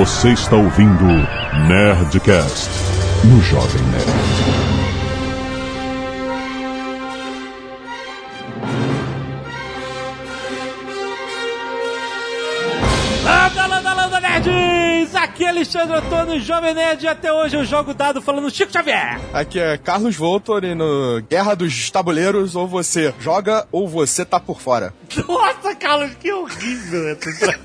Você está ouvindo Nerdcast no Jovem Nerd. Landa, landa, landa, nerds! Aqui é Alexandre Antônio, Jovem Nerd, e até hoje eu jogo dado falando Chico Xavier. Aqui é Carlos Voltor e no Guerra dos Tabuleiros, ou você joga ou você tá por fora. Nossa, Carlos, que horrível essa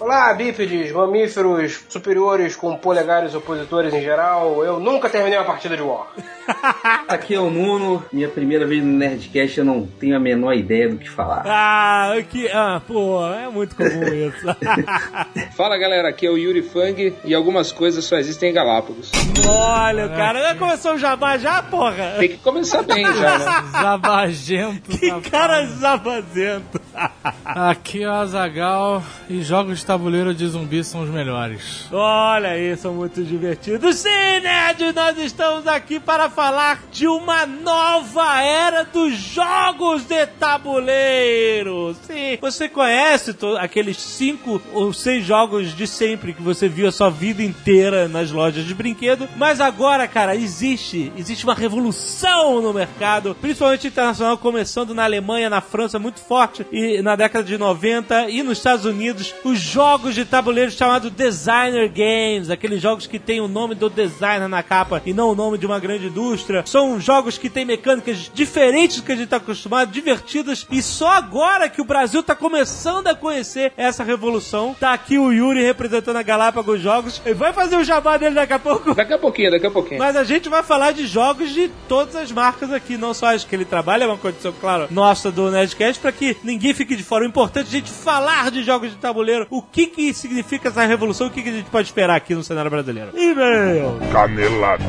Olá, bípedes, mamíferos superiores com polegares opositores em geral. Eu nunca terminei uma partida de War. Aqui é o Nuno, minha primeira vez no Nerdcast, eu não tenho a menor ideia do que falar. Ah, que. Ah, pô, é muito comum isso. Fala galera, aqui é o Yuri Fang e algumas coisas só existem em Galápagos. Olha, cara, já começou o jabá já, porra? Tem que começar bem já, né? Zabagento. Que cara zabazento. Aqui é o Azagal e jogos de tabuleiro de zumbi são os melhores. Olha aí, são muito divertidos. Sim, Nerd, nós estamos aqui para falar de uma nova era dos jogos de tabuleiro. Sim, você conhece aqueles cinco ou seis jogos de sempre que você viu a sua vida inteira nas lojas de brinquedo, mas agora, cara, existe, existe uma revolução no mercado, principalmente internacional, começando na Alemanha, na França, muito forte, e na década de 90 e nos Estados Unidos, os jogos de tabuleiro chamados Designer Games, aqueles jogos que tem o nome do designer na capa e não o nome de uma grande indústria. São jogos que têm mecânicas diferentes do que a gente está acostumado, divertidas, e só agora que o Brasil está começando a conhecer essa revolução. Tá aqui o Yuri representando a Galápagos Jogos. Ele vai fazer o jabá dele daqui a pouco. Daqui a pouquinho, daqui a pouquinho. Mas a gente vai falar de jogos de todas as marcas aqui, não só as que ele trabalha, é uma condição, claro, nossa do Nerdcast, para que ninguém fique de fora. O importante é a gente falar de jogos de tabuleiro, o que que significa essa revolução, o que que a gente pode esperar aqui no cenário brasileiro. E-mail! Canelada.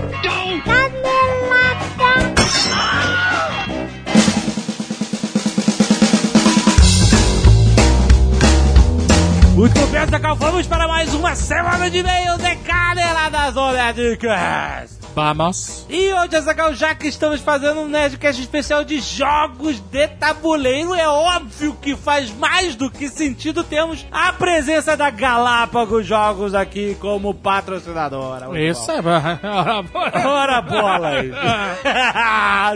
Muito bem, Zagal, vamos para mais uma semana de e-mail de Caneladas Nerdcast. Vamos. E hoje, Azagal, já que estamos fazendo um Nerdcast especial de jogos de tabuleiro, é óbvio que faz mais do que sentido termos a presença da Galápagos Jogos aqui como patrocinadora. Isso é. Ora bolas!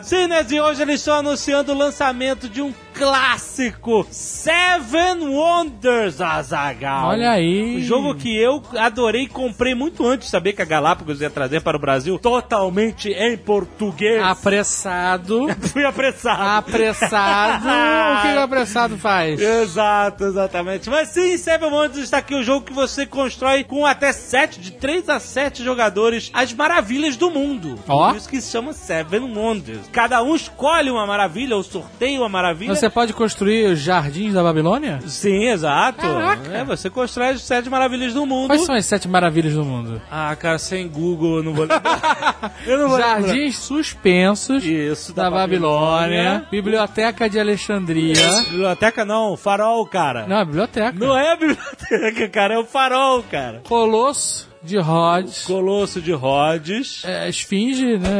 Sim, né? E hoje eles estão anunciando o lançamento de um clássico Seven Wonders, Azagal. Olha aí. Um jogo que eu adorei e comprei muito antes de saber que a Galápagos ia trazer para o Brasil, totalmente em português. Apressado. Fui apressado. Apressado. o que o apressado faz? Exato, exatamente. Mas sim, Seven Wonders está aqui o jogo que você constrói com até 7, de 3 a 7 jogadores, as maravilhas do mundo. Ó. Por isso que se chama Seven Wonders. Cada um escolhe uma maravilha ou sorteia uma maravilha. Você pode construir os jardins da Babilônia? Sim, exato. Caraca. É, você constrói as sete maravilhas do mundo. Quais são as sete maravilhas do mundo? Ah, cara, sem Google eu não vou lembrar. eu não vou lembrar. Jardins suspensos Isso, da Babilônia, Biblioteca de Alexandria. Biblioteca não, farol, cara. Não, é biblioteca. Não é a biblioteca, cara, é o farol, cara. Colosso de Rhodes. Colosso de Rhodes. É, esfinge, né?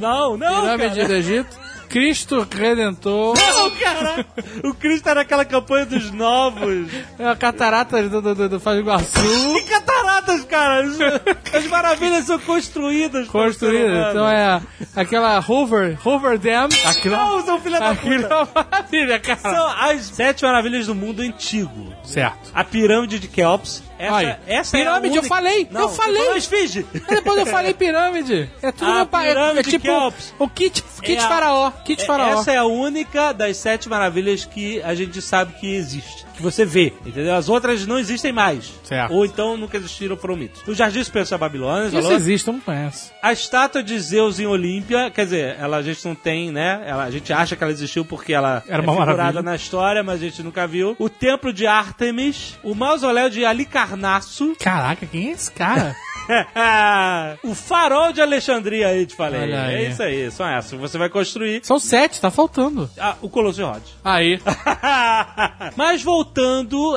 Não, não, Pirâmide cara. do Egito. Cristo Redentor. Não, cara. O Chris tá naquela campanha dos novos. É, cataratas do, do, do, do do Iguaçu. Que cara. As maravilhas são construídas. pelo ser Construída. humano. Então é aquela Hoover, Hoover Dam. Aquilo, Não, são filha da puta. é maravilha, cara. São as sete maravilhas do mundo antigo. Certo. A pirâmide de Keops. Essa, Aí. essa Pirâmide, é a única... eu falei, Não, eu falei. esfinge. Depois eu falei pirâmide. É tudo meu pai. É, pirâmide é tipo Keops. o kit, kit É faraó. Kit faraó. Essa é a única das sete maravilhas que a gente sabe que existe. Que você vê, entendeu? As outras não existem mais. Certo. Ou então nunca existiram, foram mitos. O Jardim Suspenso da Babilônia, Isso existe, eu não conheço. A estátua de Zeus em Olímpia, quer dizer, ela a gente não tem, né? Ela, a gente acha que ela existiu porque ela Era é uma figurada maravilha. na história, mas a gente nunca viu. O templo de Ártemis, o mausoléu de Alicarnasso, Caraca, quem é esse cara? o farol de Alexandria aí, te falei. É isso aí, são essas. Você vai construir São sete, tá faltando. ah, o Colosso de Rhodes. Aí. Mas voltando,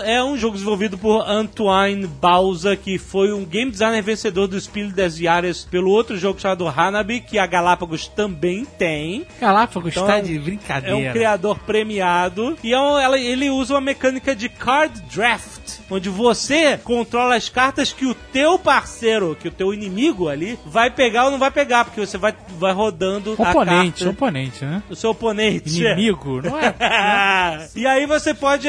é um jogo desenvolvido por Antoine Bauza, que foi um game designer vencedor do Spiel des Jahres pelo outro jogo chamado Hanabi, que a Galápagos também tem. Galápagos Então, tá é de É brincadeira. um criador premiado. E é um- ela- ele usa uma mecânica de card draft. Onde você controla as cartas que o teu parceiro, que o teu inimigo ali, vai pegar ou não vai pegar, porque você vai, vai rodando Oponente, a carta oponente, né? do seu oponente. Inimigo, não é? e aí você pode,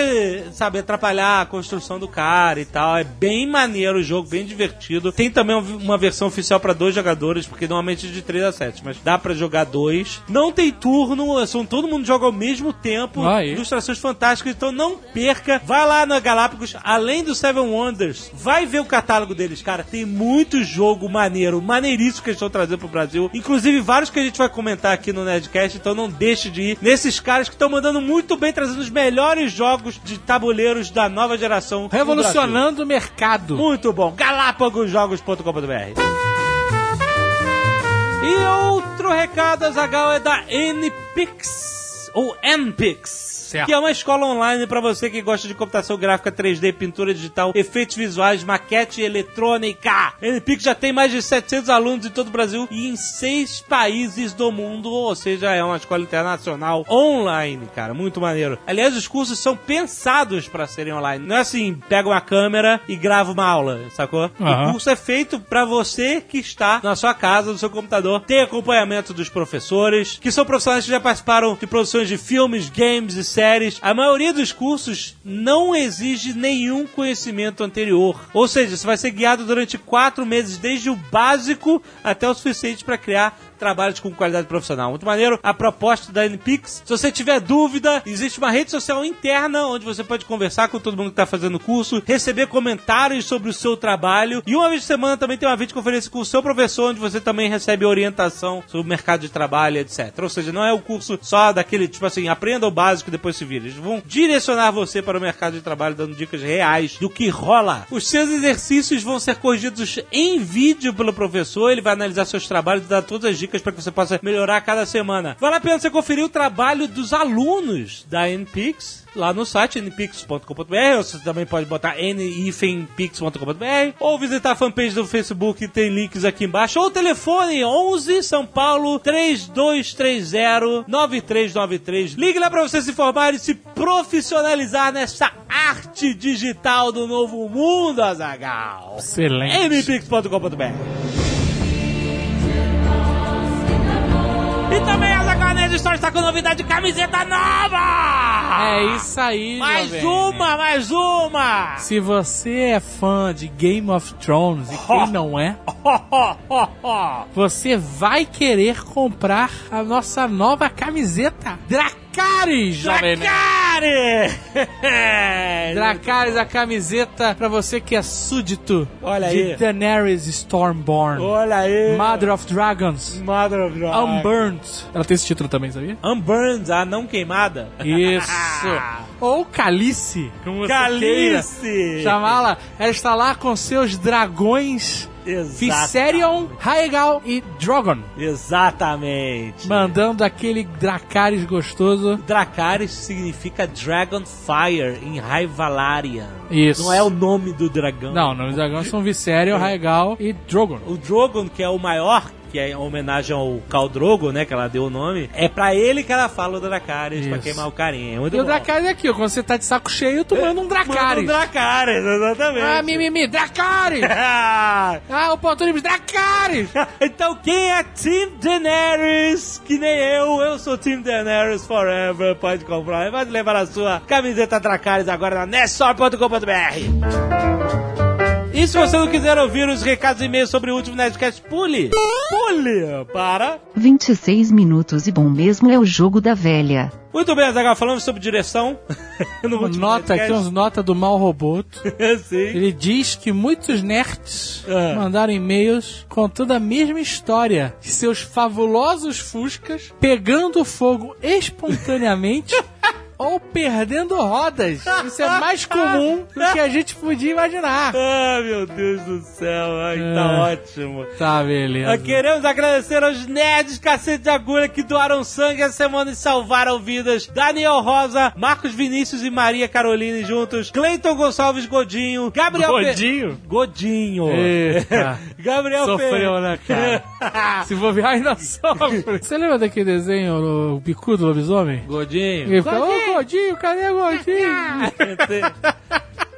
sabe, atrapalhar a construção do cara e tal. É bem maneiro o jogo, bem divertido. Tem também uma versão oficial pra dois jogadores, porque normalmente é de 3 a 7, mas dá pra jogar dois. Não tem turno, são, todo mundo joga ao mesmo tempo. Aí. Ilustrações fantásticas, então não perca. Vai lá na Galápagos, além do Seven Wonders, vai ver o catálogo deles, cara. Tem muito jogo maneiro, maneiríssimo que eles estão trazendo pro Brasil. Inclusive vários que a gente vai comentar aqui no Nerdcast, então não deixe de ir nesses caras que estão mandando muito bem, trazendo os melhores jogos de tabuleiros da nova geração. Revolucionando o mercado. Muito bom. galápagosjogos.com.br E outro recado, Azagal, é da NPix, ou NPix. Certo. Que é uma escola online pra você que gosta de computação gráfica 3D, pintura digital, efeitos visuais, maquete eletrônica. NPix já tem mais de 700 alunos em todo o Brasil e em seis países do mundo, ou seja, é uma escola internacional online, cara, muito maneiro. Aliás, os cursos são pensados pra serem online. Não é assim, pega uma câmera e grava uma aula, sacou? Aham. O curso é feito pra você que está na sua casa, no seu computador, tem acompanhamento dos professores, que são profissionais que já participaram de produções de filmes, games e séries. A maioria dos cursos não exige nenhum conhecimento anterior. Ou seja, você vai ser guiado durante quatro meses, desde o básico até o suficiente para criar trabalhos com qualidade profissional. Muito maneiro a proposta da NPix. Se você tiver dúvida, existe uma rede social interna onde você pode conversar com todo mundo que está fazendo o curso, receber comentários sobre o seu trabalho e uma vez por semana também tem uma videoconferência com o seu professor onde você também recebe orientação sobre o mercado de trabalho, etc. Ou seja, não é o curso só daquele tipo assim, aprenda o básico e depois se vira. Eles vão direcionar você para o mercado de trabalho dando dicas reais do que rola. Os seus exercícios vão ser corrigidos em vídeo pelo professor, ele vai analisar seus trabalhos e dar todas as dicas para que você possa melhorar cada semana. Vale a pena você conferir o trabalho dos alunos da NPix lá no site npix.com.br, ou você também pode botar nifempix.com.br, ou visitar a fanpage do Facebook, tem links aqui embaixo, ou telefone 11 São Paulo 3230 9393. Ligue lá para você se formar e se profissionalizar nessa arte digital do novo mundo, Azagal. Excelente. npix.com.br Nerd Store está com novidade de camiseta nova! É isso aí, Mais jovem. uma, mais uma! Se você é fã de Game of Thrones e quem não é, você vai querer comprar a nossa nova camiseta Dracarys, jovem nerd. Dracare! Dracarys, a camiseta pra você que é súdito Olha de aí. Daenerys Stormborn, Olha aí! Mother of Dragons, Mother of Dragons. Unburned. Ela tem esse título também, sabia? Unburned, a não queimada. Isso. Ou Calice, como você queira Calice! chamá-la. Ela está lá com seus dragões Viserion, Raegal e Drogon. Exatamente. Mandando aquele Dracarys gostoso. Dracarys significa Dragonfire em Raivalarian. Isso. Não é o nome do dragão. Não, não, os dragões são Viserion, Raegal e Drogon. O Drogon, que é o maior, que é em homenagem ao Khal Drogo, né, que ela deu o nome, é pra ele que ela fala o Dracarys, pra Isso. queimar o carinha. É muito E o bom. Dracarys é aqui, quando você tá de saco cheio, tu manda um Manda Dracarys. o Dracarys, exatamente. Ah, mimimi, Dracarys! Ah, o Ponturis, Dracarys! então quem é Team Daenerys? Que nem eu, eu sou Team Daenerys Forever. Pode comprar, pode levar a sua camiseta Dracarys agora na nessor.com.br. E se você não quiser ouvir os recados e e-mails sobre o último Nerdcast, pule! Pule! Para! 26 minutos e bom mesmo é o jogo da velha. Muito bem, Azaghal, falamos sobre direção. Nota aqui, uns nota do Mal Roboto. Ele diz que muitos nerds Ah. mandaram e-mails contando a mesma história. de Seus fabulosos fuscas pegando fogo espontaneamente ou perdendo rodas. Isso é mais comum do que a gente podia imaginar. Ah, meu Deus do céu. Ai, tá Ah. ótimo. Tá, beleza. Ah, Queremos agradecer aos nerds cacete de agulha que doaram sangue essa semana e salvaram vidas. Daniel Rosa, Marcos Vinícius e Maria Caroline juntos. Cleiton Gonçalves Godinho. Gabriel Pe- Godinho? Godinho. Eita. Gabriel Sofreu, Pe- né, cara? Se bobear, ainda sofre. Você lembra daquele desenho, o bicudo do lobisomem? Godinho. Ele ô Godinho, cadê o Godinho?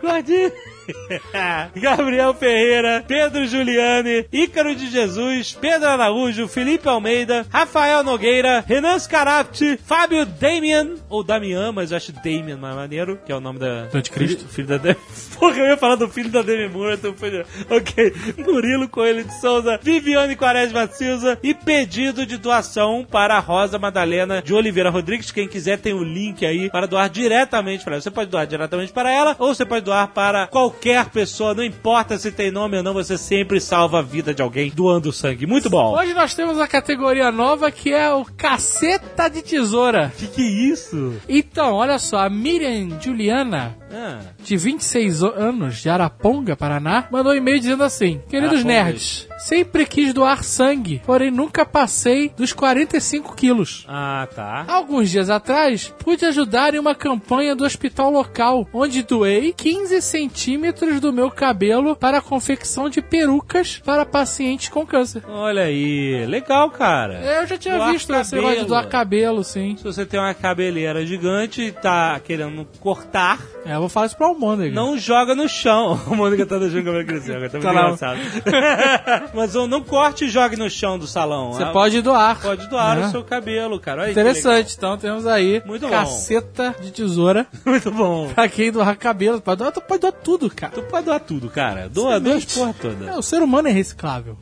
Gordinho. Gabriel Ferreira, Pedro Giuliani, Ícaro de Jesus, Pedro Araújo, Felipe Almeida, Rafael Nogueira, Renan Scarafti, Fábio Damian, ou Damian, mas eu acho Damian mais maneiro, que é o nome da... Do anticristo. Filho, filho da Demi... Porra, eu ia falar do filho da Demi Moore, então foi... Ok. Murilo Coelho de Souza, Viviane Quaresma Silva e pedido de doação para a Rosa Madalena de Oliveira Rodrigues. Quem quiser tem o link aí para doar diretamente para ela. Você pode doar diretamente para ela ou você pode doar para qualquer pessoa, não importa se tem nome ou não, você sempre salva a vida de alguém doando sangue. Muito bom. Hoje nós temos a categoria nova que é o caceta de tesoura. Que que é isso? Então, olha só, a Miriam Juliana, Ah, de 26 anos, de Araponga, Paraná, mandou um e-mail dizendo assim: Queridos Arapongas. nerds, sempre quis doar sangue, porém nunca passei dos 45 quilos. ah tá. Alguns dias atrás, pude ajudar em uma campanha do hospital local, onde doei 15 centímetros do meu cabelo para a confecção de perucas para pacientes com câncer. Olha aí, legal, cara. Eu já tinha Doar visto esse negócio de cabelo. doar cabelo, sim. Se você tem uma cabeleira gigante e tá querendo cortar, É, vou falar isso pra Almôndega. não joga no chão. A Mônica tá deixando o cabelo crescer, agora tá muito Tá engraçado. Mas não corte e jogue no chão do salão. Você Ah, pode doar. Pode doar né? o seu cabelo, cara. Olha Interessante, então temos aí Muito bom. caceta de tesoura. Muito bom. pra quem doar cabelo. Pode doar, tu pode doar tudo, cara. Tu pode doar tudo, cara. Doa, doa as porra toda. É, o ser humano é reciclável.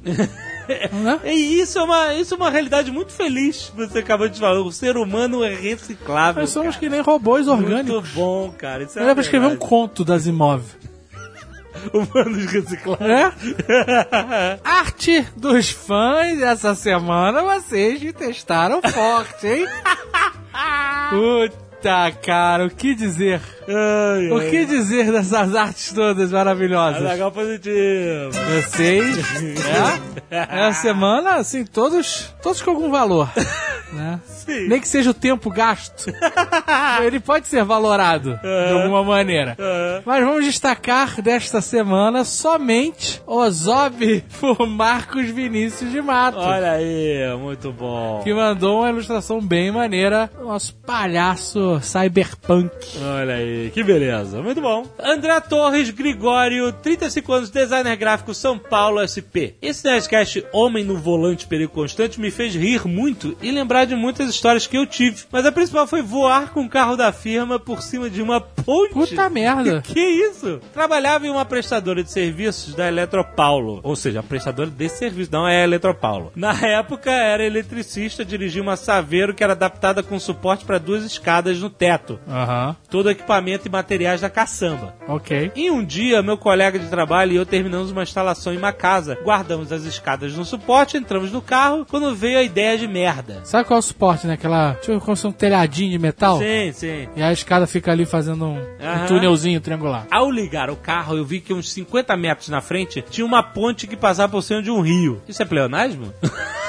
Né? E isso é, uma, isso é uma realidade muito feliz. Você acabou de falar. O ser humano é reciclável. Nós somos cara. que nem robôs orgânicos. Muito bom, cara. Isso é dá pra escrever um conto das imóveis. Humanos recicláveis. É? Arte dos fãs, essa semana vocês me testaram forte, hein? Puta, cara, o que dizer? Ai, O ai. que dizer dessas artes todas maravilhosas? Legal positivo. Vocês, é? É a semana, assim, todos, todos com algum valor, né? Sim. Nem que seja o tempo gasto. Ele pode ser valorado de alguma maneira. Mas vamos destacar desta semana somente Ozob por Marcos Vinícius de Mato. Olha aí, muito bom. Que mandou uma ilustração bem maneira. Nosso palhaço cyberpunk. Olha aí, que beleza. Muito bom. André Torres Gregório, 35 anos, designer gráfico, São Paulo, SP. Esse Nerdcast Homem no Volante Perigo Constante me fez rir muito e lembrar de muitas histórias que eu tive. Mas a principal foi voar com o carro da firma por cima de uma ponte. Puta merda. Que isso? Trabalhava em uma prestadora de serviços da Eletropaulo. Ou seja, a prestadora de serviços, não é a Eletropaulo. Na época, era eletricista, dirigia uma Saveiro que era adaptada com suporte para duas escadas no teto. Aham, Todo equipamento e materiais da caçamba. ok. E um dia, meu colega de trabalho e eu terminamos uma instalação em uma casa. Guardamos as escadas no suporte, entramos no carro, quando veio a ideia de merda. Sabe qual é o suporte, né? Aquela, tipo, como se um telhadinho de metal? Sim, sim. E a escada fica ali fazendo um, um Aham. túnelzinho triangular. Ao ligar o carro, eu vi que uns 50 metros na frente tinha uma ponte que passava por cima de um rio. Isso é pleonasmo?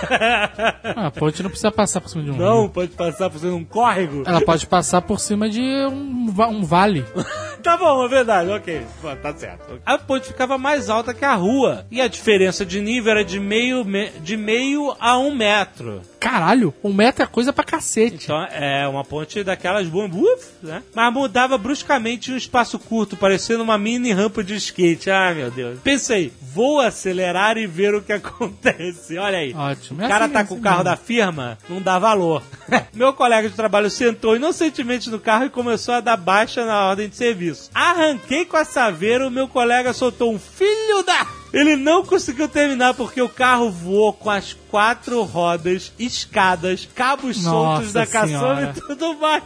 Ah, a ponte não precisa passar por cima de um Não, rio. pode passar por cima de um córrego. Ela pode passar por cima de um, um vale. Tá bom, é verdade, ok. Pô, Tá certo. A ponte ficava mais alta que a rua. E a diferença de nível era de meio, me- de meio a um metro. Caralho, um metro é coisa pra cacete. Então é uma ponte daquelas boas, uf, né? Mas mudava bruscamente um espaço curto, parecendo uma mini rampa de skate. Ai, meu Deus. Pensei, vou acelerar e ver o que acontece. Olha aí. Ótimo. O É cara assim, tá é com o assim carro mesmo. da firma, não dá valor. Meu colega de trabalho sentou inocentemente no carro e começou a dar baixa na ordem de serviço. Arranquei com a saveira, o meu colega soltou um filho da... Ele não conseguiu terminar porque o carro voou com as quatro rodas, escadas, cabos Nossa soltos da caçamba e tudo mais.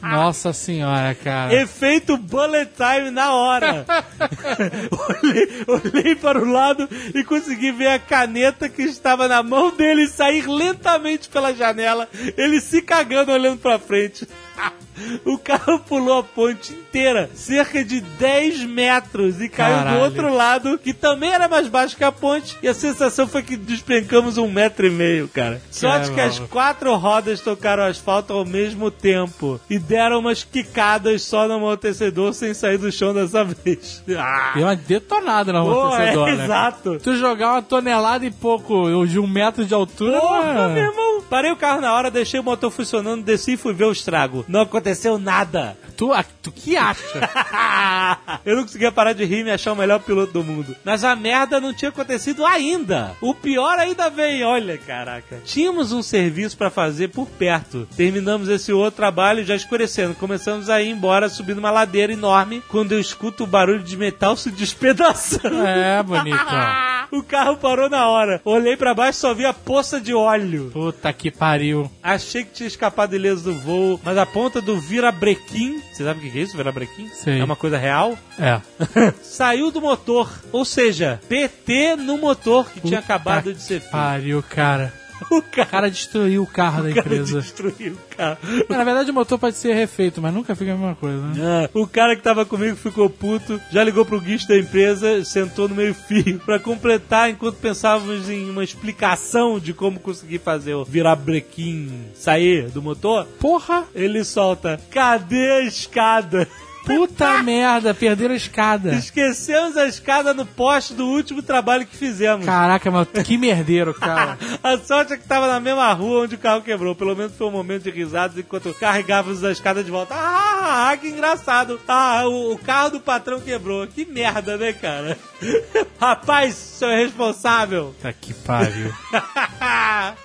Nossa senhora, cara. Efeito bullet time na hora. olhei, olhei para o lado e consegui ver a caneta que estava na mão dele sair lentamente pela janela, ele se cagando olhando para frente. O carro pulou a ponte inteira, cerca de 10 metros, e caiu Caralho. do outro lado, que também era mais baixo que a ponte, e a sensação foi que despencamos um metro e meio, cara. Sorte que as quatro rodas tocaram o asfalto ao mesmo tempo e deram umas quicadas só no amortecedor sem sair do chão dessa vez. Ah, Deu uma detonada no pô, amortecedor, é, né? exato. Tu jogar uma tonelada e pouco ou de um metro de altura. Porra, é- meu irmão. Parei o carro na hora, deixei o motor funcionando, desci e fui ver o estrago. Não aconteceu nada. Tu, tu que acha? Eu não conseguia parar de rir e me achar o melhor piloto do mundo. Mas a merda não tinha acontecido ainda. O pior ainda vem, olha, caraca. Tínhamos um serviço pra fazer por perto. Terminamos esse outro trabalho já escurecendo. Começamos a ir embora subindo uma ladeira enorme quando eu escuto o barulho de metal se despedaçando. É, bonitão. O carro parou na hora. Olhei pra baixo e só vi a poça de óleo. Puta que pariu. Achei que tinha escapado ileso do voo, mas a ponta do virabrequim, você sabe o que é isso, virabrequim? Sei. É uma coisa real? É. Saiu do motor. Ou seja, PT no motor que tinha Puta acabado de ser feito. Pariu, cara. O O cara destruiu o carro da cara empresa. destruiu o carro. Na verdade, o motor pode ser refeito, mas nunca fica a mesma coisa, né? Ah, O cara que tava comigo ficou puto, já ligou pro guicho da empresa, sentou no meio fio pra completar enquanto pensávamos em uma explicação de como conseguir fazer o virabrequim sair do motor. Porra! Ele solta: Cadê a escada? Puta merda, perderam a escada. Esquecemos a escada no poste do último trabalho que fizemos. Caraca, mas que merdeiro, cara. A sorte é que tava na mesma rua onde o carro quebrou. Pelo menos foi um momento de risadas enquanto carregávamos a escada de volta. Ah, que engraçado. Ah, o, o carro do patrão quebrou. Que merda, né, cara? Rapaz, seu responsável. Puta que pariu.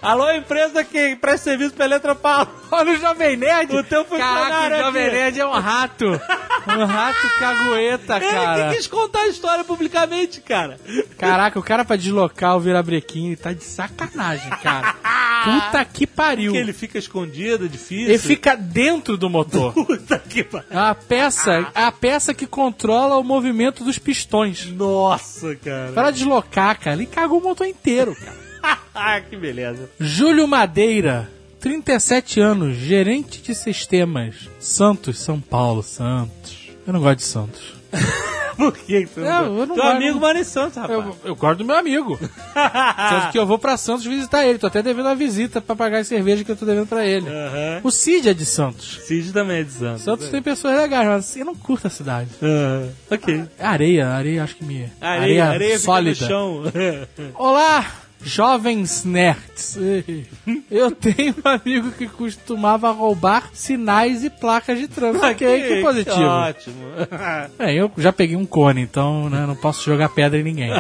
Alô, empresa que presta serviço pra Eletropaulo. Olha o Jovem Nerd. O teu funcionário Caraca, o Jovem aqui. Nerd é um rato. Um rato cagueta, Ele cara. que quis contar a história publicamente, cara. Caraca, o cara pra deslocar o virabrequim ele tá de sacanagem, cara. Puta que pariu. Que ele fica escondido, é difícil. Ele fica dentro do motor. Puta que pariu. É a peça, a peça que controla o movimento dos pistões. Nossa, cara. Para deslocar, cara, ele cagou o motor inteiro, cara. Ah, que beleza. Júlio Madeira, 37 anos, gerente de sistemas. Santos, São Paulo, Santos. Eu não gosto de Santos. Por que você Não, não, eu não Teu amigo mora em Santos, rapaz. Eu, eu gosto do meu amigo. Tanto que eu vou pra Santos visitar ele. Tô até devendo uma visita pra pagar a cerveja que eu tô devendo pra ele. Aham. O Cid é de Santos. Cid também é de Santos. Santos tem pessoas legais, mas eu não curto a cidade. Aham. Ok. É areia, areia acho que me... Areia, areia, fica sólida. no chão. Olá, jovens nerds. Eu tenho um amigo que costumava roubar sinais e placas de trânsito. Ok, que positivo. Ótimo. Bem, eu já peguei um cone, então né, não posso jogar pedra em ninguém.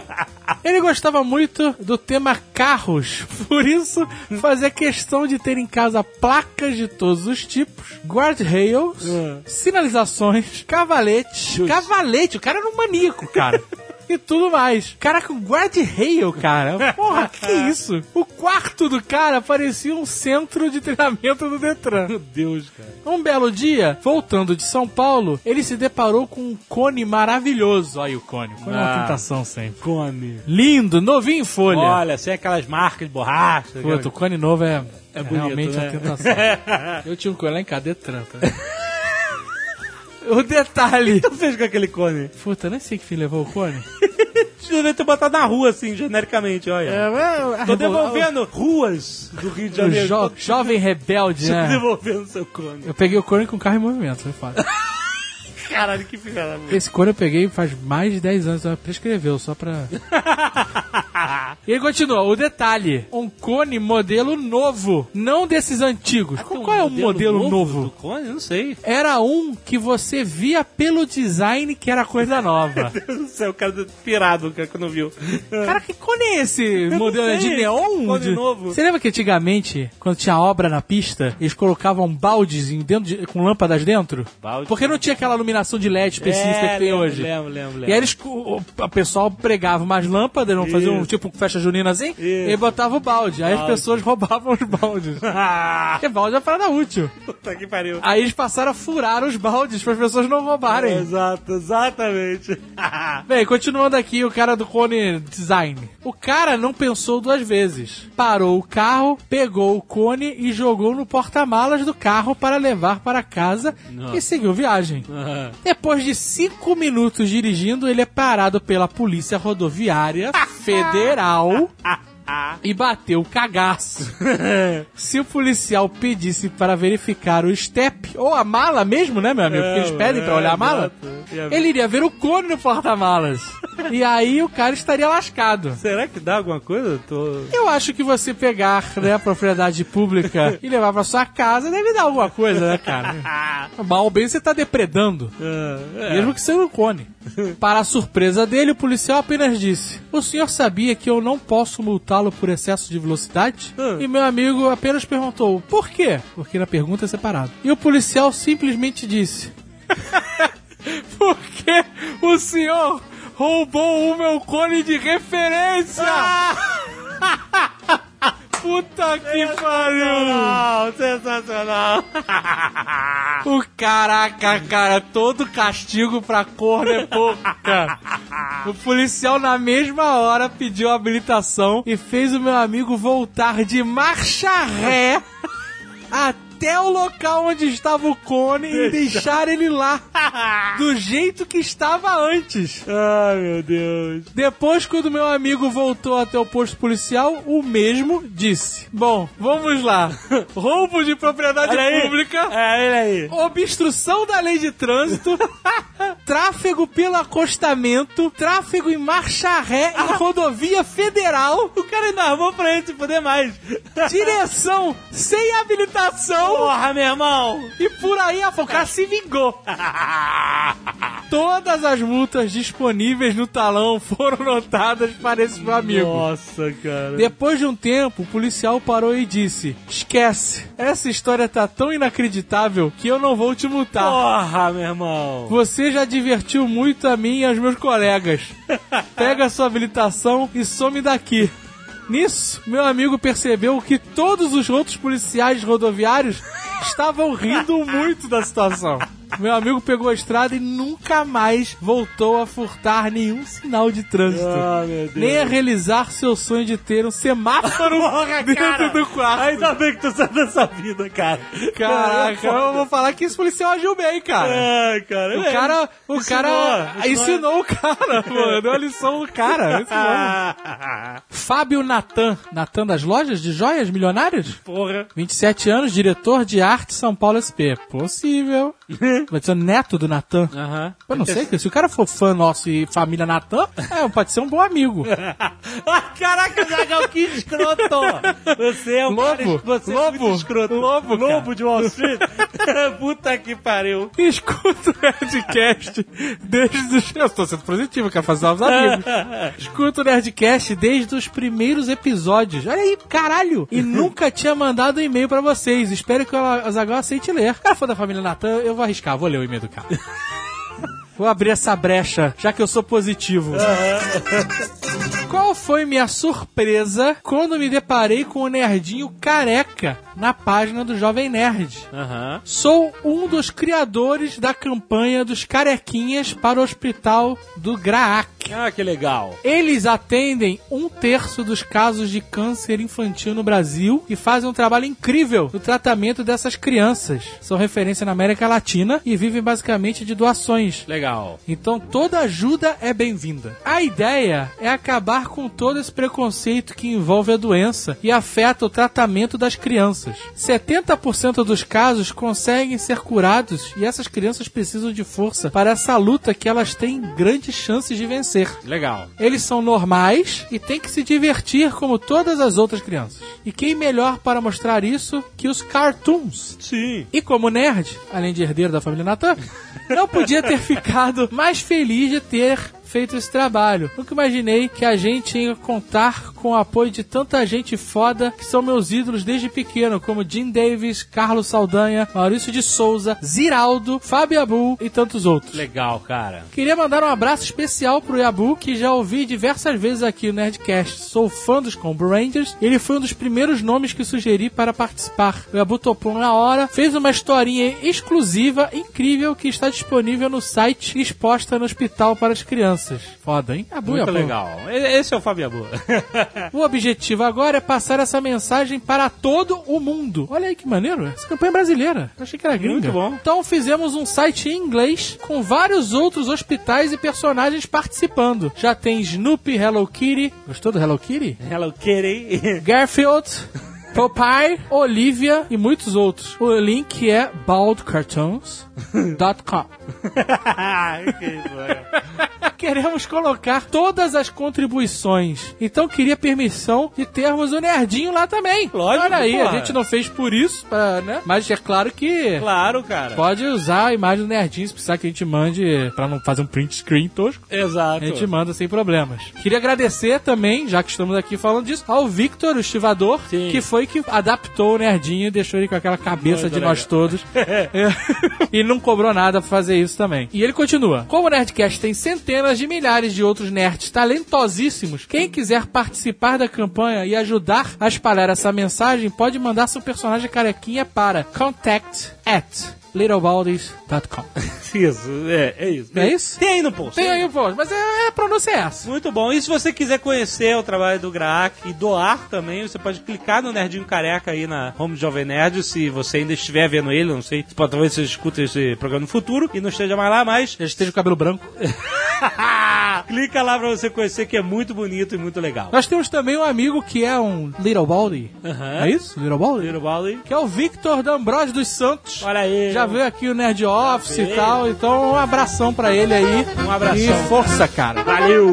Ele gostava muito do tema carros, por isso fazia questão de ter em casa placas de todos os tipos, guardrails, sinalizações, cavaletes. Cavalete, o cara era um maníaco, cara. E tudo mais. Caraca, um guardrail, cara. Porra, que isso? O quarto do cara parecia um centro de treinamento do Detran. Meu Deus, cara. Um belo dia, voltando de São Paulo, ele se deparou com um cone maravilhoso. Olha o cone. O cone é uma Ah. tentação sempre. Come. Lindo, novinho em folha. Olha, sem aquelas marcas de borracha. Puta, o cone novo é, É é bonito, realmente né? a tentação. Eu tinha um cone lá em cadê Tranta? O detalhe. que tu fez com aquele cone? Puta, nem sei que fim levou o cone. Devia ter botado na rua, assim, genericamente, olha. É, Tô devolvendo ruas do Rio de O Janeiro. jo jovem rebelde, Tô né? devolvendo seu cone. Eu peguei o cone com carro em movimento, foi foda. Caralho, que filha da mãe. Esse cone eu peguei faz mais de 10 anos, ela prescreveu só pra. e ele continua, o detalhe: um cone modelo novo, não desses antigos. Um Qual é o modelo novo? do cone? Eu não sei. Era um que você via pelo design que era coisa nova. Meu Deus do céu, o cara pirado cara, quando viu. Cara, que cone é esse modelo? É de neon? cone De- novo. Você lembra que antigamente, quando tinha obra na pista, eles colocavam baldes dentro de- com lâmpadas dentro? Balde. Porque não tinha aquela iluminação de LED específica É, que tem lembro, hoje. Lembro, lembro, lembro. E aí eles, o, o pessoal pregava umas lâmpadas, não fazia um tipo festa junina assim, Isso. e botava o balde. Aí as Balde. pessoas roubavam os baldes. Porque balde é uma parada útil. puta que pariu. Aí eles passaram a furar os baldes para as pessoas não roubarem. Exato, exatamente. Bem, continuando aqui, o cara do cone design. O cara não pensou duas vezes. Parou o carro, pegou o cone e jogou no porta-malas do carro para levar para casa e seguiu viagem. Depois de cinco minutos dirigindo, ele é parado pela Polícia Rodoviária Federal. E bateu o cagaço. Se o policial pedisse para verificar o step, ou a mala mesmo, né, meu amigo? Porque eles pedem pra olhar a mala. exato. Ele iria ver o cone no porta-malas. E aí o cara estaria lascado. Será que dá alguma coisa? Eu Tô... Eu acho que você pegar, né, a propriedade pública e levar pra sua casa deve dar alguma coisa, né, cara? Mal ou bem você tá depredando. Ah, Mesmo que seja um cone. Para a surpresa dele, o policial apenas disse: O senhor sabia que eu não posso multá-lo por excesso de velocidade? Hum. E meu amigo apenas perguntou: Por quê? Porque na pergunta é separado. E o policial simplesmente disse: Porque o senhor roubou o meu cone de referência! Puta que pariu! Sensacional! O caraca, cara, todo castigo pra corno é pouco, cara. O policial na mesma hora pediu habilitação e fez o meu amigo voltar de marcha ré até o local onde estava o cone e deixar ele lá do jeito que estava antes. Ai, meu Deus. Depois, quando meu amigo voltou até o posto policial, o mesmo disse: Bom, vamos lá. Roubo de propriedade Olha pública. É, ele aí. Obstrução da lei de trânsito, tráfego pelo acostamento, tráfego em marcha ré em rodovia federal, O cara ainda armou pra ele se poder mais. direção sem habilitação Porra, meu irmão! e por aí a o cara se vingou. Todas as multas disponíveis no talão foram notadas para esse meu amigo. Nossa, cara. Depois de um tempo, o policial parou e disse: Esquece, essa história tá tão inacreditável que eu não vou te multar. Porra, meu irmão. Você já divertiu muito a mim e aos meus colegas. Pega sua habilitação e some daqui. Nisso, meu amigo percebeu que todos os outros policiais rodoviários estavam rindo muito da situação. Meu amigo pegou a estrada e nunca mais voltou a furtar nenhum sinal de trânsito. Ah, meu Deus. nem a realizar seu sonho de ter um semáforo Porra, dentro cara. do quarto. Ainda bem que tu saiu dessa vida, cara. Caraca, eu vou falar que esse policial agiu bem, cara. Ai, cara. O cara, o Ensinou, cara ensinou. ensinou o cara, mano. Deu a lição no cara. ensinou. Fábio Natan. Natan das lojas de joias milionárias? Porra. 27 anos, diretor de arte São Paulo SP. Possível. Vai ser o neto do Natan. Aham. Eu não sei, se o cara for fã nosso e família Natan, é, pode ser um bom amigo. Caraca, Zagal, que escroto! Você é um Lobo, cara, você é lobo, muito escroto. lobo, cara. lobo de Wall Street. Puta que pariu. Escuta o Nerdcast desde os. Eu estou sendo positivo, quero fazer novos amigos. Escuta o Nerdcast desde os primeiros episódios. Olha aí, caralho! E nunca tinha mandado um e-mail pra vocês. Espero que o Azaghal aceite ler. Cara, for da família Natan, eu vou arriscar, vou ler o e-mail do cara. Vou abrir essa brecha, já que eu sou positivo. Qual foi minha surpresa quando me deparei com o nerdinho careca na página do Jovem Nerd? Aham. Sou um dos criadores da campanha dos carequinhas para o hospital do Graac. Ah, que legal. Eles atendem um terço dos casos de câncer infantil no Brasil e fazem um trabalho incrível no tratamento dessas crianças. São referência na América Latina e vivem basicamente de doações. Legal. Então toda ajuda é bem-vinda. A ideia é acabar com todo esse preconceito que envolve a doença e afeta o tratamento das crianças. 70% dos casos conseguem ser curados e essas crianças precisam de força para essa luta que elas têm grandes chances de vencer. Legal. Eles são normais e têm que se divertir como todas as outras crianças. E quem melhor para mostrar isso que os cartoons? Sim. E como nerd, além de herdeiro da família Natan, não podia ter ficado mais feliz de ter feito esse trabalho. Nunca imaginei que a gente ia contar com o apoio de tanta gente foda que são meus ídolos desde pequeno, como Jim Davis, Carlos Saldanha, Maurício de Souza, Ziraldo, Fábio Abu e tantos outros. Legal, cara. Queria mandar um abraço especial pro Yabu, que já ouvi diversas vezes aqui no Nerdcast. Sou fã dos Combo Rangers. Ele foi um dos primeiros nomes que sugeri para participar. O Yabu topou na hora, fez uma historinha exclusiva, incrível, que está disponível no site e exposta no hospital para as crianças. Foda, hein? Yabu, Muito legal. Esse é o Fábio Abu. O objetivo agora é passar essa mensagem para todo o mundo. Olha aí que maneiro. Essa campanha é brasileira. Eu achei que era gringa. Muito bom. Então fizemos um site em inglês com vários outros hospitais e personagens participando. Já tem Snoopy, Hello Kitty. Gostou do Hello Kitty? Hello Kitty. Garfield. Popeye, Olivia e muitos outros. O link é baldcartoons.com. Queremos colocar todas as contribuições. Então queria permissão de termos o nerdinho lá também. Lógico, Olha aí, porra. a gente não fez por isso, pra, né? Mas é claro que Claro, cara. pode usar a imagem do nerdinho se precisar que a gente mande pra não fazer um print screen tosco. Exato. A gente manda sem problemas. Queria agradecer também, já que estamos aqui falando disso, ao Victor, o estivador, Sim. que foi que adaptou o nerdinho e deixou ele com aquela cabeça Muito de nós todos. É. e não cobrou nada pra fazer isso também. E ele continua. Como o Nerdcast tem centenas de milhares de outros nerds talentosíssimos, quem quiser participar da campanha e ajudar a espalhar essa mensagem, pode mandar seu personagem carequinha para contact at littlebaldies.com. Isso, é, é isso. É isso? Tem aí no post. Tem aí o post, mas é, a pronúncia é essa. Muito bom. E se você quiser conhecer o trabalho do Graak e doar também, você pode clicar no Nerdinho Careca aí na Home Jovem Nerd, se você ainda estiver vendo ele, não sei, se pode, talvez você escuta esse programa no futuro e não esteja mais lá, mas Já esteja o cabelo branco. clica lá pra você conhecer que é muito bonito e muito legal. Nós temos também um amigo que é um Little Baldy. É isso? Little Baldy? Little Baldi. Que é o Victor D'Ambrosio dos Santos. Olha aí. Já veio aqui o Nerd Office e tal, então um abração pra ele aí. Um abração. E força, cara. Valeu!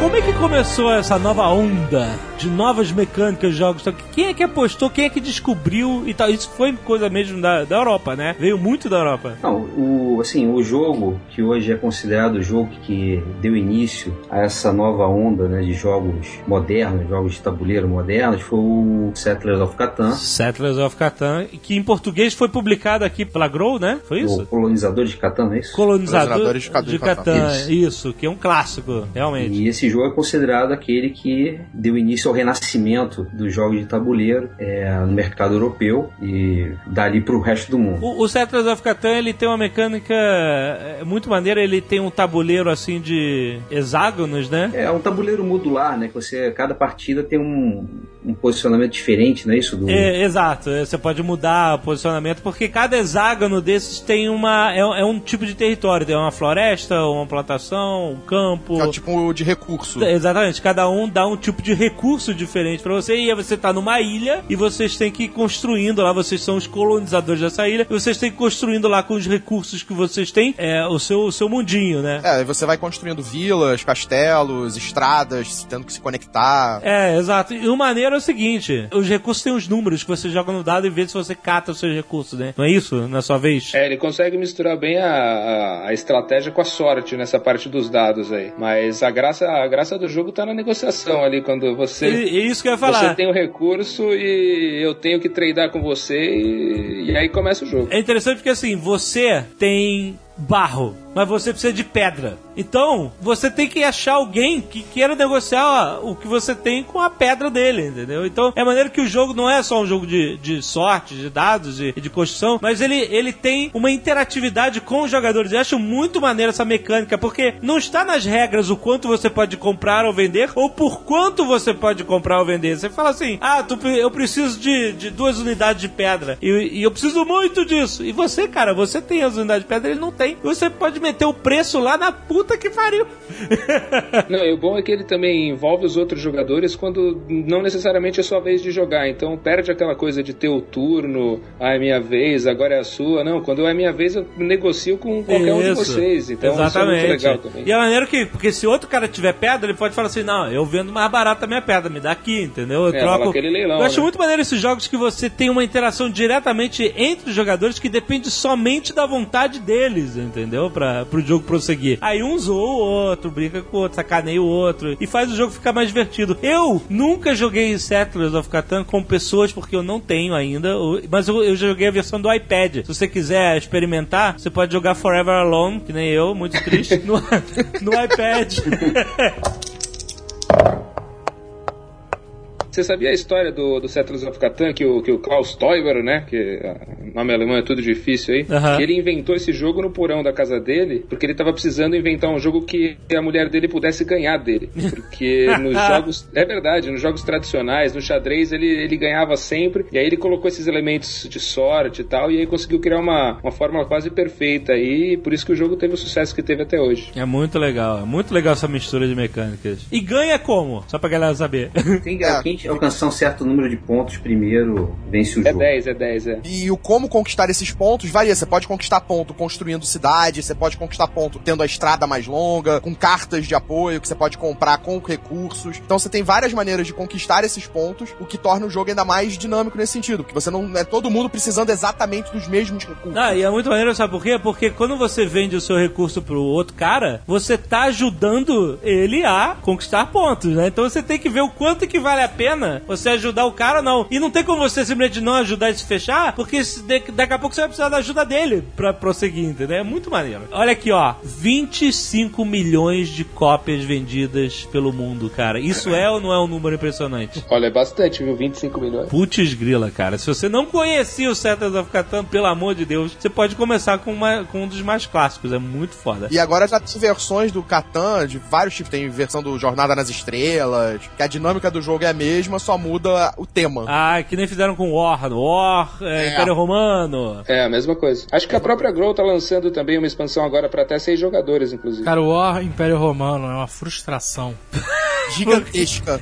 Como é que começou essa nova onda de novas mecânicas de jogos? Quem é que apostou? Quem é que descobriu e tal? Isso foi coisa mesmo da, da Europa, né? Veio muito da Europa. Não, o, assim, o jogo que hoje é considerado o jogo que deu início a essa nova onda né, de jogos modernos, jogos de tabuleiro modernos, foi o Settlers of Catan, Settlers of Catan, que em português foi publicado aqui pela Grow, né? Foi isso? o colonizador de Catan, não é isso? Colonizador de Catan. de Catan. Isso. Isso, que é um clássico, realmente. E esse jogo é considerado aquele que deu início ao renascimento dos jogos de tabuleiro é, no mercado europeu e dali para o resto do mundo. O, o Settlers of Catan, ele tem uma mecânica é, muito maneira, ele tem um tabuleiro assim de hexágonos, né? É um tabuleiro modular, né? Que você, cada partida tem um, um posicionamento diferente, não é isso? Do, É, exato, é, você pode mudar o posicionamento, porque cada hexágono desses tem uma. É, é um tipo de território, tem uma floresta, uma plantação, um campo. É tipo de recurso. Exatamente, cada um dá um tipo de recurso diferente pra você, e aí você tá numa ilha e vocês têm que ir construindo lá, vocês são os colonizadores dessa ilha, e vocês têm que ir construindo lá com os recursos que vocês têm é, o, seu, o seu mundinho, né? É, você vai construindo vilas, castelos, estradas, tendo que se conectar. É, exato. E o maneiro é o seguinte: os recursos têm os números que você joga no dado e vê se você cata os seus recursos, né? Não é isso, na sua vez? É, ele consegue misturar bem a, a, a estratégia com a sorte nessa parte dos dados aí. Mas a graça, a graça do jogo tá na negociação ali, quando você. E, e isso que eu ia Você falar. tem o recurso e eu tenho que tradar com você e, e aí começa o jogo. É interessante porque assim, você tem barro, mas você precisa de pedra. Então, você tem que achar alguém que queira negociar o que você tem com a pedra dele, entendeu? Então, é maneiro que o jogo não é só um jogo de, de sorte, de dados e de, de construção, mas ele, ele tem uma interatividade com os jogadores. Eu acho muito maneiro essa mecânica, porque não está nas regras o quanto você pode comprar ou vender, ou por quanto você pode comprar ou vender. Você fala assim, ah, tu, eu preciso de, de duas unidades de pedra, e, e eu preciso muito disso. E você, cara, você tem as unidades de pedra, ele não tem. Você pode meter o preço lá na puta que pariu. Não, e o bom é que ele também envolve os outros jogadores quando não necessariamente é sua vez de jogar. Então perde aquela coisa de ter o turno, ah, é minha vez, agora é a sua. Não, quando é minha vez eu negocio com qualquer um de Isso. vocês. Então isso é Exatamente. muito legal também. E é maneiro que, porque se outro cara tiver pedra, ele pode falar assim: não, eu vendo mais barato a minha pedra, me dá aqui, entendeu? Eu É, troco. leilão, eu acho né? muito maneiro esses jogos que você tem uma interação diretamente entre os jogadores que depende somente da vontade deles, entendeu? Pra, pro jogo prosseguir. Aí um zoa o outro, brinca com o outro, sacaneia o outro e faz o jogo ficar mais divertido. Eu nunca joguei Settlers of Catan com pessoas porque eu não tenho ainda, mas eu, eu joguei a versão do iPad. Se você quiser experimentar, você pode jogar Forever Alone, que nem eu, muito triste, no, no iPad. Você sabia a história do, do Settlers of Catan, que o, que o Klaus Teuber, né, que ah, nome alemão é tudo difícil aí, ele inventou esse jogo no porão da casa dele, porque ele tava precisando inventar um jogo que a mulher dele pudesse ganhar dele. Porque nos jogos, é verdade, nos jogos tradicionais, no xadrez, ele, ele ganhava sempre, e aí ele colocou esses elementos de sorte e tal, e aí conseguiu criar uma, uma fórmula quase perfeita aí, por isso que o jogo teve o sucesso que teve até hoje. É muito legal, é muito legal essa mistura de mecânicas. E ganha como? Só pra galera saber. Tem, Quem alcançar um certo número de pontos primeiro vence o É jogo. 10, é 10, é. E o como conquistar esses pontos varia. Você pode conquistar ponto construindo cidade, você pode conquistar ponto tendo a estrada mais longa, com cartas de apoio que você pode comprar com recursos. Então você tem várias maneiras de conquistar esses pontos, o que torna o jogo ainda mais dinâmico nesse sentido, porque você não é todo mundo precisando exatamente dos mesmos recursos. Ah, e é muito maneiro, sabe por quê? Porque quando você vende o seu recurso pro outro cara, você tá ajudando ele a conquistar pontos, né? Então você tem que ver o quanto que vale a pena você ajudar o cara ou não. E não tem como você simplesmente não ajudar a se fechar, porque daqui a pouco você vai precisar da ajuda dele pra prosseguir, entendeu? É muito maneiro. Olha aqui, ó. 25 milhões de cópias vendidas pelo mundo, cara. Isso é ou não é um número impressionante? Olha, é bastante, viu? 25 milhões. Putz grila, cara. Se você não conhecia o Settlers of Catan, pelo amor de Deus, você pode começar com, uma- com um dos mais clássicos. É muito foda. E agora já tem versões do Catan de vários tipos. Tem versão do Jornada nas Estrelas, que a dinâmica do jogo é a mesma, só muda o tema. Ah, que nem fizeram com War. War, é, É. Império Romano. É, a mesma coisa. Acho que a própria Grow tá lançando também uma expansão agora pra até seis jogadores, inclusive. Cara, o War Império Romano é uma frustração. Gigantesca.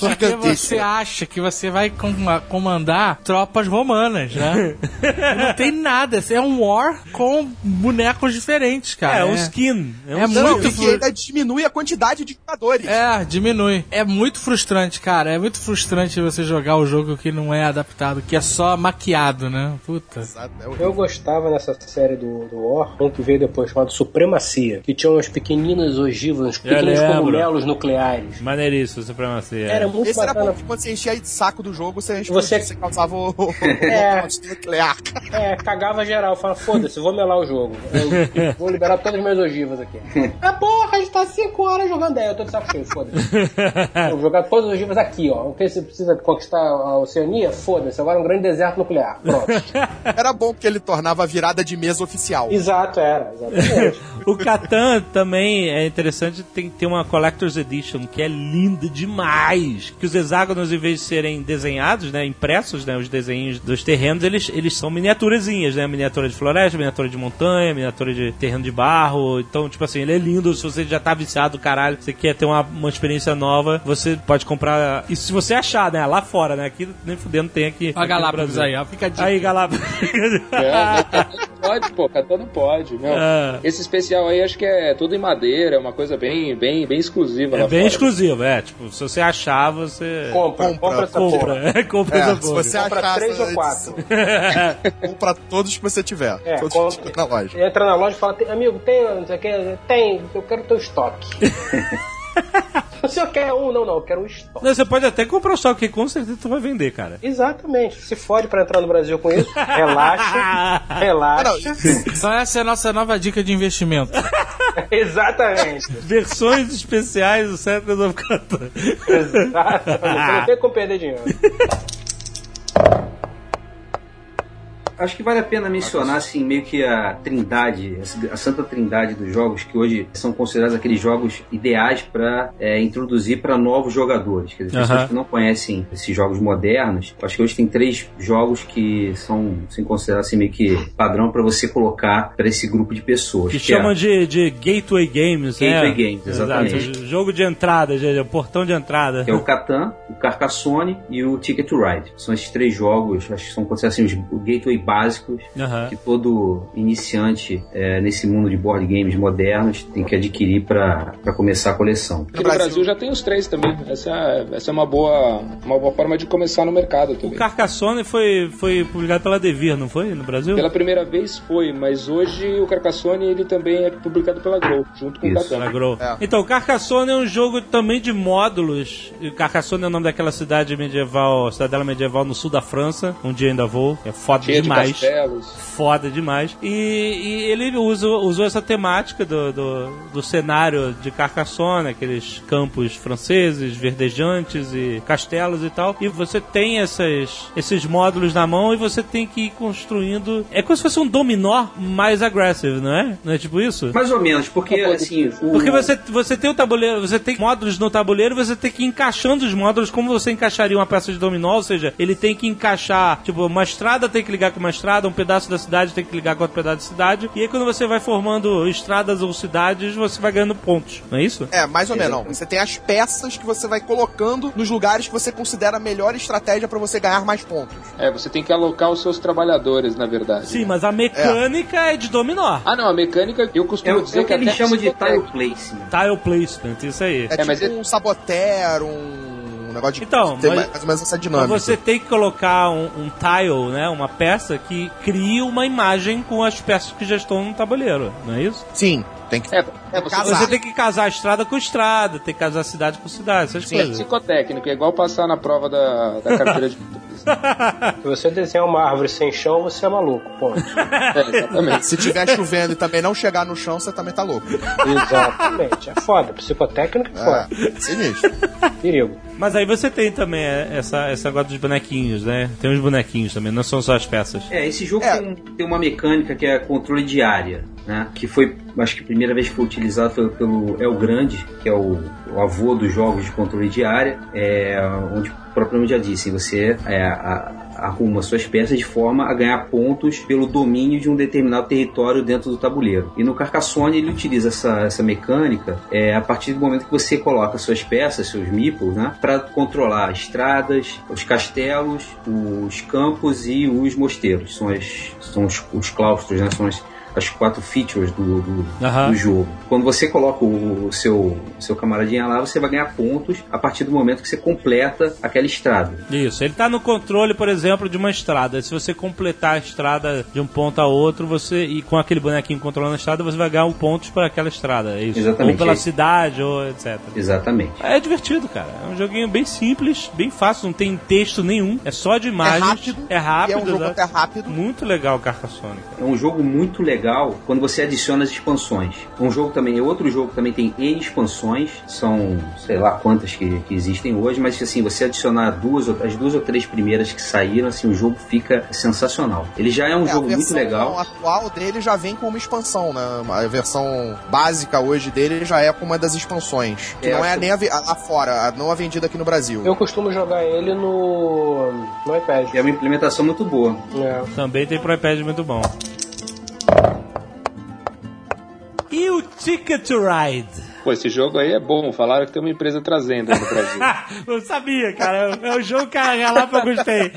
Porque você Gigantesca. acha que você vai com- comandar tropas romanas, né? E não tem nada. É um War com bonecos diferentes, cara. é, um skin. É, um É skin. muito E que ainda diminui a quantidade de jogadores. É, diminui. É muito frustrante, cara. É muito frustrante você jogar o jogo que não é adaptado, que é só maquiado, né? Puta. É. Eu gostava nessa série do, do War, um que veio depois chamado Supremacia, que tinha umas pequeninas ogivas, uns pequenos cogumelos nucleares. Maneiríssimo, supremacia. Era muito Esse era bacana. bom, porque quando você enchia de saco do jogo, você, Você- você causava o, o É. nuclear. É, cagava geral. Fala, foda-se, vou melar o jogo. Eu vou liberar todas as minhas ogivas aqui. ah, porra, a gente tá 5 horas jogando. É, eu tô de saco cheio, foda-se. Vou jogar todas as ogivas aqui, ó. O que você precisa conquistar a Oceania? Foda-se, agora é um grande deserto nuclear. Pronto. Era bom porque ele tornava a virada de mesa oficial. Exato, era. Exatamente. O Catan também é interessante, tem que ter uma Collector's Edition, que é linda demais. Que os hexágonos, em vez de serem desenhados, né, impressos, né, os desenhos dos terrenos, eles, eles são miniaturazinhas, né? Miniatura de floresta, miniatura de montanha, miniatura de terreno de barro. Então, tipo assim, ele é lindo. Se você já tá viciado do caralho, você quer ter uma, uma experiência nova, você pode comprar. Isso se você achar, né? Lá fora, né? Aqui nem fudendo tem aqui. A Galápagos aí, ó. Fica. Aí, Galápagos. É, não pode, pô, Catan não pode. Não. É. Esse especial aí acho que é tudo em madeira, é uma coisa bem, bem, bem exclusiva É lá bem fora. exclusivo, é. Tipo, se você achar, você. Compra, Compra, compra, essa porra. Compra, é, compra É, essa se porra. você Compra achar três ou quatro. Compra todos que você tiver. É, todos compra. que tiver na loja. Entra na loja e fala, "Tem- amigo, tem, não sei o que, tem, eu quero teu estoque. o senhor quer um? Não, não, eu quero o estoque. Não, Você pode até comprar o só que com certeza tu vai vender, cara. Exatamente. Se fode pra entrar no Brasil com isso, relaxa, relaxa. Então essa é a nossa nova dica de investimento. Exatamente. Versões especiais do Settlers of Catan. Exatamente. Você não tem como perder dinheiro. Acho que vale a pena mencionar, assim, meio que a trindade, a santa trindade dos jogos, que hoje são considerados aqueles jogos ideais para introduzir para novos jogadores. Quer dizer, pessoas que não conhecem esses jogos modernos. Acho que hoje tem três jogos que são, são considerados assim, meio que padrão para você colocar para esse grupo de pessoas. Que é chamam de, de Gateway Games, Gateway né? Games, exatamente. Exato. Jogo de entrada, gente, portão de entrada. que é o Catan, o Carcassonne e o Ticket to Ride. São esses três jogos, acho que são considerados assim, os gateway básicos Aham. que todo iniciante é, nesse mundo de board games modernos tem que adquirir para começar a coleção. Aqui no Brasil já tem os três também. Essa, é- essa é uma boa, uma boa forma de começar no mercado O também. Carcassonne foi, foi publicado pela Devir, não foi? No Brasil? Pela primeira vez foi, mas hoje o Carcassonne ele também é publicado pela Grow, junto com Isso. o Catan. Pela Grow. É. Então, o Carcassonne é um jogo também de módulos. Carcassonne é o nome daquela cidade medieval, cidadela medieval no sul da França, onde ainda vou. É foda Cheia de demais. castelos. Foda demais. E, e ele usa, usou essa temática do, do, do cenário de Carcassonne, aqueles campos franceses, verdejantes e castelos e tal. E você tem essas, esses módulos na mão e você tem que ir construindo. É como se fosse um dominó mais agressivo, não é? Não é tipo isso? Mais ou menos, porque assim. o- Porque você, você tem o tabuleiro, você tem módulos no tabuleiro e você tem que ir encaixando os módulos como você encaixaria uma peça de dominó, ou seja, ele tem que encaixar, tipo, uma estrada tem que ligar com uma estrada, um pedaço da cidade tem que ligar com outro pedaço da cidade, e aí quando você vai formando estradas ou cidades, você vai ganhando pontos, não é isso? É, mais ou menos. não. Você tem as peças que você vai colocando nos lugares que você considera a melhor estratégia pra você ganhar mais pontos. É, você tem que alocar os seus trabalhadores, na verdade. Sim, mas a mecânica é, de dominó. Ah, não, a mecânica, eu É, costumo o- dizer é o que eles até chamam de tile placement. Tile placement, isso aí. É, É, mas tipo é- um saboteur, um negócio de. Então, tem mas- mais ou menos essa dinâmica. você tem que colocar um, um tile, né, uma peça que crie uma imagem com as peças que já estão no tabuleiro, não é isso? Sim, tem que. É, é você, Casar. Você tem que casar a estrada com estrada, tem que casar a cidade com cidade, essas Sim. é coisas. psicotécnico, é igual passar na prova da, da carteira de motorista. Se você desenhar uma árvore sem chão, você é maluco, ponto. É, exatamente. Se tiver chovendo e também não chegar no chão, você também tá louco. Exatamente. É foda. Psicotécnico é foda. É, sinistro. Perigo. Mas aí você tem também é, essa, essa negócio dos bonequinhos, né? Tem uns bonequinhos também, não são só as peças. É, esse jogo É. Tem, tem uma mecânica que é controle de área, né? Que foi, acho que a primeira vez que foi utilizado foi pelo El Grande, que é o, o avô dos jogos de controle de área, é, onde propriamente já disse, você é, a- arruma suas peças de forma a ganhar pontos pelo domínio de um determinado território dentro do tabuleiro. E no Carcassonne ele utiliza essa, essa mecânica é, a partir do momento que você coloca suas peças, seus meeples, né, para controlar estradas, os castelos, os campos e os mosteiros. São, as, são os, os claustros, né, são as, as quatro features do, do, Aham. do jogo. Quando você coloca o, o seu, seu camaradinha lá, você vai ganhar pontos a partir do momento que você completa aquela estrada. Isso, ele tá no controle, por exemplo, de uma estrada. Se você completar a estrada de um ponto a outro, você e com aquele bonequinho controlando a estrada, você vai ganhar um pontos para aquela estrada. É isso. Exatamente. Ou pela É cidade, ou etc. Exatamente. É divertido, cara. É um joguinho bem simples, bem fácil, não tem texto nenhum. É só de imagens. rápido, É rápido. e é um jogo até rápido. Muito legal o Carcassonne. cara. É um jogo muito legal quando você adiciona as expansões. Um jogo também, outro jogo também tem N expansões, são sei lá quantas que, que existem hoje, mas assim, você adicionar duas, ou- as duas ou três primeiras que saíram, assim, o jogo fica sensacional. Ele já é um É, jogo a muito versão legal. atual dele já vem com uma expansão, né? A versão básica hoje dele já é com uma das expansões. Que É, não é nem a, a- lá fora, a- não a vendida aqui no Brasil. Eu costumo jogar ele no, no iPad. É uma implementação muito boa. É. Também tem pro iPad muito bom. E o Ticket to Ride? Pô, esse jogo aí é bom. Falaram que tem uma empresa trazendo no Brasil. Eu sabia, cara. É o jogo que a Galápagos tem.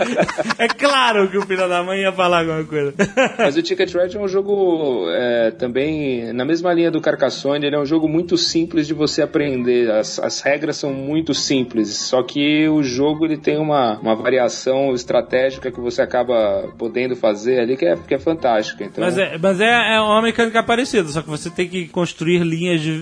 É claro que o filho da mãe ia falar alguma coisa. Mas o Ticket Ride é um jogo é, também na mesma linha do Carcassonne. Ele é um jogo muito simples de você aprender. As, as regras são muito simples. Só que o jogo ele tem uma, uma variação estratégica que você acaba podendo fazer ali que é, que é fantástica. Então, Mas, é, mas é, é uma mecânica parecida, só que você tem que construir linhas de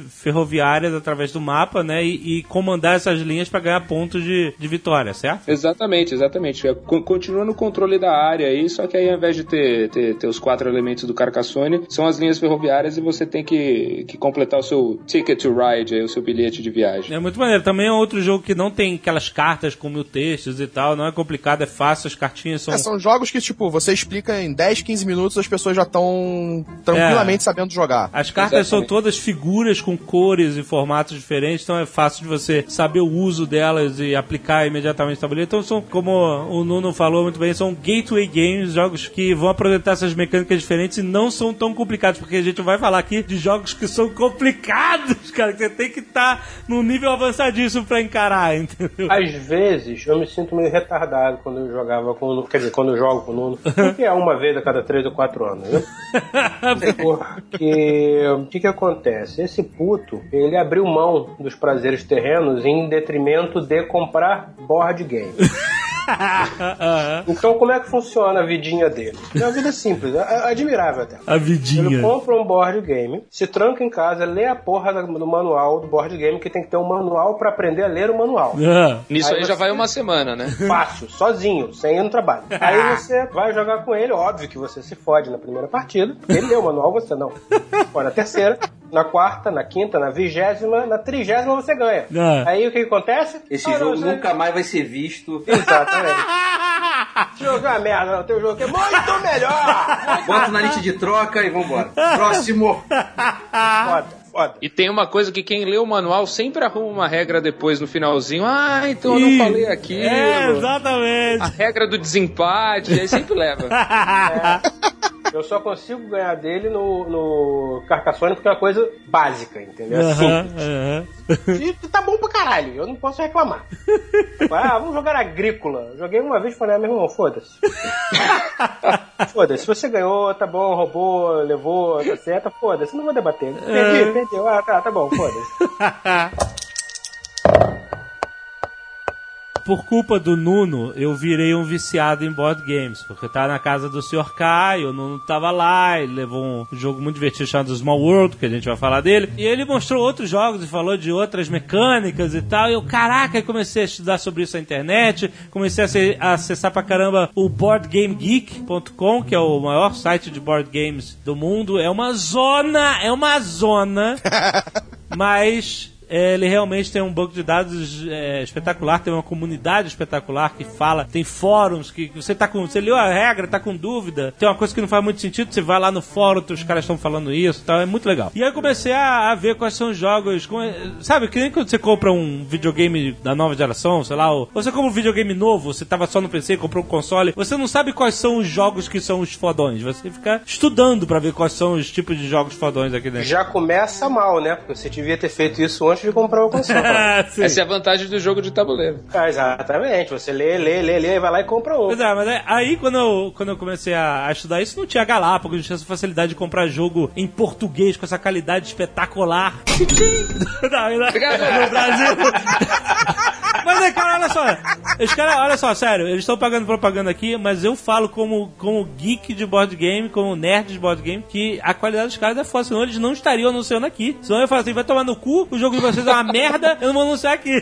ferroviárias através do mapa, né? E, e comandar essas linhas para ganhar pontos de, de vitória, certo? Exatamente, exatamente. É, con- Continua no controle da área aí, só que aí ao invés de ter, ter, ter os quatro elementos do Carcassonne, são as linhas ferroviárias e você tem que, que completar o seu ticket to ride, aí, o seu bilhete de viagem. É muito maneiro. Também é outro jogo que não tem aquelas cartas com mil textos e tal, não é complicado, é fácil, as cartinhas são. É, são jogos que, tipo, você explica em 10, 15 minutos, as pessoas já estão tranquilamente sabendo jogar. As cartas são Exatamente. todas figuras com cores e formatos diferentes, então é fácil de você saber o uso delas e aplicar imediatamente no tabuleiro. Então são, como o Nuno falou muito bem, são gateway games, jogos que vão apresentar essas mecânicas diferentes e não são tão complicados, porque a gente vai falar aqui de jogos que são complicados, cara, que você tem que estar num nível avançadíssimo pra encarar, entendeu? Às vezes eu me sinto meio retardado quando eu jogava com o Nuno. Quer dizer, quando eu jogo com o Nuno. Que é uma vez a cada três ou quatro anos, né? Porque o que, que acontece? Esse puto, ele abriu mão dos prazeres terrenos em detrimento de comprar board game. Então, como é que funciona a vidinha dele? É uma vida simples, é- é admirável até. A Ele vidinha. compra um board game, se tranca em casa, lê a porra do manual do board game, que tem que ter um manual pra aprender a ler o manual. Ah, Nisso Aí aí, já vai uma semana, né? Fácil, sozinho, sem ir no trabalho. Aí você vai jogar com ele, óbvio que você se fode na primeira partida. Ele leu o manual, você não. Pô, na terceira, na quarta, na quinta, na vigésima, na trigésima você ganha. Ah. Aí o que, que acontece? Esse Ah, jogo não, você- nunca mais vai ser visto. Exatamente. Esse jogo é uma merda, não. Teu jogo é muito melhor! Bota na lista de troca e vambora. Próximo. Foda, foda. E tem uma coisa que quem lê o manual sempre arruma uma regra depois no finalzinho. Ah, então eu Ih, não falei aquilo. É, exatamente. A regra do desempate, aí sempre leva. Eu só consigo ganhar dele no, no Carcassonne porque é uma coisa básica, entendeu? É simples. Aham. E tá bom pra caralho, eu não posso reclamar. Ah, vamos jogar agrícola. Joguei uma vez e falei, ah, meu irmão, foda-se. foda-se, você ganhou, tá bom, roubou, levou, tá certo, foda-se, não vou debater. Perdi, perdeu, ah, tá, tá bom, foda-se. Por culpa do Nuno, eu virei um viciado em board games. Porque eu tava na casa do Sr. Kai, o Nuno tava lá, ele levou um jogo muito divertido chamado Small World, que a gente vai falar dele. E ele mostrou outros jogos e falou de outras mecânicas e tal. E eu, caraca, comecei a estudar sobre isso na internet. Comecei a, acessar pra caramba o BoardGameGeek.com, que é o maior site de board games do mundo. É uma zona, é uma zona. Mas ele realmente tem um banco de dados é, espetacular, tem uma comunidade espetacular que fala, tem fóruns que, você tá com. Você leu a regra, tá com dúvida, tem uma coisa que não faz muito sentido, você vai lá no fórum, os caras estão falando isso tal, é muito legal. E aí eu comecei a, a ver quais são os jogos. como é- sabe, que nem quando você compra um videogame da nova geração, sei lá, ou você compra um videogame novo, você tava só no PC, comprou um console, você não sabe quais são os jogos que são os fodões. Você fica estudando pra ver quais são os tipos de jogos fodões aqui dentro. Já começa mal, né? Porque você devia ter feito isso antes de comprar o console. Sim. Essa é a vantagem do jogo de tabuleiro. Ah, exatamente, você lê, lê, lê, lê, vai lá e compra um. Pois é, mas é, aí quando eu, quando eu comecei a, a estudar isso, não tinha Galápagos, não tinha essa facilidade de comprar jogo em português com essa qualidade espetacular. não, não, no Brasil. é, cara, olha só. Os caras, olha só, sério, eles estão pagando propaganda aqui, mas eu falo como, como geek de board game, como nerd de board game, que a qualidade dos caras é foda, senão eles não estariam anunciando aqui. Senão eu falo assim, vai tomar no cu, o jogo de vocês é uma merda, eu não vou anunciar aqui.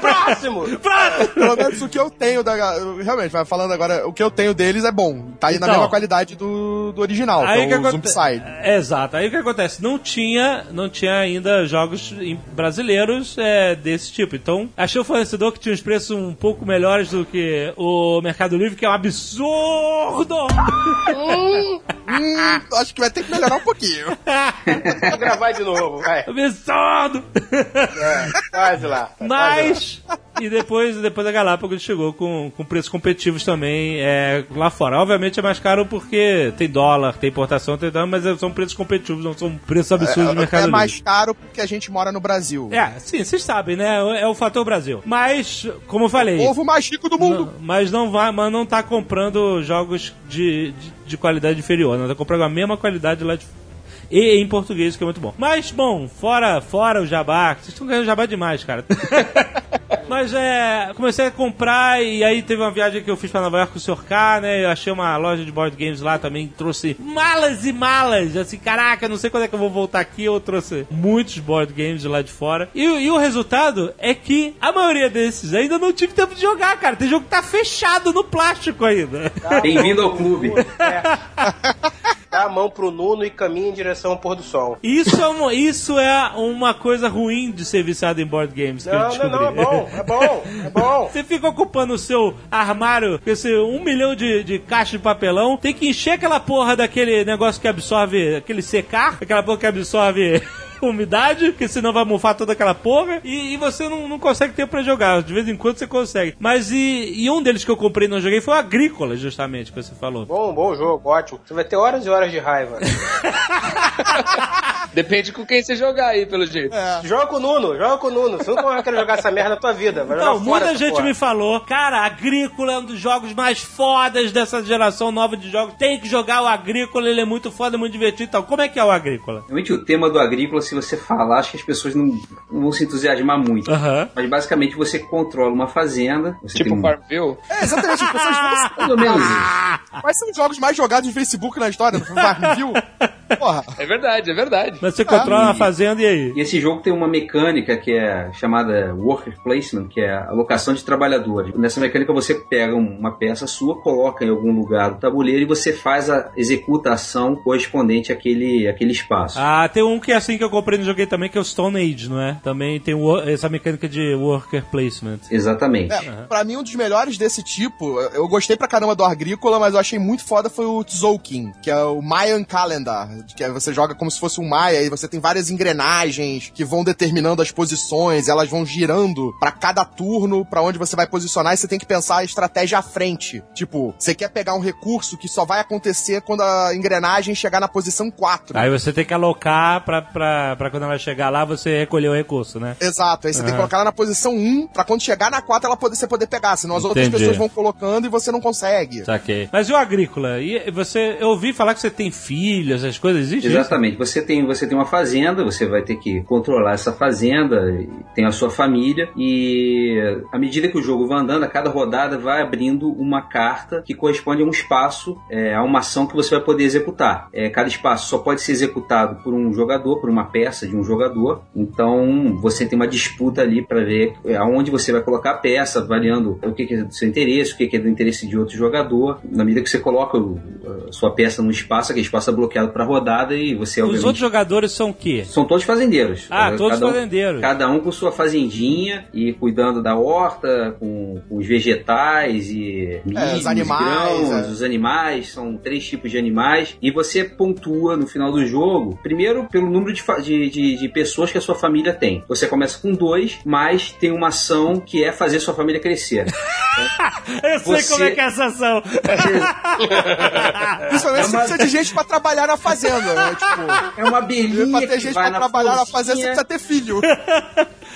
Próximo! Próximo! Pelo menos o que eu tenho da. Realmente, vai falando agora, o que eu tenho deles é bom. Tá aí na Então. mesma qualidade do, do original, Aí que é o aconte- Zombicide. Exato. Aí o que acontece? Não tinha, não tinha ainda jogos brasileiros é, desse tipo. Então, achei o fornecedor que tinha uns preços um pouco melhores do que o Mercado Livre, que é um absurdo! Hum, acho que vai ter que melhorar um pouquinho. Vou gravar de novo, vai. absurdo! É, quase lá. tá quase Mas. E depois, depois a Galápagos chegou com, com preços competitivos também é, lá fora. Obviamente é mais caro porque tem dólar, tem importação, tem dólar, mas são preços competitivos, não são preços absurdos É, do mercado é livre. mais caro porque a gente mora no Brasil. É, sim, vocês sabem, né? É o fator Brasil. Mas, como eu falei. O povo mais rico do mundo. não- mas não vai, mas não tá comprando jogos de, de, de qualidade inferior, não tá comprando a mesma qualidade lá de e em português, que é muito bom. Mas, bom, fora, fora o jabá, vocês estão ganhando jabá demais, cara. Mas é, comecei a comprar e aí teve uma viagem que eu fiz pra Nova York com o Sr. K, né? Eu achei uma loja de board games lá também, trouxe malas e malas. Assim, caraca, não sei quando é que eu vou voltar aqui. Eu trouxe muitos board games de lá de fora. E, o- e o resultado é que a maioria desses ainda não tive tempo de jogar, cara. Tem jogo que tá fechado no plástico ainda. Bem-vindo ao clube. Dá a mão pro Nuno e caminha em direção ao pôr do sol. Isso é, uma, isso é uma coisa ruim de ser viciado em board games. Não, não, não, é bom, é bom, é bom. Você fica ocupando o seu armário com esse um milhão de, de caixas de papelão, tem que encher aquela porra daquele negócio que absorve, aquele secar, aquela porra que absorve umidade, porque senão vai mofar toda aquela porra, e, e você não, não consegue ter pra jogar. De vez em quando você consegue. Mas e, e um deles que eu comprei e não joguei foi o Agrícola, justamente, que você falou. Bom, bom jogo, ótimo. Você vai ter horas e horas de raiva. Depende com quem você jogar aí, pelo jeito. É. Joga com o Nuno, joga com o Nuno. Você nunca vai querer jogar essa merda na tua vida. Vai Não, muita gente porra. me falou, cara, Agrícola é um dos jogos mais fodas dessa geração nova de jogos. Tem que jogar o Agrícola, ele é muito foda, muito divertido e tal. Como é que é o Agrícola? Realmente o tema do agrícola, se você falar, acho que as pessoas não, não vão se entusiasmar muito. Mas basicamente você controla uma fazenda. Você Tipo tem um... Farmville. É, exatamente, as pessoas vão Mais ou menos isso. Quais são os jogos mais jogados no Facebook na história? No Farmville? Porra. É verdade, é verdade. Mas você controla e- uma fazenda e aí? E esse jogo tem uma mecânica que é chamada Worker Placement, que é a alocação de trabalhadores. Nessa mecânica você pega um- uma peça sua, coloca em algum lugar do tabuleiro e você faz a executa a ação correspondente àquele, àquele espaço. Ah, tem um que é assim que eu comprei no joguei também, que é o Stone Age, não é? Também tem essa mecânica de worker placement. Exatamente. É, pra mim, um dos melhores desse tipo, eu gostei pra caramba do Agrícola, mas eu achei muito foda foi o Tzolk'in, que é o Mayan Calendar, que é, você joga como se fosse um Maia, e você tem várias engrenagens que vão determinando as posições, elas vão girando pra cada turno, pra onde você vai posicionar, e você tem que pensar a estratégia à frente. Tipo, você quer pegar um recurso que só vai acontecer quando a engrenagem chegar na posição 4. Aí você tem que alocar pra, pra, pra quando ela chegar lá, você recolher o recurso, né? Exato, aí você tem que colocar ela na posição 1, pra quando chegar na 4 ela poder, você poder pegar, senão as outras Entendi. pessoas vão colocando e você não consegue. Saquei. Mas e o Agrícola? E você, eu ouvi falar que você tem filhos, essas coisas, existe isso? Exatamente. Você tem, você tem uma fazenda, você vai ter que controlar essa fazenda, tem a sua família, e à medida que o jogo vai andando, a cada rodada vai abrindo uma carta que corresponde a um espaço, é, a uma ação que você vai poder executar. É, cada espaço só pode ser executado por um jogador, por uma peça de um jogador. Então você tem uma disputa ali para ver é, aonde você vai colocar a peça, variando o que é do seu interesse, o que que é do interesse de outro jogador. Na medida que você coloca a sua peça no espaço, aquele espaço é bloqueado para rodada e você Os outros jogadores são o quê? são todos fazendeiros. Ah, Cada- todos cada um- fazendeiros. Cada um com sua fazendinha e cuidando da horta, com, com os vegetais e milho, os animais, grãos, é. os animais. São três tipos de animais. E você pontua no final do jogo, primeiro pelo número de, de, de, de pessoas que a sua família tem. Você começa com dois, mas tem uma ação que é fazer sua família crescer. Eu sei Você- como é que é essa ação. Principalmente se É uma- precisa de gente pra trabalhar na fazenda, né? Tipo, É uma belinha pra ter gente pra trabalhar na fazenda, você precisa ter filho.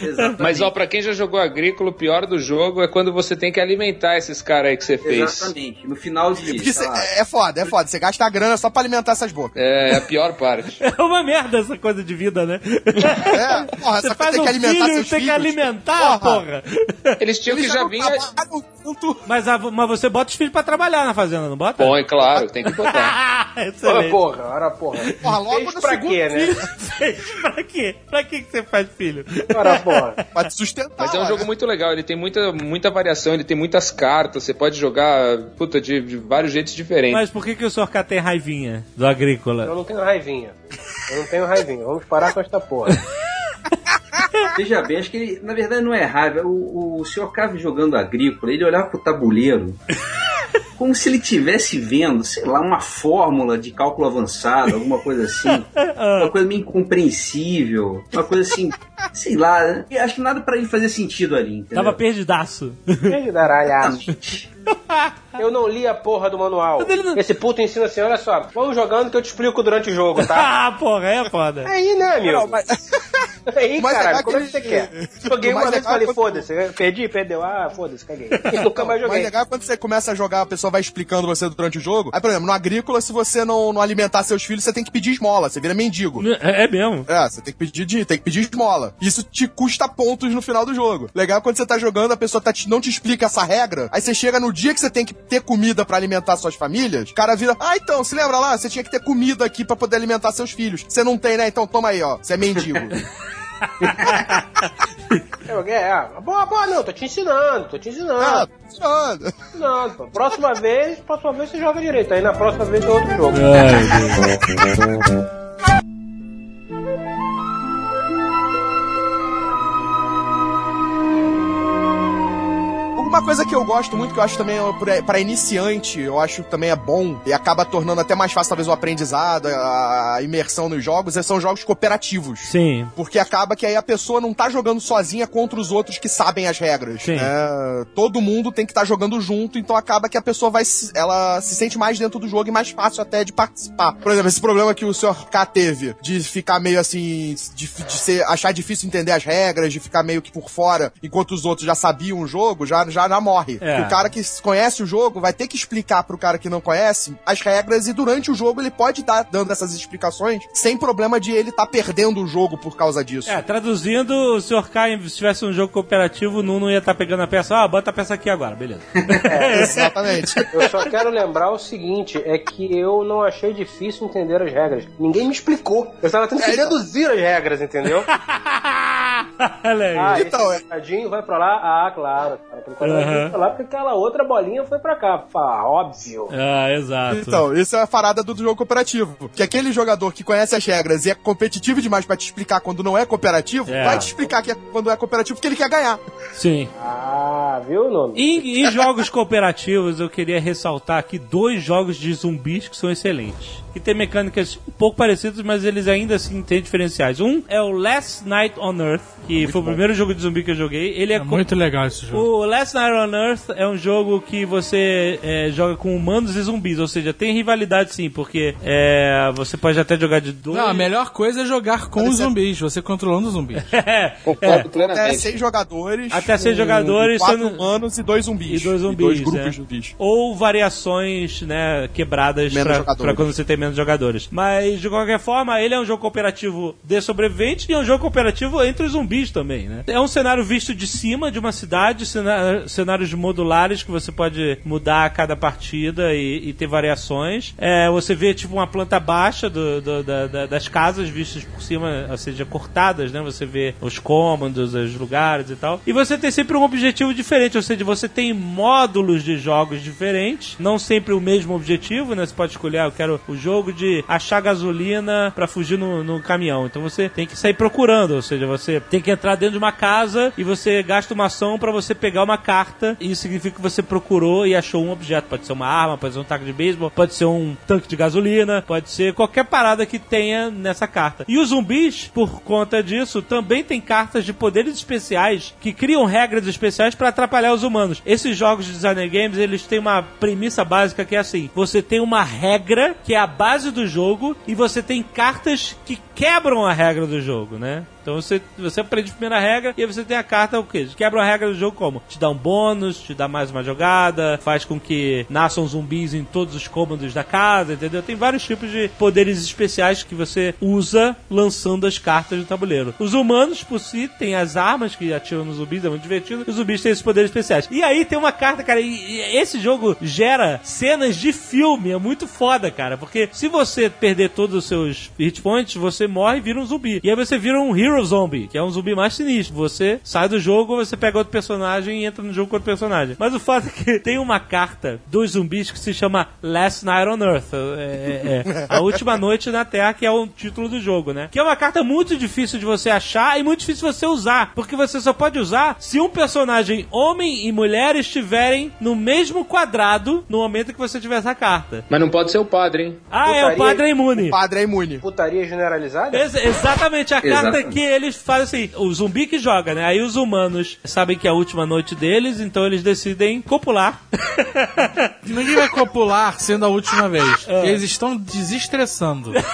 Exatamente. Mas ó, pra quem já jogou Agrícola, o pior do jogo é quando você tem que alimentar esses caras aí que você fez. Exatamente. No final de. Porque sei cê- é foda, é foda. Você gasta a grana só pra alimentar essas bocas. É a pior parte. É uma merda essa coisa de vida, né? É, porra, Você só faz tem um que alimentar filho seus tem que filhos. alimentar, porra. Eles tinham Eles que já junto. Mas, a- mas você bota os filhos pra trabalhar na fazenda, não bota? Bom, é claro, tem que botar. Ah, Ora excelente. porra, ora porra. Porra, logo Fez no pra segundo quê, né? filho, Fez pra quê? Pra que que você faz filho? Ora porra. Pra te sustentar. Mas é um jogo muito legal, ele tem muita, muita variação, ele tem muitas cartas, você pode jogar, puta, de, de vários jeitos diferentes. Mas por que, que o Sr. K tem raivinha do Eu Agrícola? não tenho raivinha. Eu não tenho raivinha. Vamos parar com esta porra. Veja bem, acho que ele, na verdade não é raiva. O, o Sr. Cave jogando agrícola, ele olhava pro tabuleiro como se ele estivesse vendo, sei lá, uma fórmula de cálculo avançado, alguma coisa assim. Uma coisa meio incompreensível. Uma coisa assim, sei lá. eu Acho que nada pra ele fazer sentido ali, entendeu? Tava perdidaço. Aralhada. Eu não li a porra do manual. Mas Esse puto ensina assim, olha só, vamos jogando que eu te explico durante o jogo, tá? ah, porra, é foda. Aí, né, amigo? Não, mas- Aí, Mas caralho, é como é que você quer? Joguei uma vez e falei, quando- foda-se, perdi, perdeu, ah, foda-se, caguei. Nunca mais joguei. legal é quando você começa a jogar, a pessoa vai explicando você durante o jogo. Aí, por exemplo, no agrícola, se você não, não alimentar seus filhos, você tem que pedir esmola, você vira mendigo. É, é mesmo. É, você tem que pedir tem que pedir esmola. Isso te custa pontos no final do jogo. Legal é quando você tá jogando, a pessoa tá te- não te explica essa regra. Aí você chega no dia que você tem que ter comida pra alimentar suas famílias, o cara vira: "Ah, então, se lembra lá, você tinha que ter comida aqui pra poder alimentar seus filhos. Você não tem, né? Então toma aí, ó. Você é mendigo." Eu, é, ah, boa, boa, não, tô te ensinando, tô te ah, ensinando. tirando. ensinando, pô. Próxima vez, próxima vez você joga direito. Aí na próxima vez é outro jogo. O Uma coisa que eu gosto muito, que eu acho também é pra- pra iniciante, eu acho que também é bom e acaba tornando até mais fácil talvez o aprendizado, a a imersão nos jogos, é- são jogos cooperativos. Sim. Porque acaba que aí a pessoa não tá jogando sozinha contra os outros que sabem as regras. Sim. né? Todo mundo tem que estar jogando junto, então acaba que a pessoa vai ela se sente mais dentro do jogo e mais fácil até de participar. Por exemplo, esse problema que o Sr. K teve de ficar meio assim, de, de ser, achar difícil entender as regras, de ficar meio que por fora, enquanto os outros já sabiam o jogo, já, já, já morre. É. O cara que conhece o jogo vai ter que explicar pro cara que não conhece as regras e durante o jogo ele pode estar dando essas explicações sem problema de ele estar perdendo o jogo por causa disso. É, traduzindo, o Sr. K, se tivesse um jogo cooperativo, o Nuno não ia estar pegando a peça. Ah, bota a peça aqui agora, beleza. Exatamente. Eu só quero lembrar o seguinte, é que eu não achei difícil entender as regras. Ninguém me explicou. Eu estava tendo que É, então. deduzir as regras, entendeu? Olha aí. Ah, Então, é- esse quadradinho vai pra lá? Ah, claro. Cara. Pra lá porque aquela outra bolinha foi pra cá. Fala, óbvio. Ah, exato. Então, isso é a parada do jogo cooperativo. Que aquele jogador que conhece as regras e é competitivo demais pra te explicar quando não é cooperativo, É. vai te explicar que é quando é cooperativo porque ele quer ganhar. Sim. Ah, viu, Nuno? Em, em jogos cooperativos, eu queria ressaltar aqui dois jogos de zumbis que são excelentes. Que tem mecânicas um pouco parecidas, mas eles ainda assim têm diferenciais. Um é o Last Night on Earth, que foi o primeiro jogo de zumbi que eu joguei. Ele é, É co- muito legal esse jogo. O Last Night on Earth é um jogo que você é, joga com humanos e zumbis, ou seja, tem rivalidade sim, porque é, você pode até jogar de dois. Não, a melhor coisa é jogar com os zumbis, você controlando os zumbis. É, Concordo Até plenamente. seis jogadores. Até seis jogadores, Quatro sendo- humanos e dois zumbis. E dois zumbis, dois grupos é. de zumbis. ou variações, né, quebradas pra, pra quando você tem menos jogadores. Mas, de qualquer forma, ele é um jogo cooperativo de sobrevivente e é um jogo cooperativo entre os zumbis também, né? É um cenário visto de cima de uma cidade, cena- cenários modulares que você pode mudar a cada partida e, e ter variações. É, você vê, tipo, uma planta baixa do- do- da- da- das casas vistas por cima, ou seja, cortadas, né? Você vê os cômodos, os lugares e tal. E você tem sempre um objetivo diferente, ou seja, você tem módulos de jogos diferentes, não sempre o mesmo objetivo, né? Você pode escolher, ah, eu quero o jogo de achar gasolina pra fugir no, no caminhão. Então você tem que sair procurando, ou seja, você tem que entrar dentro de uma casa e você gasta uma ação pra você pegar uma carta. E isso significa que você procurou e achou um objeto. Pode ser uma arma, pode ser um taco de beisebol, pode ser um tanque de gasolina, pode ser qualquer parada que tenha nessa carta. E os zumbis, por conta disso, também tem cartas de poderes especiais que criam regras especiais pra atrapalhar os humanos. Esses jogos de designer games, eles têm uma premissa básica que é assim: você tem uma regra que é a base do jogo e você tem cartas que quebram a regra do jogo, né? Então você, você aprende a primeira regra e aí você tem a carta o quê? Quebra a regra do jogo como? Te dá um bônus, te dá mais uma jogada, faz com que nasçam zumbis em todos os cômodos da casa, entendeu? Tem vários tipos de poderes especiais que você usa lançando as cartas do tabuleiro. Os humanos, por si, têm as armas que atiram nos zumbis, é muito divertido. Os zumbis têm esses poderes especiais. E aí tem uma carta, cara, e, e esse jogo gera cenas de filme, é muito foda, cara, porque se você perder todos os seus hit points, você morre e vira um zumbi. E aí você vira um hero zombie, que é um zumbi mais sinistro. Você sai do jogo, você pega outro personagem e entra no jogo com outro personagem. Mas o fato é que tem uma carta dos zumbis que se chama Last Night on Earth. É, é, é. A última noite na Terra, que é o título do jogo, né? Que é uma carta muito difícil de você achar e muito difícil de você usar. Porque você só pode usar se um personagem homem e mulher estiverem no mesmo quadrado no momento que você tiver essa carta. Mas não pode ser o padre, hein? Ah, é o Putaria- padre imune. O padre é imune. Putaria generalizada? Ex- exatamente, a carta Exatamente. que eles fazem assim, o zumbi que joga, né? Aí os humanos sabem que é a última noite deles, então eles decidem copular. Ninguém vai copular sendo a última vez. É. Eles estão desestressando.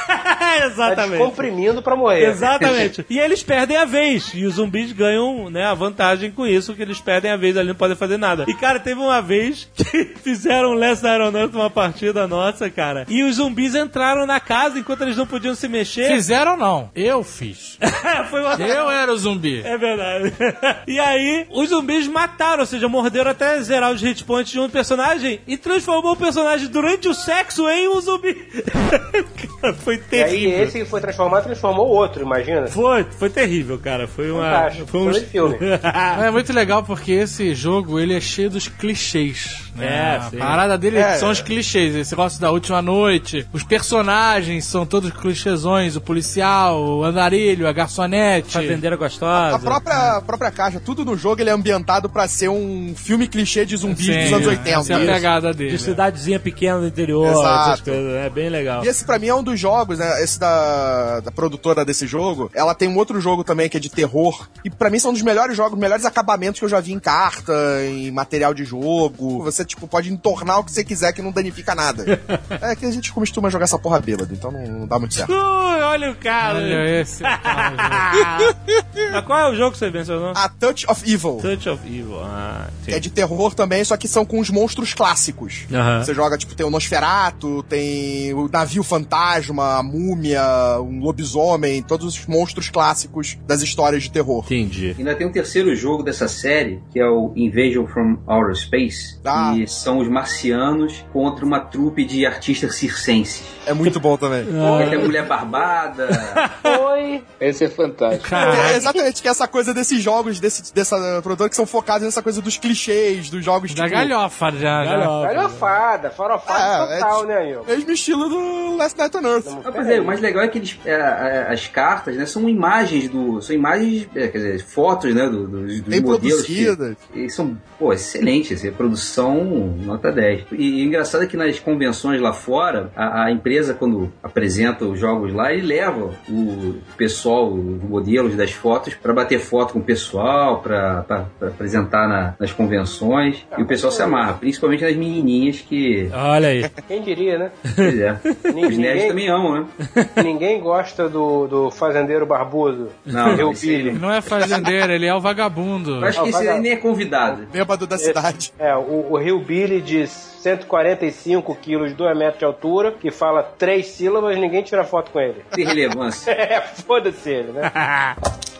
Tá exatamente. descomprimindo pra morrer. Exatamente. E eles perdem a vez. E os zumbis ganham, né, a vantagem com isso, que eles perdem a vez ali, não podem fazer nada. E, cara, teve uma vez que fizeram um Last Aeronaut uma partida nossa, cara. E os zumbis entraram na casa enquanto eles não podiam se mexer. Fizeram não. Eu fiz. Foi uma... Eu era o zumbi. É verdade. E aí, os zumbis mataram, ou seja, morderam até zerar os hit points de um personagem e transformou o personagem durante o sexo em um zumbi. Cara, Foi E aí terrível. esse que foi transformado transformou o outro, imagina. Foi, foi terrível, cara. Foi uma. Fantástico. Foi um Foi filme. É muito legal porque esse jogo ele é cheio dos clichês. Né? É, a sim. parada dele É. são os clichês. Esse negócio da última noite. Os personagens são todos clichêsões. O policial, o andarilho, a garçonete. Fazendeira gostosa. A própria, a própria caixa, tudo no jogo ele é ambientado pra ser um filme clichê de zumbis Sim, dos anos é. 80. Essa é a pegada dele. De cidadezinha pequena do interior, Exato. essas coisas. É bem legal. E esse pra mim é um dos jogos, né? Esse da, da produtora desse jogo. Ela tem um outro jogo também que é de terror. E pra mim são um dos melhores jogos, melhores acabamentos que eu já vi em carta, em material de jogo. Você, tipo, pode entornar o que você quiser que não danifica nada. é que a gente costuma jogar essa porra bêbado, então não, não dá muito certo. Ui, olha o cara. Olha esse. Mas qual é o jogo que você mencionou? A Touch of Evil. Touch of Evil. Ah, sim. É de terror também, só que são com os monstros clássicos. Você joga, tipo, tem o Nosferato, tem o navio fantasma, a múmia, um lobisomem, todos os monstros clássicos das histórias de terror. Entendi. Ainda tem um terceiro jogo dessa série, que é o Invasion from Outer Space, Ah. que são os marcianos contra uma trupe de artistas circenses. É muito bom também. Aí tem a mulher barbada. Foi. Esse é fantástico. É, exatamente, que é essa coisa desses jogos, desse, dessa produtora que são focados nessa coisa dos clichês, dos jogos Da tipo, galhofa já. já. Galhofada, farofada É, é total, tipo- né, amigo? Mesmo estilo do Last Night on Earth. Pois é, o mais legal é que eles, é, é, as cartas, né, são imagens do, são imagens, é, quer dizer, fotos, né, do, do- dos Bem modelos que, produzidas. e são, pô, excelentes, assim, produção nota 10. E, e o engraçado é que nas convenções lá fora, a, a empresa quando apresenta os jogos lá, ele leva o pessoal, os modelos das fotos para bater foto com o pessoal, para apresentar na- nas convenções, e o pessoal se amarra, principalmente nas menininhas que, Olha aí. Quem diria, né? pois é, os nerds Ninguém, também amam, né? ninguém gosta do, do fazendeiro barbudo. Não, Eu esse não é fazendeiro, ele é o vagabundo. Eu acho que esse aí nem é convidado. Bêbado da cidade. É, o, o Rio Billy de 145 quilos, 2 metros de altura, que fala três sílabas, ninguém tira foto com ele. Tem relevância. É, foda-se ele, né?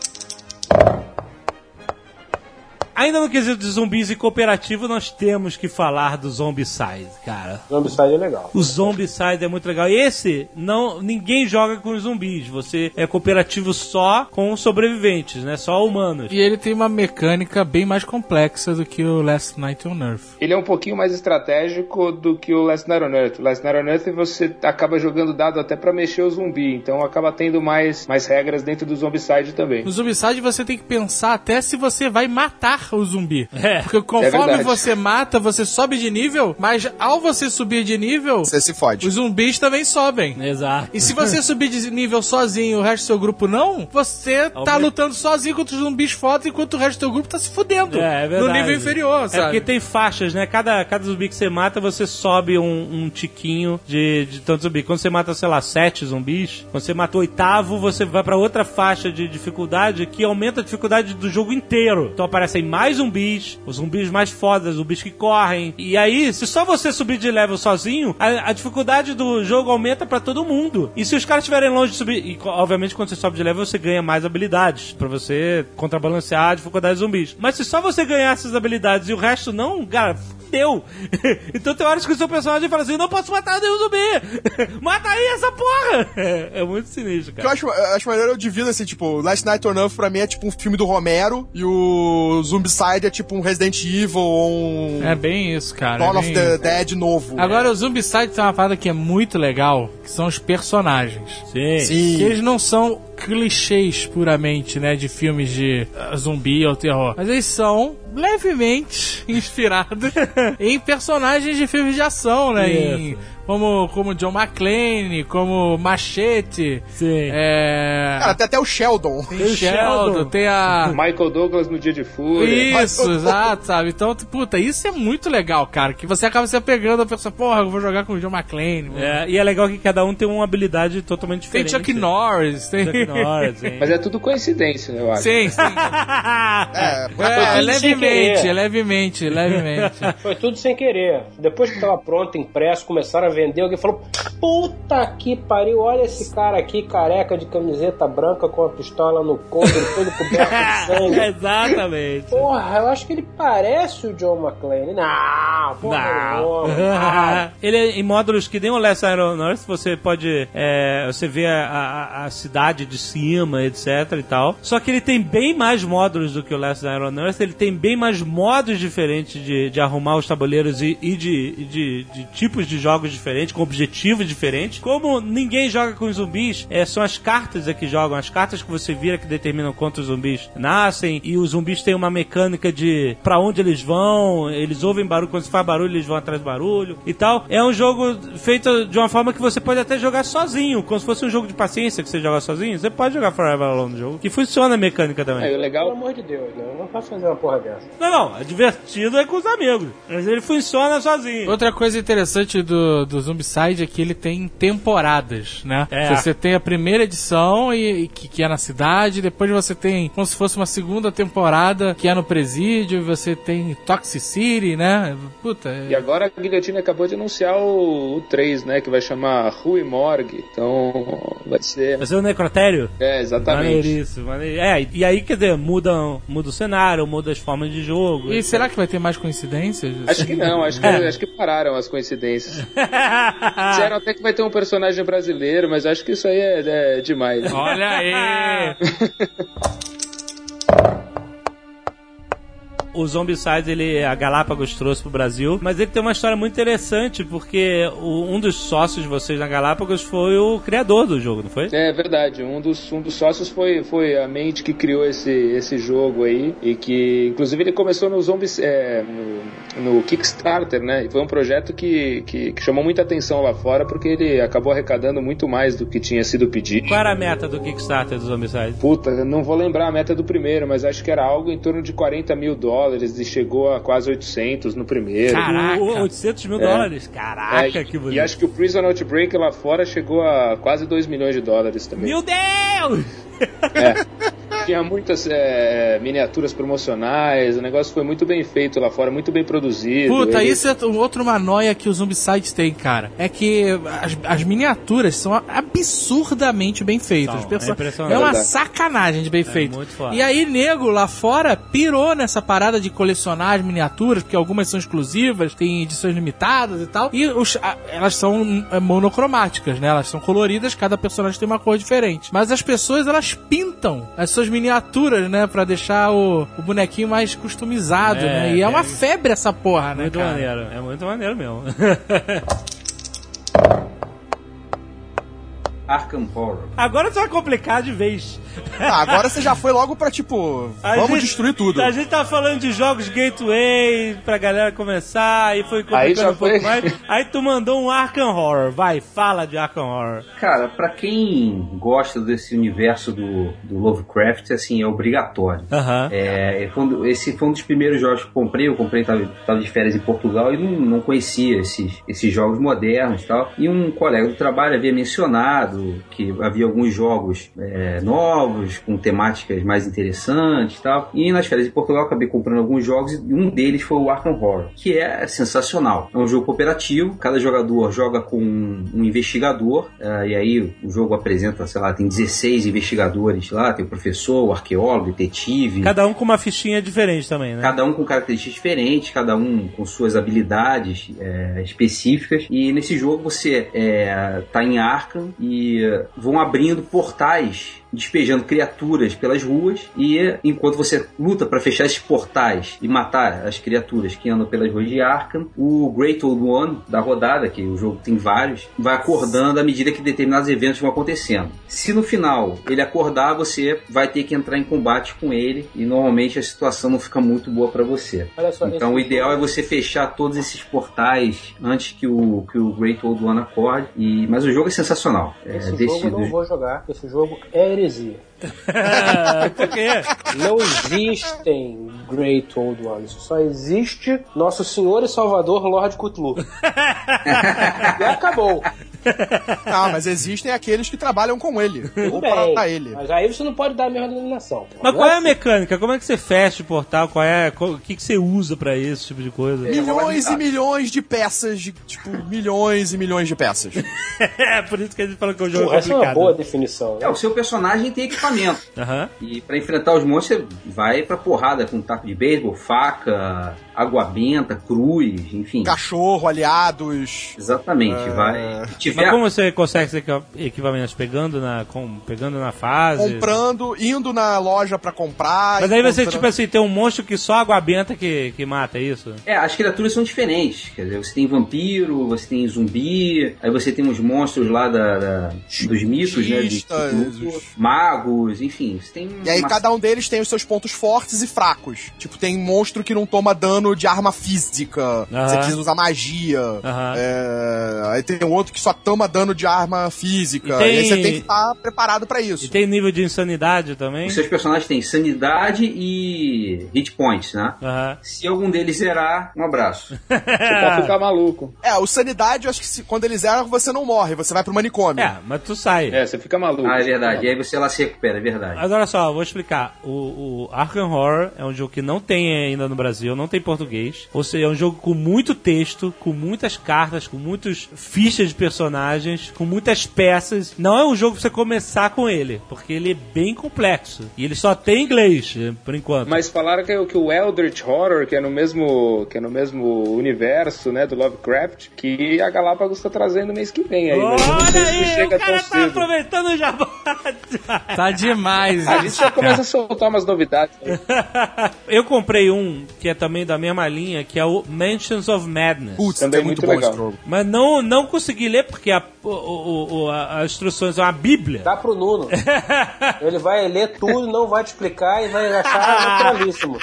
Ainda no quesito de zumbis e cooperativo, nós temos que falar do Zombicide, cara. Zombicide é legal. O Zombicide é muito legal. Esse, não, ninguém joga com os zumbis. Você é cooperativo só com os sobreviventes, né? Só humanos. E ele tem uma mecânica bem mais complexa do que o Last Night on Earth. Ele é um pouquinho mais estratégico do que o Last Night on Earth. O Last Night on Earth você acaba jogando dado até pra mexer o zumbi, então acaba tendo mais, mais regras dentro do Zombicide também. No Zombicide você tem que pensar até se você vai matar o zumbi. É. Porque conforme verdade. você mata, você sobe de nível, mas ao você subir de nível, Você se fode. os zumbis também sobem. Exato. E se você subir de nível sozinho e o resto do seu grupo não, você tá Aumenta. lutando sozinho contra os zumbis foda enquanto o resto do seu grupo tá se fudendo. É, é verdade. no nível inferior, É sabe? porque tem faixas, né? Cada, cada zumbi que você mata, você sobe um, um tiquinho de, de tanto zumbi. Quando você mata, sei lá, sete zumbis, quando você mata o oitavo, você vai pra outra faixa de dificuldade que aumenta a dificuldade do jogo inteiro. Então aparecem mais zumbis, os zumbis mais fodas, zumbis que correm. E aí, se só você subir de level sozinho, a, a dificuldade do jogo aumenta pra todo mundo. E se os caras estiverem longe de subir, e obviamente quando você sobe de level, você ganha mais habilidades pra você contrabalancear a dificuldade dos zumbis. Mas se só você ganhar essas habilidades e o resto não, cara, fudeu. então tem horas que o seu personagem fala assim: não posso matar nenhum zumbi! Mata aí essa porra! É, é muito sinistro, O que eu cara. acho, eu acho maneiro, eu divido assim, tipo, Last Night on Earth pra mim é tipo um filme do Romero e o Zombicide é tipo um Resident Evil ou um É bem isso, cara. Dawn é of the isso. Dead novo. Agora, o Zombicide tem uma parada que é muito legal, que são os personagens. Sim. Sim. Que eles não são clichês puramente, né, de filmes de ah, zumbi ou terror. Mas eles são levemente inspirados em personagens de filmes de ação, né? Em- como, como John McClane, como Machete. Sim. É... Cara, tem até o Sheldon. tem o Sheldon, tem a... Michael Douglas no Dia de Fúria. Isso, exato, sabe? Então, puta, isso é muito legal, cara. Que você acaba se apegando a pessoa, porra, eu vou jogar com o John McClane. É, e é legal que cada um tem uma habilidade totalmente Tem diferente. Chuck Norris, tem. Chuck Mas é tudo coincidência, eu acho. Sim, sim. É, É, Sim, levemente levemente, levemente, levemente. Foi tudo sem querer. Depois que tava pronto, impresso, começaram a vender, alguém falou: Puta que pariu, olha esse cara aqui, careca de camiseta branca com a pistola no couro, todo coberto de sangue. Exatamente. Porra, eu acho que ele parece o John McClane. Não, porra, não. Ah, ele é em módulos que nem o Last Iron Earth, você pode. é, você vê a, a- a cidade de cima, etc e tal. Só que ele tem bem mais módulos do que o Last Iron Earth, ele tem bem mais modos diferentes de, de arrumar os tabuleiros e, e de, de, de tipos de jogos diferentes, com objetivos diferentes. Como ninguém joga com zumbis, é, são as cartas é que jogam, as cartas que você vira que determinam quantos zumbis nascem, e os zumbis têm uma mecânica de pra onde eles vão, eles ouvem barulho, quando se faz barulho, eles vão atrás do barulho e tal. É um jogo feito de uma forma que você pode até jogar sozinho, como se fosse um jogo de paciência que você joga sozinho. Você pode jogar Forever Alone no jogo, que funciona a mecânica também. É, o Pelo legal amor de Deus, né? Eu não posso fazer uma porra dessa. Não, não, é divertido é com os amigos, mas ele funciona sozinho. Outra coisa interessante do, do Zombicide é que ele tem temporadas, né? É. Você tem a primeira edição, e, e que, que é na cidade, depois você tem como se fosse uma segunda temporada que é no presídio, e você tem Toxicity, né? Puta, é- E agora a Guilhotina acabou de anunciar o, o 3, né? Que vai chamar Rui Morgue. Então vai ser. Vai ser o necrotério? É, exatamente. Maneiríssimo, maneiro. É, e aí, quer dizer, muda, muda o cenário, muda as formas de jogo. E será que vai ter mais coincidências? Acho que não, acho que, acho que pararam as coincidências. Disseram até que vai ter um personagem brasileiro, mas acho que isso aí é, é demais. Olha aí! o Zombicide, ele, a Galápagos trouxe pro Brasil, mas ele tem uma história muito interessante, porque o- um dos sócios de vocês na Galápagos foi o criador do jogo, não foi? É verdade, um dos, um dos sócios foi, foi a mente que criou esse, esse jogo aí, e que inclusive ele começou no Zombies, é, no, no Kickstarter, né? E foi um projeto que, que, que chamou muita atenção lá fora, porque ele acabou arrecadando muito mais do que tinha sido pedido. Qual era a meta do Kickstarter do Zombicide? Puta, não vou lembrar a meta do primeiro, mas acho que era algo em torno de 40 mil dólares e chegou a quase 800 no primeiro. Caraca. O- 800 mil É. dólares? Caraca, É, que bonito. e acho que o Prison Outbreak lá fora chegou a quase 2 milhões de dólares também. Meu Deus! É. Tinha muitas é, miniaturas promocionais, o negócio foi muito bem feito lá fora, muito bem produzido. Puta, Ele- isso é um outro manóia que o Zombicide tem, cara. É que as, as miniaturas são absurdamente bem feitas. Perso- é é uma sacanagem de bem feito. muito foda. E aí, nego lá fora pirou nessa parada de colecionar as miniaturas, porque algumas são exclusivas, tem edições limitadas e tal. E os- a- elas são é, monocromáticas, né? Elas são coloridas, cada personagem tem uma cor diferente. Mas as pessoas, elas pintam as suas miniaturas, né? Pra deixar o, o bonequinho mais customizado, É, né? E é é. uma febre essa porra, né, Muito cara? maneiro, é muito maneiro mesmo. Arkham Horror. Agora você vai complicar de vez. Ah, agora você já foi logo pra, tipo, A vamos gente- destruir tudo. A gente tá falando de jogos gateway pra galera começar e foi complicando um pouco foi. mais. Aí tu mandou um Arkham Horror. Vai, fala de Arkham Horror. Cara, pra quem gosta desse universo do, do Lovecraft, assim, é obrigatório. Aham. É, foi um- esse foi um dos primeiros jogos que eu comprei. Eu comprei, tava, tava de férias em Portugal e não, não conhecia esses, esses jogos modernos e tal. E um colega do trabalho havia mencionado que havia alguns jogos é, novos, com temáticas mais interessantes e tal. E nas férias em Portugal eu acabei comprando alguns jogos e um deles foi o Arkham Horror, que é sensacional. É um jogo cooperativo, cada jogador joga com um investigador, eh, e aí o jogo apresenta, sei lá, tem 16 investigadores lá, tem o professor, o arqueólogo, o detetive. Cada um com uma fichinha diferente também, né? Cada um com características diferentes, cada um com suas habilidades é, específicas. E nesse jogo você é, tá em Arkham e é, vão abrindo portais despejando criaturas pelas ruas e enquanto você luta para fechar esses portais e matar as criaturas que andam pelas ruas de Arkham, o Great Old One da rodada, que o jogo tem vários, vai acordando à medida que determinados eventos vão acontecendo. Se no final ele acordar, você vai ter que entrar em combate com ele e normalmente a situação não fica muito boa para você. Olha só, Então o ideal é você fechar todos esses portais antes que o, que o Great Old One acorde. E, mas o jogo é sensacional. É, Esse desse- jogo eu não vou jogar, esse jogo é heresia. Por quê? Não existem Great Old Ones. Só existe Nosso Senhor e Salvador Lord Cthulhu. e acabou. Ah, mas existem aqueles que trabalhbalham com ele. Tudo ou bem. para ele. Mas aí você não pode dar a mesma denominação. pô. Mas Não qual é a assim. mecânica? Como é que você fecha o portal? Qual é, qual- o que, que você usa pra esse tipo de coisa? Milhões e milhões de peças, de, tipo, milhões e milhões de peças. É, por isso que a gente fala que o jogo Pô, é essa é uma complicado. boa definição. É, o seu personagem tem equipamento. Aham. E pra enfrentar os monstros, você vai pra porrada com taco de beisebol, faca, água benta, cruz, enfim. Cachorro, aliados. Exatamente, vai. Se tiver Mas como você consegue esses equi- equipamentos? Pegando na, com, pegando na fase? Comprando, indo na loja pra comprar. Mas aí você, tipo assim, tem um monstro que só água benta que, que mata, é isso? É, as criaturas são diferentes. Quer dizer, você tem vampiro, você tem zumbi, aí você tem os monstros lá da, da- dos mitos, né? de Cultistas, Cthulhu, os- enfim. Você tem E aí uma- cada um deles tem os seus pontos fortes e fracos. Tipo, tem monstro que não toma dano de arma física. Você precisa usar magia. É, Aí tem outro que só toma dano de arma física. E tem- E aí você tem que estar preparado pra isso. E tem nível de insanidade também? Os seus personagens têm sanidade e hit points, né? Se algum deles zerar, um abraço. Você pode ficar maluco. É, o sanidade, eu acho que se- quando eles eram, você não morre, você vai pro manicômio. É, mas tu sai. É, você fica maluco. Ah, é verdade. E aí você lá se recupera, é verdade. Mas olha só, eu vou explicar. O, o Arkham Horror é um jogo que não tem ainda no Brasil, não tem português. Ou seja, é um jogo com muito texto, com muitas cartas, com muitas fichas de personagens, com muitas peças. Não é um jogo pra você começar com ele, porque ele é bem complexo. E ele só tem inglês, eh, por enquanto. Mas falaram que, que o Eldritch Horror, que é no mesmo que é no mesmo universo, né, do Lovecraft, que a Galápagos tá trazendo mês que vem aí. sei Olha aí, o cara tá cedo. aproveitando o jabá. Tá demais. A gente já começa a soltar umas novidades. aí. Eu comprei um que é também da mesma linha, que é o Mansions of Madness. Putz, Também é muito, muito bom legal. esse jogo. Mas não, não consegui ler porque a, o- o- a- as instruções são uma bíblia. Dá pro Nuno. Ele vai ler tudo, não vai te explicar e vai achar naturalíssimo.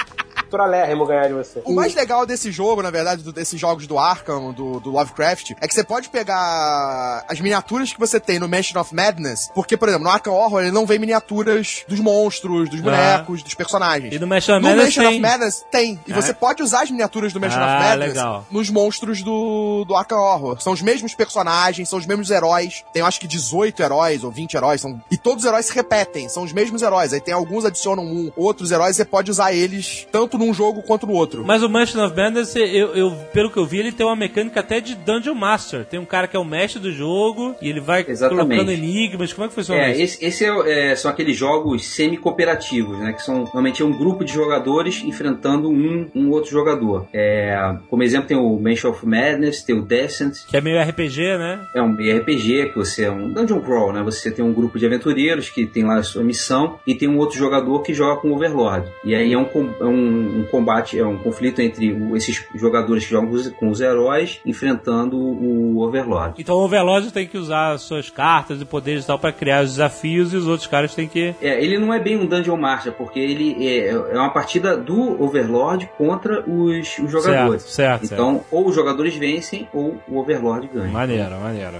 Naturalérrimo ganhar de você. O mais legal desse jogo, na verdade, do- desses jogos do Arkham, do, do Lovecraft, é que você pode pegar as miniaturas que você tem no Mansion of Madness, porque, por exemplo, no Arkham Horror ele não vem miniaturas dos monstros, dos bonecos, dos personagens. E no Mansion of No Madness Mansion of tem. Madness tem. E Ah. você pode usar as miniaturas do Mansion Ah, of Madness legal. nos monstros do, do Arkham Horror. São os mesmos personagens, são os mesmos heróis. Tem, eu acho que 18 heróis ou 20 heróis. São... E todos os heróis se repetem, são os mesmos heróis. Aí tem alguns adicionam um, outros heróis, você pode usar eles tanto num jogo quanto no outro. Mas o Mansion of Madness, eu, eu- pelo que eu vi, ele tem uma mecânica até de Dungeon Master. Tem um cara que é o mestre do jogo e ele vai Exatamente. colocando enigmas. Como é que funciona É, isso? esse, esse é o- é, são aqueles jogos semi-cooperativos, né? Que são normalmente é um grupo de jogadores enfrentando um, um outro jogador. É, como exemplo, tem o Mansion of Madness, tem o Descent, Que é meio RPG, né? é um RPG que você é um dungeon crawl, né? Você tem um grupo de aventureiros que tem lá a sua missão e tem um outro jogador que joga com o Overlord. E aí é um, é um, um combate, é um conflito entre o- esses jogadores que jogam com os- heróis enfrentando o Overlord. Então o Overlord tem que usar as suas cartas e poderes e tal pra criar os desafios e os outros caras têm que. É, ele não é bem um Dungeon Master, porque ele é, é uma partida do Overlord contra os, os jogadores. Certo, certo, então, ou os jogadores vencem, ou o Overlord ganha. Maneiro, maneiro.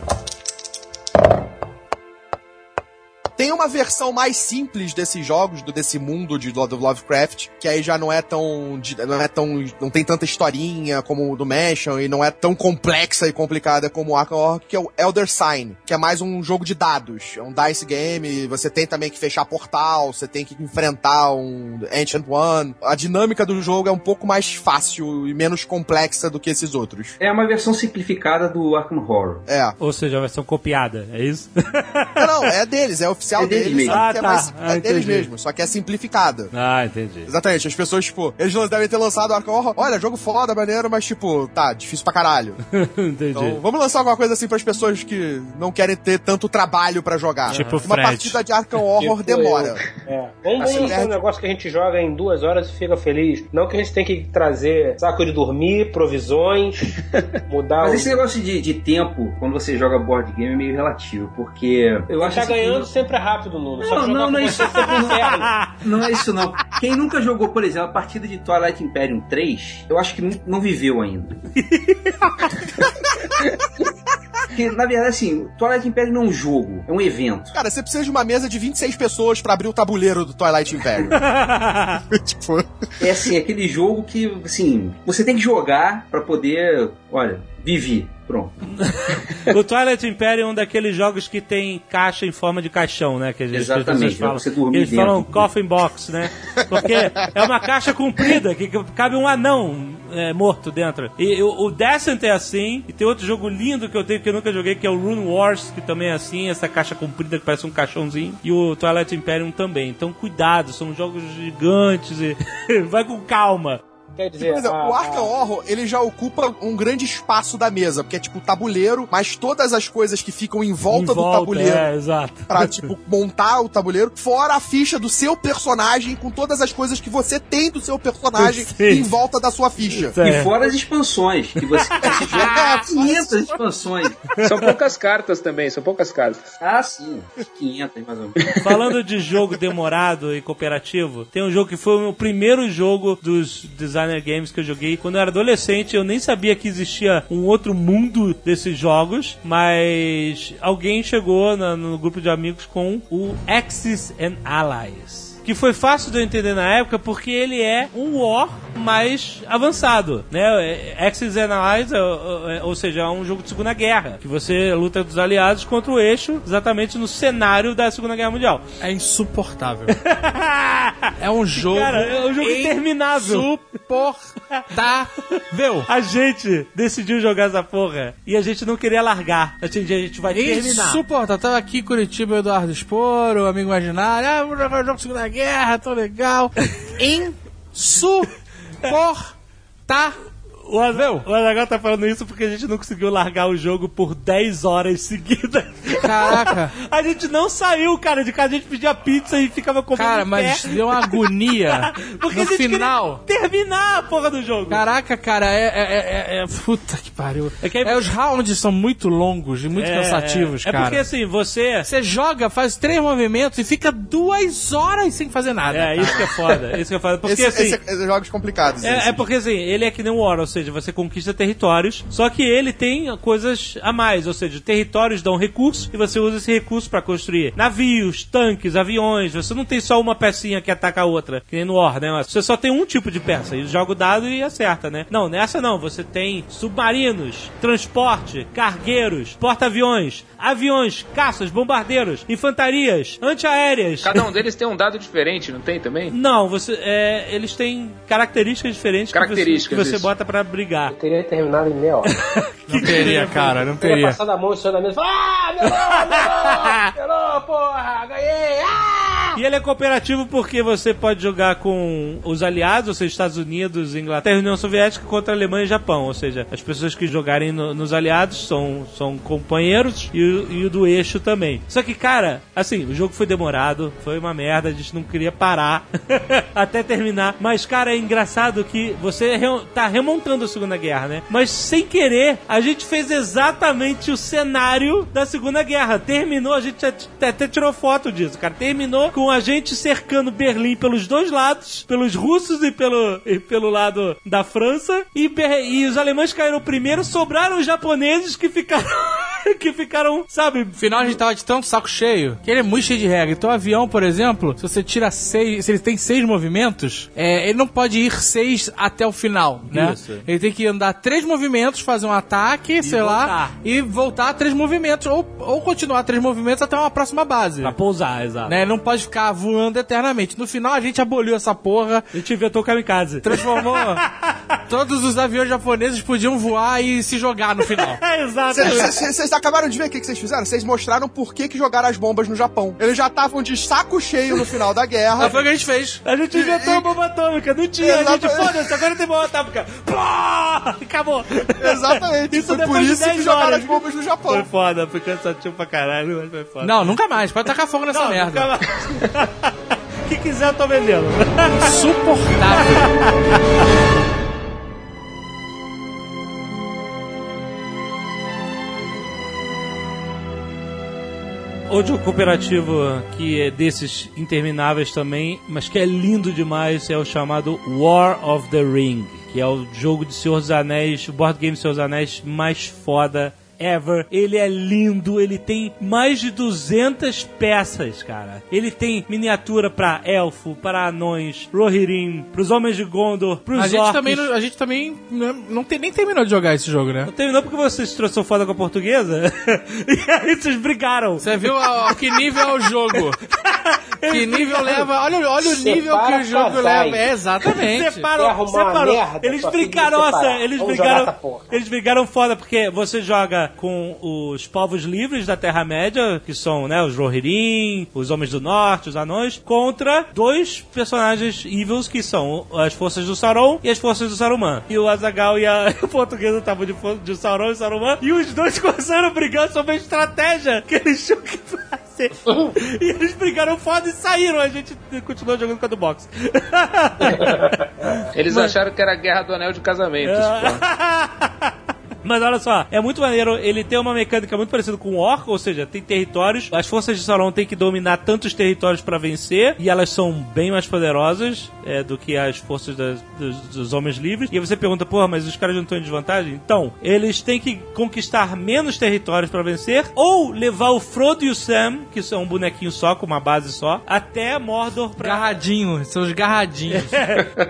Tem uma versão mais simples desses jogos, do, desse mundo de, do Lovecraft, que aí já não é tão. de- não é tão. não tem tanta historinha como o do Mansion e não é tão complexa e complicada como o Arkham Horror, que é o Elder Sign, que é mais um jogo de dados. É um dice game, você tem também que fechar portal, você tem que enfrentar um Ancient One. A dinâmica do jogo é um pouco mais fácil e menos complexa do que esses outros. É uma versão simplificada do Arkham Horror. É. Ou seja, a versão copiada, é isso? Não, não, é deles, é oficial É deles deles, mesmo. só Ah, que é, tá. mais, Ah, é deles entendi. mesmo, só que é simplificada. ah, entendi. Exatamente, as pessoas, tipo, eles devem ter lançado o Arkham Horror. Olha, jogo foda, maneiro, mas, tipo, tá, difícil pra caralho. entendi. Então, vamos lançar alguma coisa assim pras pessoas que não querem ter tanto trabalho pra jogar. Tipo Uma Fred. partida de Arkham Horror Tipo demora. É. Vamos, Assim, lançar é- um negócio que a gente joga em duas horas e fica feliz. Não que a gente tem que trazer saco de dormir, provisões, mudar Mas o... esse negócio de, de tempo, quando você joga board game, é meio relativo, porque eu acho Tá assim, ganhando sempre é rápido, Nuno. Não, não, não é isso. Não é isso não. Quem nunca jogou, por exemplo, a partida de Twilight Imperium 3, eu acho que não viveu ainda. Porque, na verdade, assim, Twilight Imperium não é um jogo, é um evento. Cara, você precisa de uma mesa de 26 pessoas pra abrir o tabuleiro do Twilight Imperium. tipo, É assim, aquele jogo que, assim, você tem que jogar pra poder, olha, viver. Pronto. O Twilight Imperium é um daqueles jogos que tem caixa em forma de caixão, né? Que, as Exatamente, pessoas pra falam. você dormir Eles dentro. falam coffin box, né? Porque é uma caixa comprida que cabe um anão é, morto dentro. E o, o Descent é assim. E tem outro jogo lindo que eu tenho que eu nunca joguei, que é o Rune Wars, que também é assim. Essa caixa comprida que parece um caixãozinho. E o Twilight Imperium também. Então cuidado, são jogos gigantes e vai com calma. Quer dizer, Por exemplo, a- o Arkham Horror, ele já ocupa um grande espaço da mesa, porque é tipo tabuleiro, mas todas as coisas que ficam em volta, Em do tabuleiro É, exato. pra, tipo, montar o tabuleiro, fora a ficha do seu personagem, com todas as coisas que você tem do seu personagem em volta da sua ficha. E É. fora as expansões, que você, joga 500 expansões. São poucas cartas também, são poucas cartas. Ah, sim. 500 mais ou menos. Falando de jogo demorado e cooperativo, tem um jogo que foi o meu primeiro jogo dos games que eu joguei. Quando eu era adolescente, eu nem sabia que existia um outro mundo desses jogos, mas alguém chegou na- no grupo de amigos com o Axis and Allies. Que foi fácil de eu entender na época porque ele é um War mais avançado, né? Axis and Allies, é, é, ou seja, é um jogo de Segunda Guerra, que você luta dos aliados contra o eixo, exatamente no cenário da Segunda Guerra Mundial. É insuportável. É um jogo. Cara, é um jogo interminável. Insuportável. A gente decidiu jogar essa porra e a gente não queria largar. A gente, a gente vai terminar. Insuportável. Tava aqui em Curitiba o Eduardo Esporo, o amigo imaginário. Ah, vamos jogar o jogo de Segunda Guerra, tão legal. Insuportável. O Azaghal o Azaghal tá falando isso porque a gente não conseguiu largar o jogo por 10 horas seguidas. Caraca. A gente não saiu, cara, de casa. A gente pedia pizza e ficava comendo Cara, mas pé. deu uma agonia Porque no a gente final. queria terminar a porra do jogo. Caraca, cara, é, é, é, é- Puta que pariu. É que aí- É, os rounds são muito longos e muito É, cansativos, é, cara. É porque assim, você... Você joga, faz três movimentos e fica duas horas sem fazer nada. É, cara. isso que é foda. Isso que é foda. Porque Esse, assim... esse é jogos complicados. É, é porque assim, ele é que nem o ou seja, você conquista territórios, só que ele tem coisas a mais, ou seja, territórios dão recurso e você usa esse recurso pra construir navios, tanques, aviões. Você não tem só uma pecinha que ataca a outra, que nem no War, né? Você só tem um tipo de peça e joga o dado e acerta, né? Não, nessa não, você tem submarinos, transporte, cargueiros, porta-aviões, aviões, caças, bombardeiros, infantarias, antiaéreas. Cada um deles tem um dado diferente, não tem também? Não, você, é, eles têm características diferentes que você- Características, que você, bota pra brigar. Teria terminado em meia hora. Não teria, cara, não Teria teria. passado a mão em cima da mesa e ah, melhorou, melhorou, melhorou, porra, ganhei, ah! E ele é cooperativo porque você pode jogar com os aliados, ou seja, Estados Unidos, Inglaterra e União Soviética contra Alemanha e Japão. Ou seja, as pessoas que jogarem no- nos aliados são, são companheiros e e o do eixo também. Só que, cara, assim, o jogo foi demorado, foi uma merda, a gente não queria parar até terminar. Mas, cara, é engraçado que você re- tá remontando a Segunda Guerra, né? Mas sem querer, a gente fez exatamente o cenário da Segunda Guerra. Terminou, a gente até tirou foto disso, cara. Terminou com a gente cercando Berlim pelos dois lados, pelos russos e pelo, e pelo lado da França. E, e os alemães caíram primeiro, sobraram os japoneses que ficaram. que ficaram, sabe? No final a gente tava de tanto saco cheio que ele é muito cheio de regra. Então o avião, por exemplo, se você tira seis, se ele tem seis movimentos, é, ele não pode ir seis até o final, né? Isso. Ele tem que andar três movimentos, fazer um ataque, sei lá, voltar. e voltar três movimentos, ou, ou continuar três movimentos até uma próxima base. Pra pousar, exato. Né? Ele não pode ficar voando eternamente. No final a gente aboliu essa porra, A gente inventou o kamikaze. transformou. todos os aviões japoneses podiam voar e se jogar no final. É, exato. Vocês acabaram de ver o que que vocês fizeram? Vocês mostraram por que, que jogaram as bombas no Japão. Eles já estavam de saco cheio no final da guerra. Mas foi o que a gente fez. A gente inventou a bomba atômica, não tinha. A gente, Exatamente. foda-se, agora tem bomba atômica. Pá! Acabou. Exatamente. Isso foi por depois de isso que 10 jogaram horas. as bombas no Japão. Foi foda, foi cansativo pra caralho, mas foi foda. Não, nunca mais. Pode tacar fogo nessa Não, merda. nunca mais. que quiser, eu tô vendendo. Insuportável. Outro cooperativo que é desses intermináveis também, mas que é lindo demais, é o chamado War of the Ring, que é o jogo de Senhor dos Anéis, o board game de Senhor dos Anéis mais foda ever. Ele é lindo, ele tem mais de 200 peças, cara. Ele tem miniatura pra elfo, para anões, Rohirrim, pros homens de Gondor, pros A gente, orcs. também, não- a gente também não, não tem, nem terminou de jogar esse jogo, né? Não terminou porque vocês trouxeram foda com a portuguesa? e aí vocês brigaram. Você viu a, a que nível é o jogo? Que nível leva. Olha, olha o nível que o jogo casais. leva. É, exatamente. Separou, separou. merda, eles brigaram, nossa, eles Vamos brigaram, eles brigaram foda porque você joga com os povos livres da Terra Média, que são, né, os Rohirrim, os Homens do Norte, os Anões, contra dois personagens evils que são as forças do Sauron e as forças do Saruman. E o Azagal e a o portuguesa estavam de, de Sauron e Saruman e os dois começaram a brigar sobre a estratégia que eles tinham que fazer. e eles brigaram foda e saíram. A gente continuou jogando com a do box. Eles acharam que era a guerra do anel de casamento. Mas olha só, é muito maneiro. Ele tem uma mecânica muito parecida com o Orc, ou seja, tem territórios. As forças de Sauron têm que dominar tantos territórios pra vencer, e elas são bem mais poderosas é, do que as forças das- dos, dos homens livres. E aí você pergunta, porra, mas os caras não estão em desvantagem? Então, eles têm que conquistar menos territórios pra vencer, ou levar o Frodo e o Sam, que são um bonequinho só, com uma base só, até Mordor pra. Garradinho, são os garradinhos.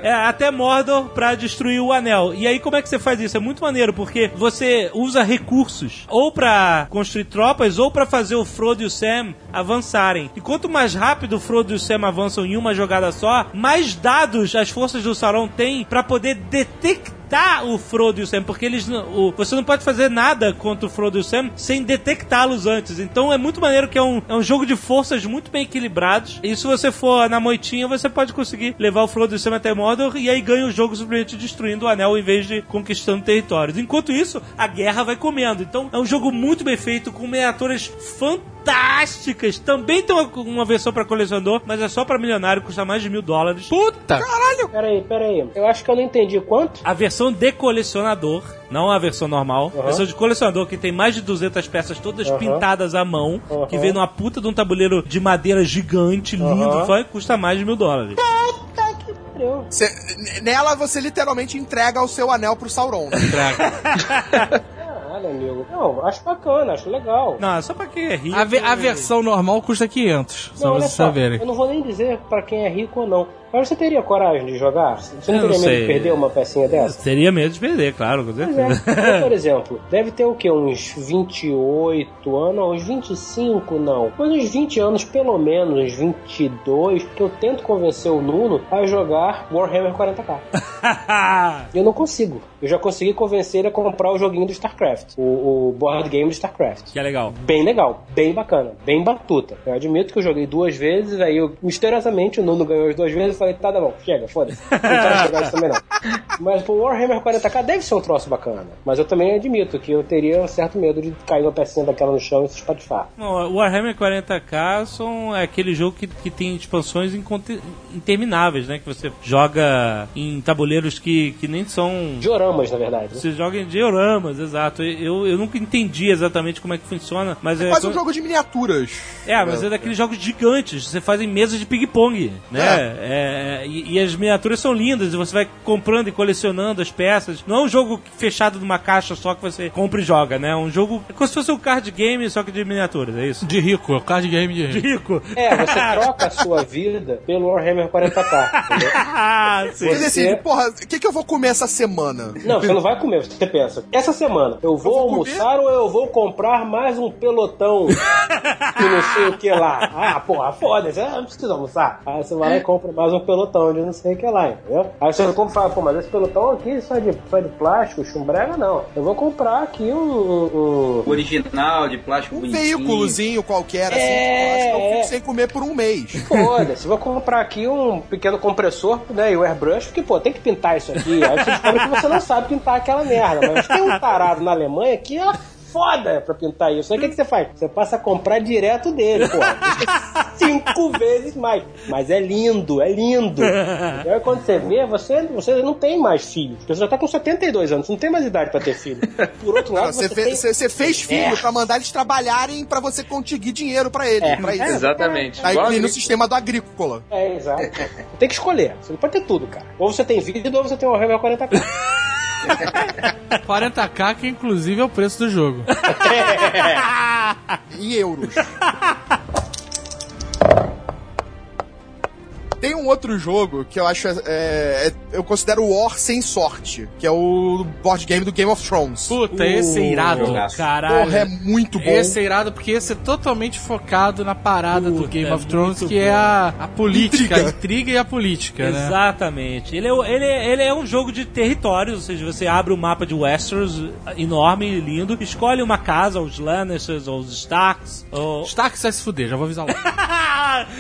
É, até Mordor pra destruir o anel. E aí, como é que você faz isso? É muito maneiro, porque você usa recursos ou pra construir tropas ou pra fazer o Frodo e o Sam avançarem. E quanto mais rápido o Frodo e o Sam avançam em uma jogada só, mais dados as forças do Sauron têm pra poder detectar o Frodo e o Sam, porque eles não- o, você não pode fazer nada contra o Frodo e o Sam sem detectá-los antes. Então é muito maneiro que é um, é um jogo de forças muito bem equilibrados. E se você for na moitinha, você pode conseguir levar o Frodo e o Sam até Mordor e aí ganha o jogo simplesmente destruindo o anel em vez de conquistando territórios. Enquanto isso, a guerra vai comendo. Então é um jogo muito bem feito, com miniaturas fantásticas. Também tem uma, uma versão para colecionador, mas é só para milionário, custa mais de mil dólares. Puta! Peraí, peraí. Eu acho que eu não entendi quanto. A versão de colecionador, não a versão normal. A versão de colecionador que tem mais de 200 peças todas Aham. pintadas à mão, Aham. que vem numa puta de um tabuleiro de madeira gigante, lindo, vai, custa mais de mil dólares. Pariu. Cê- n- nela você literalmente entrega o seu anel pro Sauron. Né? Caralho, amigo. Não, acho bacana, acho legal. Não, é só pra quem é rico. A, ve- a versão normal custa 500, só Não, olha vocês só, saberem. eu não vou nem dizer pra quem é rico ou não. Mas você teria coragem de jogar? Você não Eu não teria medo sei. de perder uma pecinha dessa? Teria medo de perder, claro, com é. certeza. Então, por exemplo, deve ter o quê? Uns 28 anos? Uns 25 não. Mas uns 20 anos, pelo menos, uns 22, que eu tento convencer o Nuno a jogar Warhammer 40k. E eu não consigo. Eu já consegui convencer ele a comprar o joguinho do StarCraft. O, o board game do StarCraft. que é legal. Bem legal, bem bacana, bem batuta. Eu admito que eu joguei duas vezes, aí eu, misteriosamente, o Nuno ganhou as duas vezes falei, tá, tá bom, chega, foda-se. Não quero jogar isso também não. Mas o Warhammer 40k deve ser um troço bacana. Mas eu também admito que eu teria um certo medo de cair uma pecinha daquela no chão e se espatifar. Não, o Warhammer 40k são é aquele jogo que, que tem expansões intermináveis, né? Que você joga em tabuleiros que, que nem são Dioramas, na verdade. né? Você joga em dioramas, exato. Eu, eu nunca entendi exatamente como é que funciona, mas é. Faz um jogo de miniaturas. É, mas é daqueles jogos gigantes. Você faz em mesas de ping-pong, né? É, e, e as miniaturas são lindas. E você vai comprando e colecionando as peças. Não é um jogo fechado numa caixa só que você compra e joga, né? É um jogo. É como se fosse um card game, só que de miniaturas, é isso? De rico, é o card game de De rico. rico. É, você troca a sua vida pelo Warhammer 40k. entendeu? ah, sim. Você decide, porra, o que, que eu vou comer essa semana? Não, você não vai comer, você pensa. Essa semana, eu vou, vou almoçar ou eu vou comprar mais um pelotão que não sei o que lá? Ah, porra, foda-se, eu não preciso almoçar. Aí você vai lá e compra mais um pelotão de não sei o que lá, entendeu? Aí você compra e fala, pô, mas esse pelotão aqui só é de, só é de plástico, chumbrega, não. Eu vou comprar aqui um... um- um- Original, de plástico Um bonitinho. veículozinho qualquer, assim, É, de plástico, eu é. fico sem comer por um mês. Foda-se, vou comprar aqui um pequeno compressor, né, e o airbrush, porque, pô, tem que pintar isso aqui. Aí você descobre que você não sabe pintar aquela merda. Mas tem um tarado na Alemanha que é foda pra pintar isso. Aí o que, que você faz? Você passa a comprar direto dele, pô. Cinco vezes mais. Mas é lindo, é lindo. E aí quando você vê, você, você não tem mais filhos. Porque você já tá com 72 anos, você não tem mais idade pra ter filho. Por outro lado, Cara, você, você, fe- tem... você- você fez filho É. pra mandar eles trabalharem pra você conseguir dinheiro pra eles. É. Pra isso. Exatamente. Aí no sistema do agrícola. É, exato. Tem que escolher. Você não pode ter tudo, cara. Ou você tem vida ou você tem o Warhammer 40k. 40k, que inclusive é o preço do jogo. em euros. Tem um outro jogo que eu acho. É, é- eu considero o War sem sorte, que é o board game do Game of Thrones. Puta, esse é irado. jogaço. Caralho. Porra, é muito bom. Esse é irado porque esse é totalmente focado na parada do Puta, Game é of Thrones, que é bom. a, a política, a Intriga. intriga e a política, né? Exatamente. Ele é, ele, é- ele é um jogo de territórios, ou seja, você abre o mapa de Westeros, enorme e lindo, escolhe uma casa, os Lannisters, ou os Starks, ou... Stark vai se fuder, já vou avisar logo.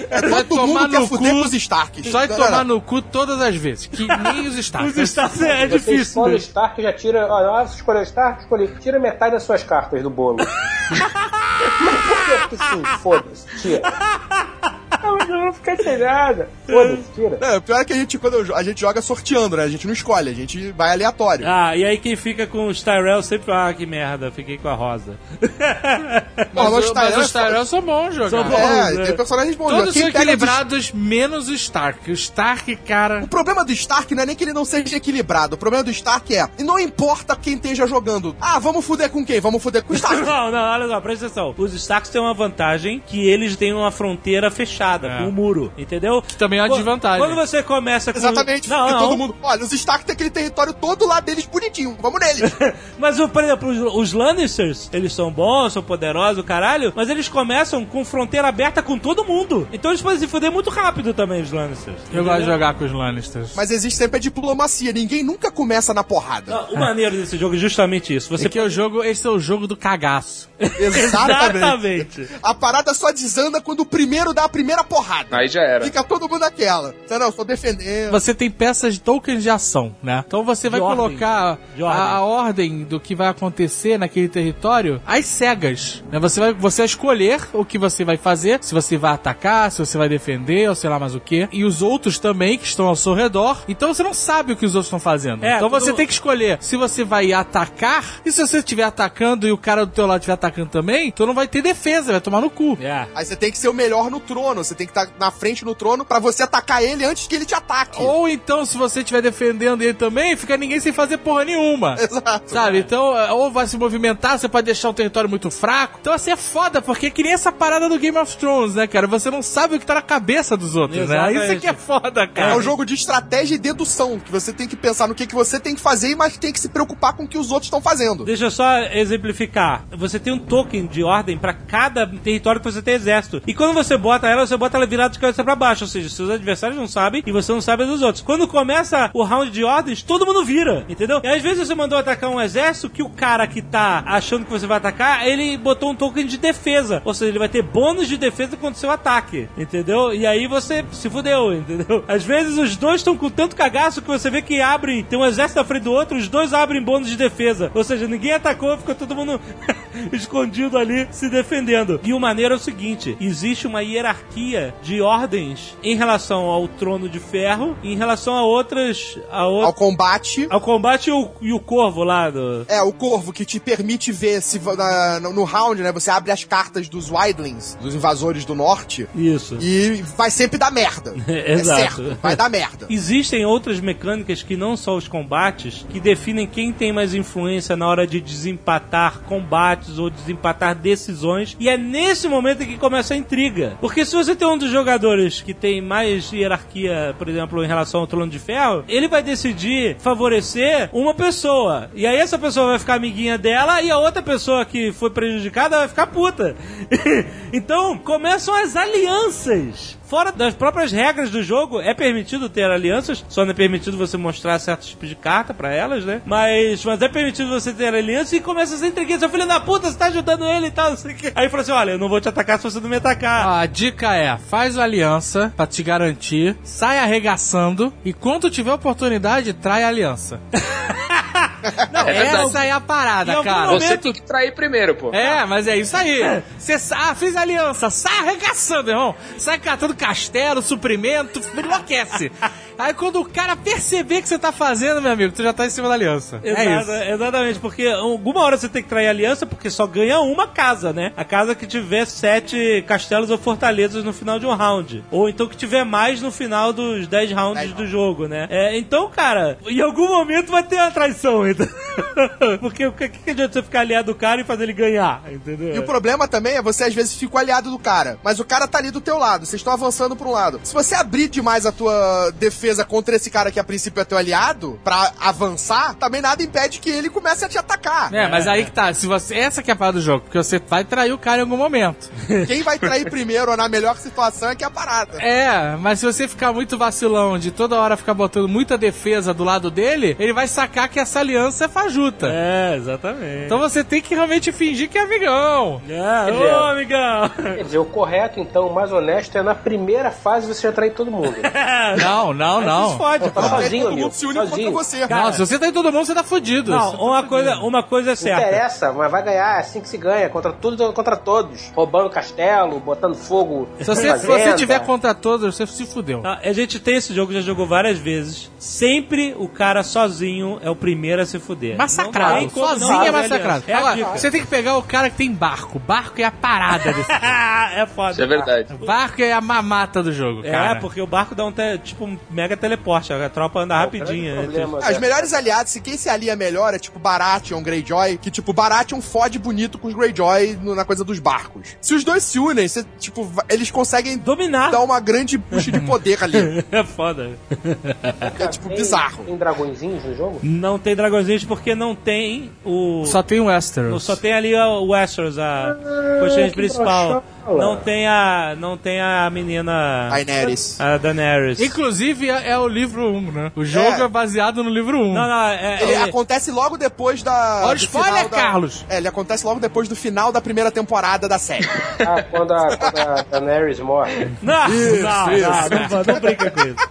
É, todo tomar mundo quer fuder com os Starks. Só Não, tomar no cu todas as vezes. Que nem os Stark. Os Starks é Você difícil. escolhe né? Stark já tira. Olha, ah, você escolheu Stark, escolhi. Tira metade das suas cartas do bolo. Mas por? Porque sim, foda-se, tira. Não, mas eu não vou ficar sem nada. Foda-se, tira. Não, o pior é que a gente, quando eu a gente joga sorteando, né? A gente não escolhe, a gente vai aleatório. Ah, e aí quem fica com os Tyrell sempre, ah, que merda, fiquei com a rosa. Mas, os o- mas os Tyrell são bons jogar. São bons. É, né? tem personagens bons. Todos Quem são equilibrados, menos o Stark. O Stark, cara. O problema do Stark não é nem que ele não seja equilibrado. O problema do Stark é, e não importa quem esteja jogando. Ah, vamos fuder com quem? Vamos fuder com o Stark. Não, não, olha só, presta atenção. Os Starks têm uma vantagem que eles têm uma fronteira fechada, É. com um muro, entendeu? Que também é uma desvantagem. Quando você começa com... Exatamente, Não, porque não. todo mundo. Olha, os Stark tem aquele território todo lá deles bonitinho. Vamos neles. Mas, o- por exemplo, os, os Lannisters, eles são bons, são poderosos, caralho, mas eles começam com fronteira aberta com todo mundo. Então eles podem se fuder muito rápido também, os Lannisters. Eu gosto de jogar com os Lannisters. Mas existe sempre a diplomacia. Ninguém nunca começa na porrada. Não, o maneiro desse jogo é justamente isso. Você é o jogo, esse é o jogo do cagaço. Exatamente. Exatamente. A parada só desanda quando o primeiro dá a primeira porrada. Aí já era. Fica todo mundo naquela. Não, não, tô defendendo. Você tem peças de tokens de ação, né? Então você vai ordem. colocar De a, ordem. a ordem do que vai acontecer naquele território às cegas. Né? Você, vai, você vai escolher o que você vai fazer, se você vai atacar, se você vai defender, ou sei lá mais o que. E os outros também que estão ao seu redor. Então você não sabe o que os outros estão fazendo. É, então tudo- você tem que escolher se você vai atacar, e se você estiver atacando e o cara do teu lado estiver atacando também, tu não vai ter defesa, vai tomar no cu. É. Aí você tem que ser o melhor no trono. Você tem que estar na frente no trono pra você atacar ele antes que ele te ataque. Ou então, se você estiver defendendo ele também, fica ninguém sem fazer porra nenhuma. Exato. Sabe? Então, é, ou vai se movimentar, você pode deixar o território muito fraco. Então, assim, é foda, porque é que nem essa parada do Game of Thrones, né, cara? Você não sabe o que tá na cabeça dos outros, né? Exatamente. Isso aqui é foda, É cara. um jogo de estratégia e dedução, que você tem que pensar no que, que você tem que fazer, mas tem que se preocupar com o que os outros estão fazendo. Deixa eu só exemplificar. Você tem um token de ordem pra cada território que você tem exército. E quando você bota ela, você bota ela virada de cabeça pra baixo. Ou seja, seus adversários não sabem e você não sabe dos outros. Quando começa o round de ordens, todo mundo vira, entendeu? E às vezes você mandou atacar um exército que o cara que tá achando que você vai atacar, ele botou um token de defesa. Ou seja, ele vai ter bônus de defesa contra o seu ataque, entendeu? E aí você se fudeu, entendeu? Às vezes os dois estão com tanto cagaço que você vê que abrem, tem um exército na frente do outro, os dois abrem bônus de defesa. Ou seja, ninguém atacou, ficou todo mundo escondido ali se defendendo. E o maneiro é o seguinte: existe uma hierarquia de ordens em relação ao trono de ferro em relação a outras. A Ao outro, combate. ao combate e o, e o corvo lá do. É, o corvo que te permite ver se na- no, no round, né? Você abre as cartas dos Wildlings, dos invasores do norte, Isso. e vai sempre dar merda. é Exato. certo, vai dar merda. Existem outras mecânicas que não são os combates que definem quem tem mais influência na hora de desempatar combates ou desempatar decisões. E é nesse momento que começa a intriga. Porque se você tem um dos jogadores que tem mais hierarquia, por exemplo, em relação ao trono de ferro, ele vai decidir favorecer uma pessoa. E aí essa pessoa vai ficar amiguinha dela e a outra pessoa que foi prejudicada vai ficar puta. então começam as alianças. Fora das próprias regras do jogo, é permitido ter alianças, só não é permitido você mostrar certos tipos de carta pra elas, né? Mas, mas é permitido você ter aliança e começa essa intriguinha. Seu filho da puta, você tá ajudando ele e tal, não sei o quê. Aí fala assim: olha, eu não vou te atacar se você não me atacar. A dica é, faz a aliança pra te garantir, sai arregaçando e quando tiver oportunidade, trai a aliança. Não, verdade. essa é a parada, Em cara. momento- Você tem que trair primeiro, pô. É, mas é isso aí. Você sa- ah, fez aliança, sai arregaçando, irmão. Sai catando castelo, suprimento, enlouquece. Aí quando o cara perceber que você tá fazendo, meu amigo, tu já tá em cima da aliança. é Exato, isso. Exatamente, porque alguma hora você tem que trair aliança, porque só ganha uma casa, né? A casa que tiver sete castelos ou fortalezas no final de um round. Ou então que tiver mais no final dos dez rounds Dez do jogo, né? É, então, cara, em algum momento vai ter uma traição, então. porque o que, que adianta você ficar aliado do cara e fazer ele ganhar, entendeu? E o problema também é você às vezes fica o aliado do cara, mas o cara tá ali do teu lado, vocês estão avançando pra um lado. Se você abrir demais a tua defesa contra esse cara que a princípio é teu aliado, pra avançar, também nada impede que ele comece a te atacar. É, mas aí que tá, se você. Essa que é a parada do jogo, porque você vai trair o cara em algum momento. Quem vai trair primeiro ou na melhor situação é que é a parada. É, mas se você ficar muito vacilão de toda hora ficar botando muita defesa do lado dele, ele vai sacar que essa aliança é fajuta. É, exatamente. Então você tem que realmente fingir que é amigão. É, dizer, ô, amigão! Quer dizer, o correto, então, o mais honesto é na primeira fase você já trair todo mundo. Não, não, Isso não. fode, Tá sozinho, todo amigo. mundo se une sozinho. contra você. Não, se você tá em todo mundo, você tá fudido. Não, uma coisa, uma coisa é Não certa. interessa, mas vai ganhar, é assim que se ganha, contra tudo contra todos. Roubando castelo, botando fogo. Se você, se você tiver contra todos, você se fudeu. Ah, A gente tem esse jogo, já jogou várias vezes. Sempre o cara sozinho é o primeiro a se fuder. Não Massacrado. não Sozinho é fazer massacrado. É Agora, você tem que pegar o cara que tem barco. Barco é a parada desse. é foda. Isso é verdade. barco é a mamata do jogo, É, cara. porque o barco dá um tipo um mega teleporte, a tropa anda rapidinho. né? Problema, As é. melhores aliados, se quem se alia melhor é tipo Baratheon, Greyjoy, que tipo, Baratheon fode bonito com os Greyjoy no- na coisa dos barcos. Se os dois se unem, você, tipo, eles conseguem Dominar. dar uma grande puxa de poder ali. É foda. É tipo Tem- bizarro. Tem dragõezinhos no jogo? Não tem dragõezinhos porque não tem o. Só tem o Westeros. Só tem ali o Westeros, a personagem que principal. broxola. Não tem a. Não tem a menina. Daenerys. A Daenerys. Inclusive, é, é o livro 1, né? O jogo é, É. baseado no livro 1. Não, não, é. Ele é- acontece logo depois da. Olha spoiler, da- Carlos. É, ele acontece logo depois do final da primeira temporada da série. Ah, quando a, quando a Daenerys morre. Não, Isso, não, isso. não, não, não brinca com isso.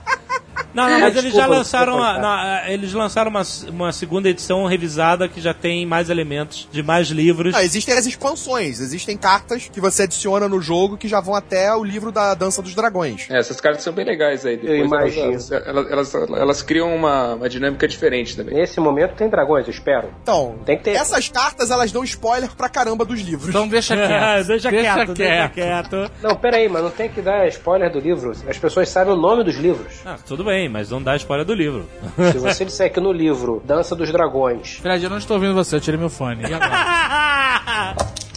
Não, não, mas eles já lançaram, desculpa, uma, na- eles lançaram uma, uma segunda edição revisada que já tem mais elementos de mais livros. Não, existem as expansões, existem cartas que você adiciona no jogo que já vão até o livro da Dança dos Dragões. É, essas cartas são bem legais aí. Depois Eu imagino. Elas, elas, elas, elas criam uma, uma dinâmica diferente também. Nesse momento tem dragões, eu espero. Então, Tem que ter. essas cartas elas dão spoiler pra caramba dos livros. Então deixa quieto. É, deixa, quieto, deixa quieto. quieto. Não, pera aí, mas não tem que dar spoiler do livro. As pessoas sabem o nome dos livros. Ah, tudo bem, mas não dá spoiler do livro. Se você disser que no livro Dança dos Dragões Fred, eu não estou ouvindo você, eu tirei meu fone. E agora?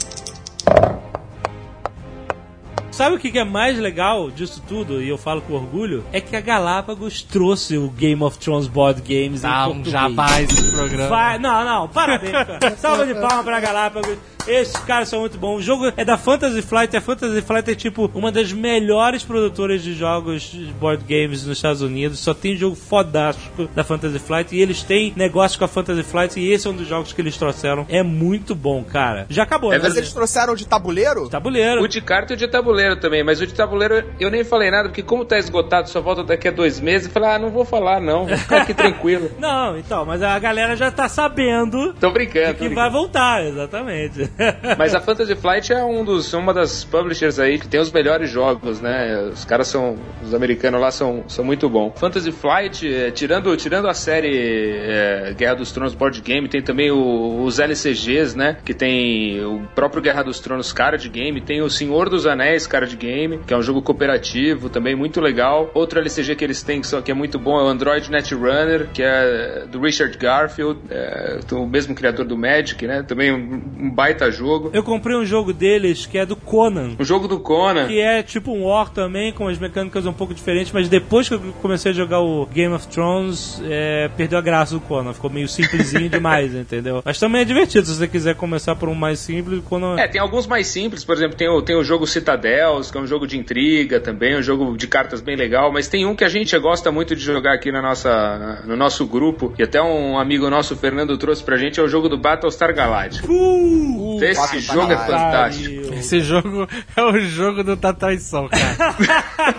Sabe o que é mais legal disso tudo, e eu falo com orgulho? É que a Galápagos trouxe o Game of Thrones Board Games Dá em um português. esse programa. Vai, não, não, parabéns. Salva de palmas pra Galápagos. Esses caras são muito bons. O jogo é da Fantasy Flight. A Fantasy Flight é tipo uma das melhores produtoras de jogos de board games nos Estados Unidos. Só tem jogo fodástico da Fantasy Flight. E eles têm negócio com a Fantasy Flight. E esse é um dos jogos que eles trouxeram. É muito bom, cara. Já acabou, É né? Mas eles trouxeram de tabuleiro? Tabuleiro. O de carta e o de tabuleiro também, mas o de tabuleiro eu nem falei nada, porque como tá esgotado, só volta daqui a dois meses, eu falei, ah, não vou falar não, vou ficar aqui tranquilo. Não, então, mas a galera já tá sabendo Tô brincando. tô que brincando. vai voltar, exatamente. Mas a Fantasy Flight é um dos, uma das publishers aí que tem os melhores jogos, né? Os caras são, os americanos lá são, são muito bons. Fantasy Flight, eh, tirando, tirando a série eh, Guerra dos Tronos Board Game, tem também o- os LCGs, né? Que tem o próprio Guerra dos Tronos Card Game, tem o Senhor dos Anéis Card Game, que é um jogo cooperativo, também muito legal. Outro LCG que eles têm que, só, que é muito bom é o Android Netrunner, que é do Richard Garfield, é, o mesmo criador do Magic, né? Também um, um baita jogo. Eu comprei um jogo deles que é do Conan. O jogo do Conan. Que é tipo um War também, com as mecânicas um pouco diferentes, mas depois que eu comecei a jogar o Game of Thrones, é, perdeu a graça do Conan. Ficou meio simplesinho demais, entendeu? Mas também é divertido se você quiser começar por um mais simples. Conan... É, tem alguns mais simples, por exemplo, tem o, tem o jogo Citadels, que é um jogo de intriga também, um jogo de cartas bem legal, mas tem um que a gente gosta muito de jogar aqui na nossa, no nosso grupo, que até um amigo nosso, Fernando, trouxe pra gente, é o jogo do Battlestar Galactica. Uh, Puta, esse jogo é fantástico. Esse jogo é o jogo do da traição, cara.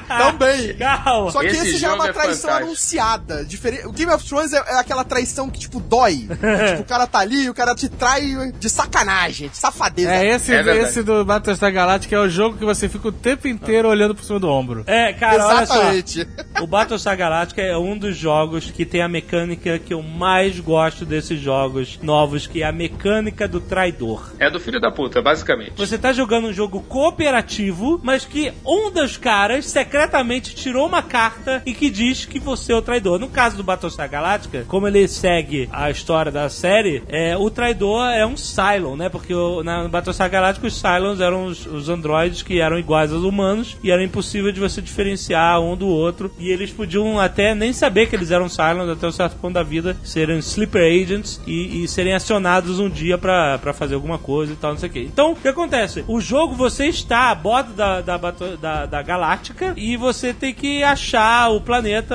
Também. Calma. Só que Esse esse, já é jogo uma é traição fantástico. anunciada. Diferente... O Game of Thrones é, é aquela traição que, tipo, dói. Tipo, o cara tá ali, o cara te trai de sacanagem, de safadeza. É, esse, É esse do Battlestar Galactica é o jogo que você fica o tempo inteiro olhando por cima do ombro. É, cara, olha só. Exatamente. O Battlestar Galactica é um dos jogos que tem a mecânica que eu mais gosto desses jogos novos, que é a mecânica do traidor. É do filho da puta, basicamente. Você tá jogando um jogo cooperativo, mas que um dos caras secretamente tirou uma carta e que diz que você é o traidor. No caso do Battlestar Galactica, como ele segue a história da série, é, o traidor é um Cylon, né? Porque o, na, no Battlestar Galactica os Cylons eram os, os androides que eram iguais aos humanos e era impossível de você diferenciar um do outro. E eles podiam até nem saber que eles eram Cylons até um certo ponto da vida, serem sleeper agents e, e serem acionados um dia pra fazer alguma coisa e tal, não sei o que. Então, o que acontece? O jogo você está a bordo da, da, da, da Galáctica e você tem que achar o planeta.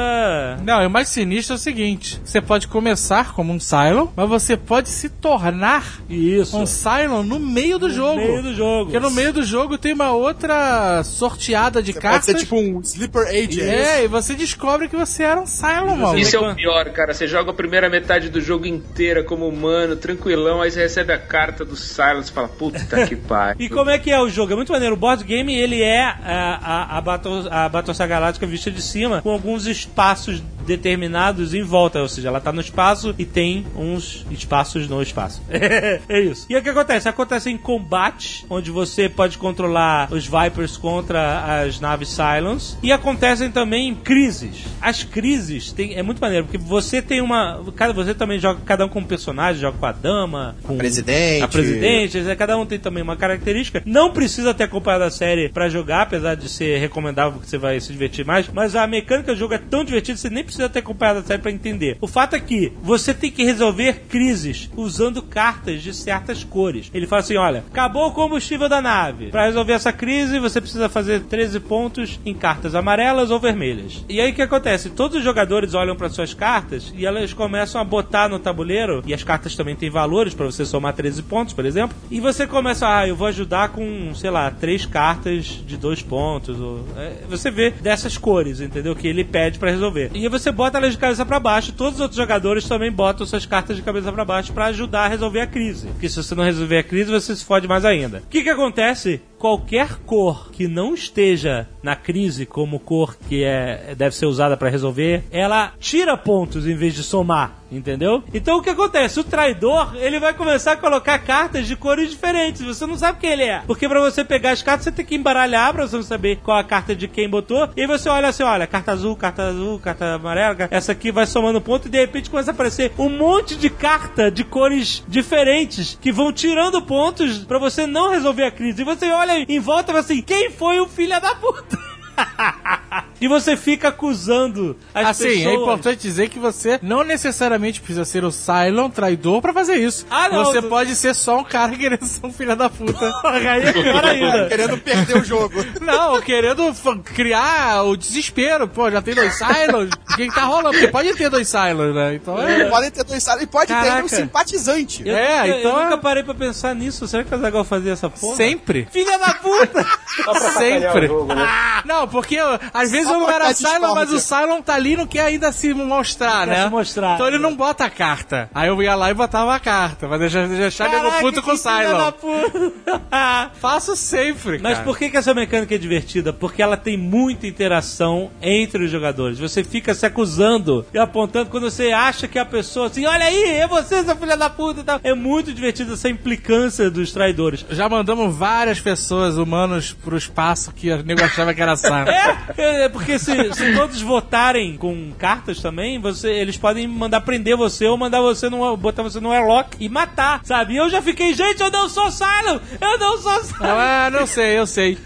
Não, e o mais sinistro é o seguinte: você pode começar como um Cylon, mas você pode se tornar Isso. um Cylon no meio do jogo. meio do jogo. Porque no meio do jogo tem uma outra sorteada de Você cartas. pode ser tipo um Sleeper Agent. É, e você descobre que você era um Cylon, mano. Isso é o pior, cara. Você joga a primeira metade do jogo inteira como humano, tranquilão, aí você recebe a carta do Silence e fala, puta que pariu. E como é que é o jogo? É muito maneiro. O board game, ele é a, a, a, Battle, a Galáctica vista de cima, com alguns espaços determinados em volta. Ou seja, ela tá no espaço e tem uns espaços no espaço. é isso. E o que acontece? Acontece em combate, onde você pode controlar os Vipers contra as naves Cylons. E acontecem também crises. As crises tem, é muito maneiro, porque você tem uma. Cada, você também joga cada um com um personagem, joga com a dama, com Presidente. a presidente, né? cada um tem também uma característica. Não precisa ter acompanhado a série pra jogar, apesar de ser recomendável porque você vai se divertir mais. Mas a mecânica do jogo é tão divertida que você nem precisa ter acompanhado a série pra entender. O fato é que você tem que resolver crises usando cartas de certas cores. Ele fala assim: olha, acabou o combustível da nave. Pra resolver essa crise, você precisa fazer 13 pontos em cartas amarelas ou vermelhas. E aí o que acontece? Todos os jogadores olham para suas cartas e elas começam a botar no tabuleiro, e as cartas também têm valores para você somar 13 pontos, por exemplo. E você começa, ah, eu vou ajudar com, sei lá, três cartas de dois pontos. Ou, é, você vê dessas cores, entendeu? Que ele pede para resolver. E você bota elas de cabeça para baixo. Todos os outros jogadores também botam suas cartas de cabeça para baixo para ajudar a resolver a crise. Porque se você não resolver a crise, você se fode mais ainda. O que que acontece? Qualquer cor que não esteja na crise como cor que é deve ser usada para resolver, ela tira pontos em vez de somar, entendeu? Então o que acontece? O traidor, ele vai começar a colocar cartas de cores diferentes. Você não sabe quem ele é. Porque pra você pegar as cartas, você tem que embaralhar pra você saber qual a carta de quem botou. E você olha assim, olha, carta azul, carta azul, carta amarela, essa aqui vai somando ponto e de repente começa a aparecer um monte de carta de cores diferentes que vão tirando pontos pra você não resolver a crise. E você olha em volta assim, quem foi o filho da puta? e você fica acusando as Assim, pessoas. é importante dizer que você não necessariamente precisa ser o Cylon traidor pra fazer isso. Ah, não, Você tu- pode ser só um cara querendo ser um filho da puta. Aí é pior ainda. Querendo perder o jogo. Não, querendo criar o desespero. Pô, já tem dois Cylons. O que, que tá rolando? Porque pode ter dois Cylons, né? Então é. Podem ter dois salas. E pode ter Caraca. um simpatizante. Eu, É, eu- então eu é- nunca parei pra pensar nisso. Será que o Azaghal fazia essa porra? Sempre. Filha da puta! Só pra sacanear Sempre. o jogo, né? Não, porque às vezes Eu pra era Cylon, mas o. Cylon tá ali e não quer ainda se mostrar, Quer né? se mostrar. Então ele não bota a carta. Aí eu ia lá e botava a carta. Mas deixar, deixar nego Caraca, puto com o Cylon. Faço sempre, Mas cara. por que, que essa mecânica é divertida? Porque ela tem muita interação entre os jogadores. Você fica se acusando e apontando quando você acha que a pessoa assim, olha aí, é você, seu filho da puta e tal. É muito divertido essa implicância dos traidores. Já mandamos várias pessoas, humanos, pro espaço que o nego achava que era Cylon. É, é porque se, se todos votarem com cartas também, você, eles podem mandar prender você ou mandar você no, botar você no airlock e matar, sabe? E eu já fiquei, gente, eu não sou Silo! Eu não sou Silo! Ah, não sei, eu sei.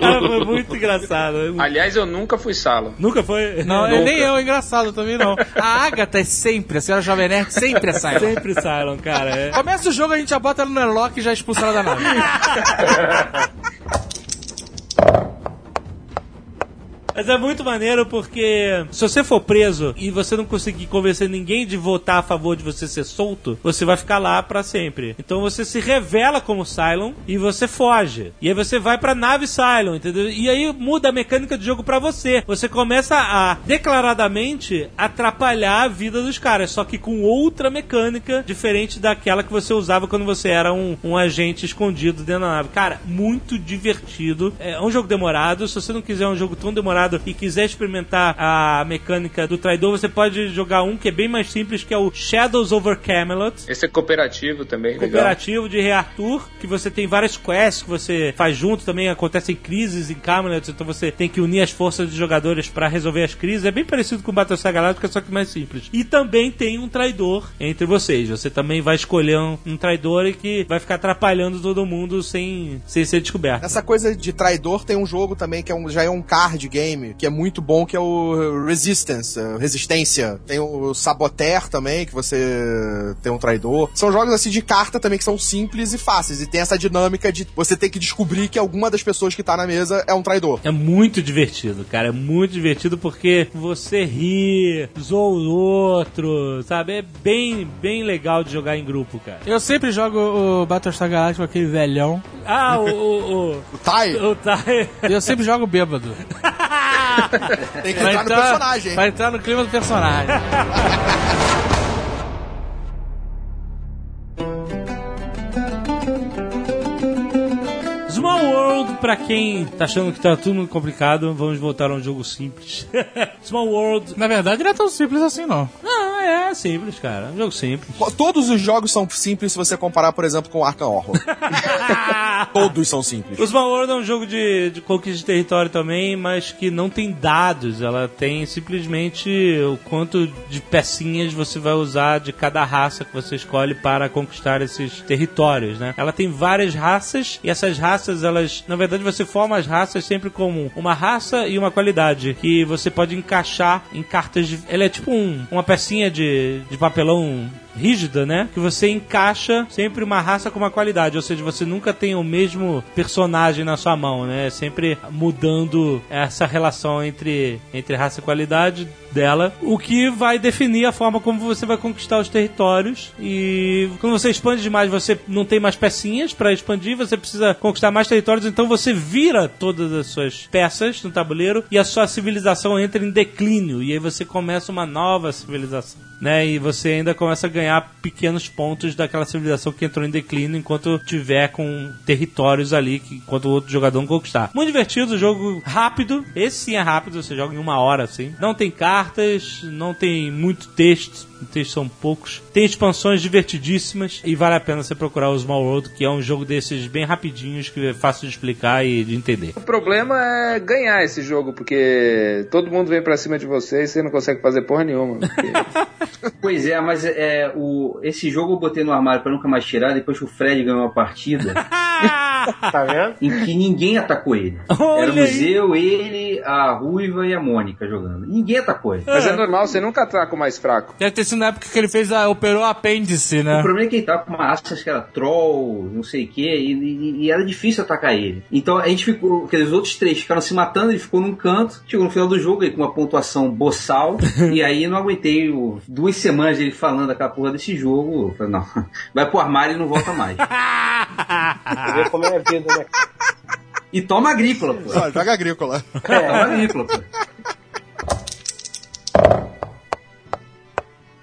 Cara, foi muito engraçado. Aliás, eu nunca fui salo. Nunca foi? Não, Nunca. é nem eu, engraçado também não. A Agatha é sempre, a senhora Jovem Nerd sempre é Cylon. Sempre Cylon, cara. É. Começa o jogo, a gente já bota ela no airlock e já expulsa ela da nave. Mas é muito maneiro porque se você for preso e você não conseguir convencer ninguém de votar a favor de você ser solto, você vai ficar lá pra sempre. Então você se revela como Cylon e você foge. E aí você vai pra nave Cylon, entendeu? E aí muda a mecânica do jogo pra você. Você começa a declaradamente atrapalhar a vida dos caras, só que com outra mecânica diferente daquela que você usava quando você era um, um agente escondido dentro da nave. Cara, muito divertido. É um jogo demorado. Se você não quiser um jogo tão demorado e quiser experimentar a mecânica do traidor, você pode jogar um que é bem mais simples, que é o Shadows over Camelot. Esse é cooperativo também, legal. Cooperativo de Rei Arthur, que você tem várias quests que você faz junto, também acontecem crises em Camelot, então você tem que unir as forças de jogadores pra resolver as crises. É bem parecido com Battlestar Galactica, só que mais simples. E também tem um traidor entre vocês. Você também vai escolher um, um traidor e que vai ficar atrapalhando todo mundo sem, sem ser descoberto. Essa coisa de traidor tem um jogo também que é um, já é um card game, que é muito bom, que é o Resistance, eh, Resistência. Tem o Saboteur também, que você tem um traidor. São jogos assim de carta também que são simples e fáceis. E tem essa dinâmica de você ter que descobrir que alguma das pessoas que tá na mesa é um traidor. É muito divertido, cara. É muito divertido porque você ri, zoa o outro, sabe? É bem, bem legal de jogar em grupo, cara. Eu sempre jogo o Battlestar Galactica com aquele velhão. Ah, o. o, o... O Tai O Tai. Eu sempre jogo bêbado. tem que Pra entrar no personagem. Pra entrar no clima do personagem. Small World, pra quem tá achando que tá tudo muito complicado, vamos voltar a um jogo simples. Small World. Na verdade, não é tão simples assim, não. Não, é simples, cara. É um jogo simples. Todos os jogos são simples se você comparar, por exemplo, com Arkham Horror. Todos são simples. O Small World é um jogo de, de conquista de território também, mas que não tem dados. Ela tem simplesmente o quanto de pecinhas você vai usar de cada raça que você escolhe para conquistar esses territórios, né? Ela tem várias raças e essas raças, elas, na verdade, você forma as raças sempre como uma raça e uma qualidade que você pode encaixar em cartas de. Ela é tipo um- uma pecinha de, de papelão rígida, né? Que você encaixa sempre uma raça com uma qualidade, ou seja, você nunca tem o mesmo personagem na sua mão, né? Sempre mudando essa relação entre, entre raça e qualidade dela, o que vai definir a forma como você vai conquistar os territórios. E quando você expande demais, você não tem mais pecinhas para expandir, você precisa conquistar mais territórios, então você vira todas as suas peças no tabuleiro e a sua civilização entra em declínio e aí você começa uma nova civilização, né? E você ainda começa a ganhar pequenos pontos daquela civilização que entrou em declínio enquanto tiver com territórios ali que enquanto o outro jogador não conquistar. Muito divertido, jogo rápido. Esse sim é rápido, você joga em uma hora assim. Não tem cartas, não tem muito texto. Os textos são poucos. Tem expansões divertidíssimas e vale a pena você procurar o Small World, que é um jogo desses bem rapidinhos, que é fácil de explicar e de entender. O problema é ganhar esse jogo, porque todo mundo vem pra cima de você e você não consegue fazer porra nenhuma. Porque Pois é, mas é, o, esse jogo eu botei no armário pra nunca mais tirar, depois que o Fred ganhou uma partida Tá vendo? em que ninguém atacou ele. Olha Éramos aí. eu, ele, a Ruiva e a Mônica jogando. Ninguém atacou ele. Mas é normal, você nunca ataca o mais fraco. Deve ter sido na época que ele fez a, operou o apêndice, O né? problema é que ele tava com uma acha que era troll, não sei o que, e, e era difícil atacar ele. Então a gente ficou, quer dizer, os outros três ficaram se matando, ele ficou num canto, chegou no final do jogo ele com uma pontuação boçal, e aí não aguentei o- duas semanas ele falando aquela porra desse jogo. Eu falei, não, vai pro armário e não volta mais. Vê como é a vida, né? E toma agrícola, pô. Ó, joga agrícola. Toma agrícola, pô.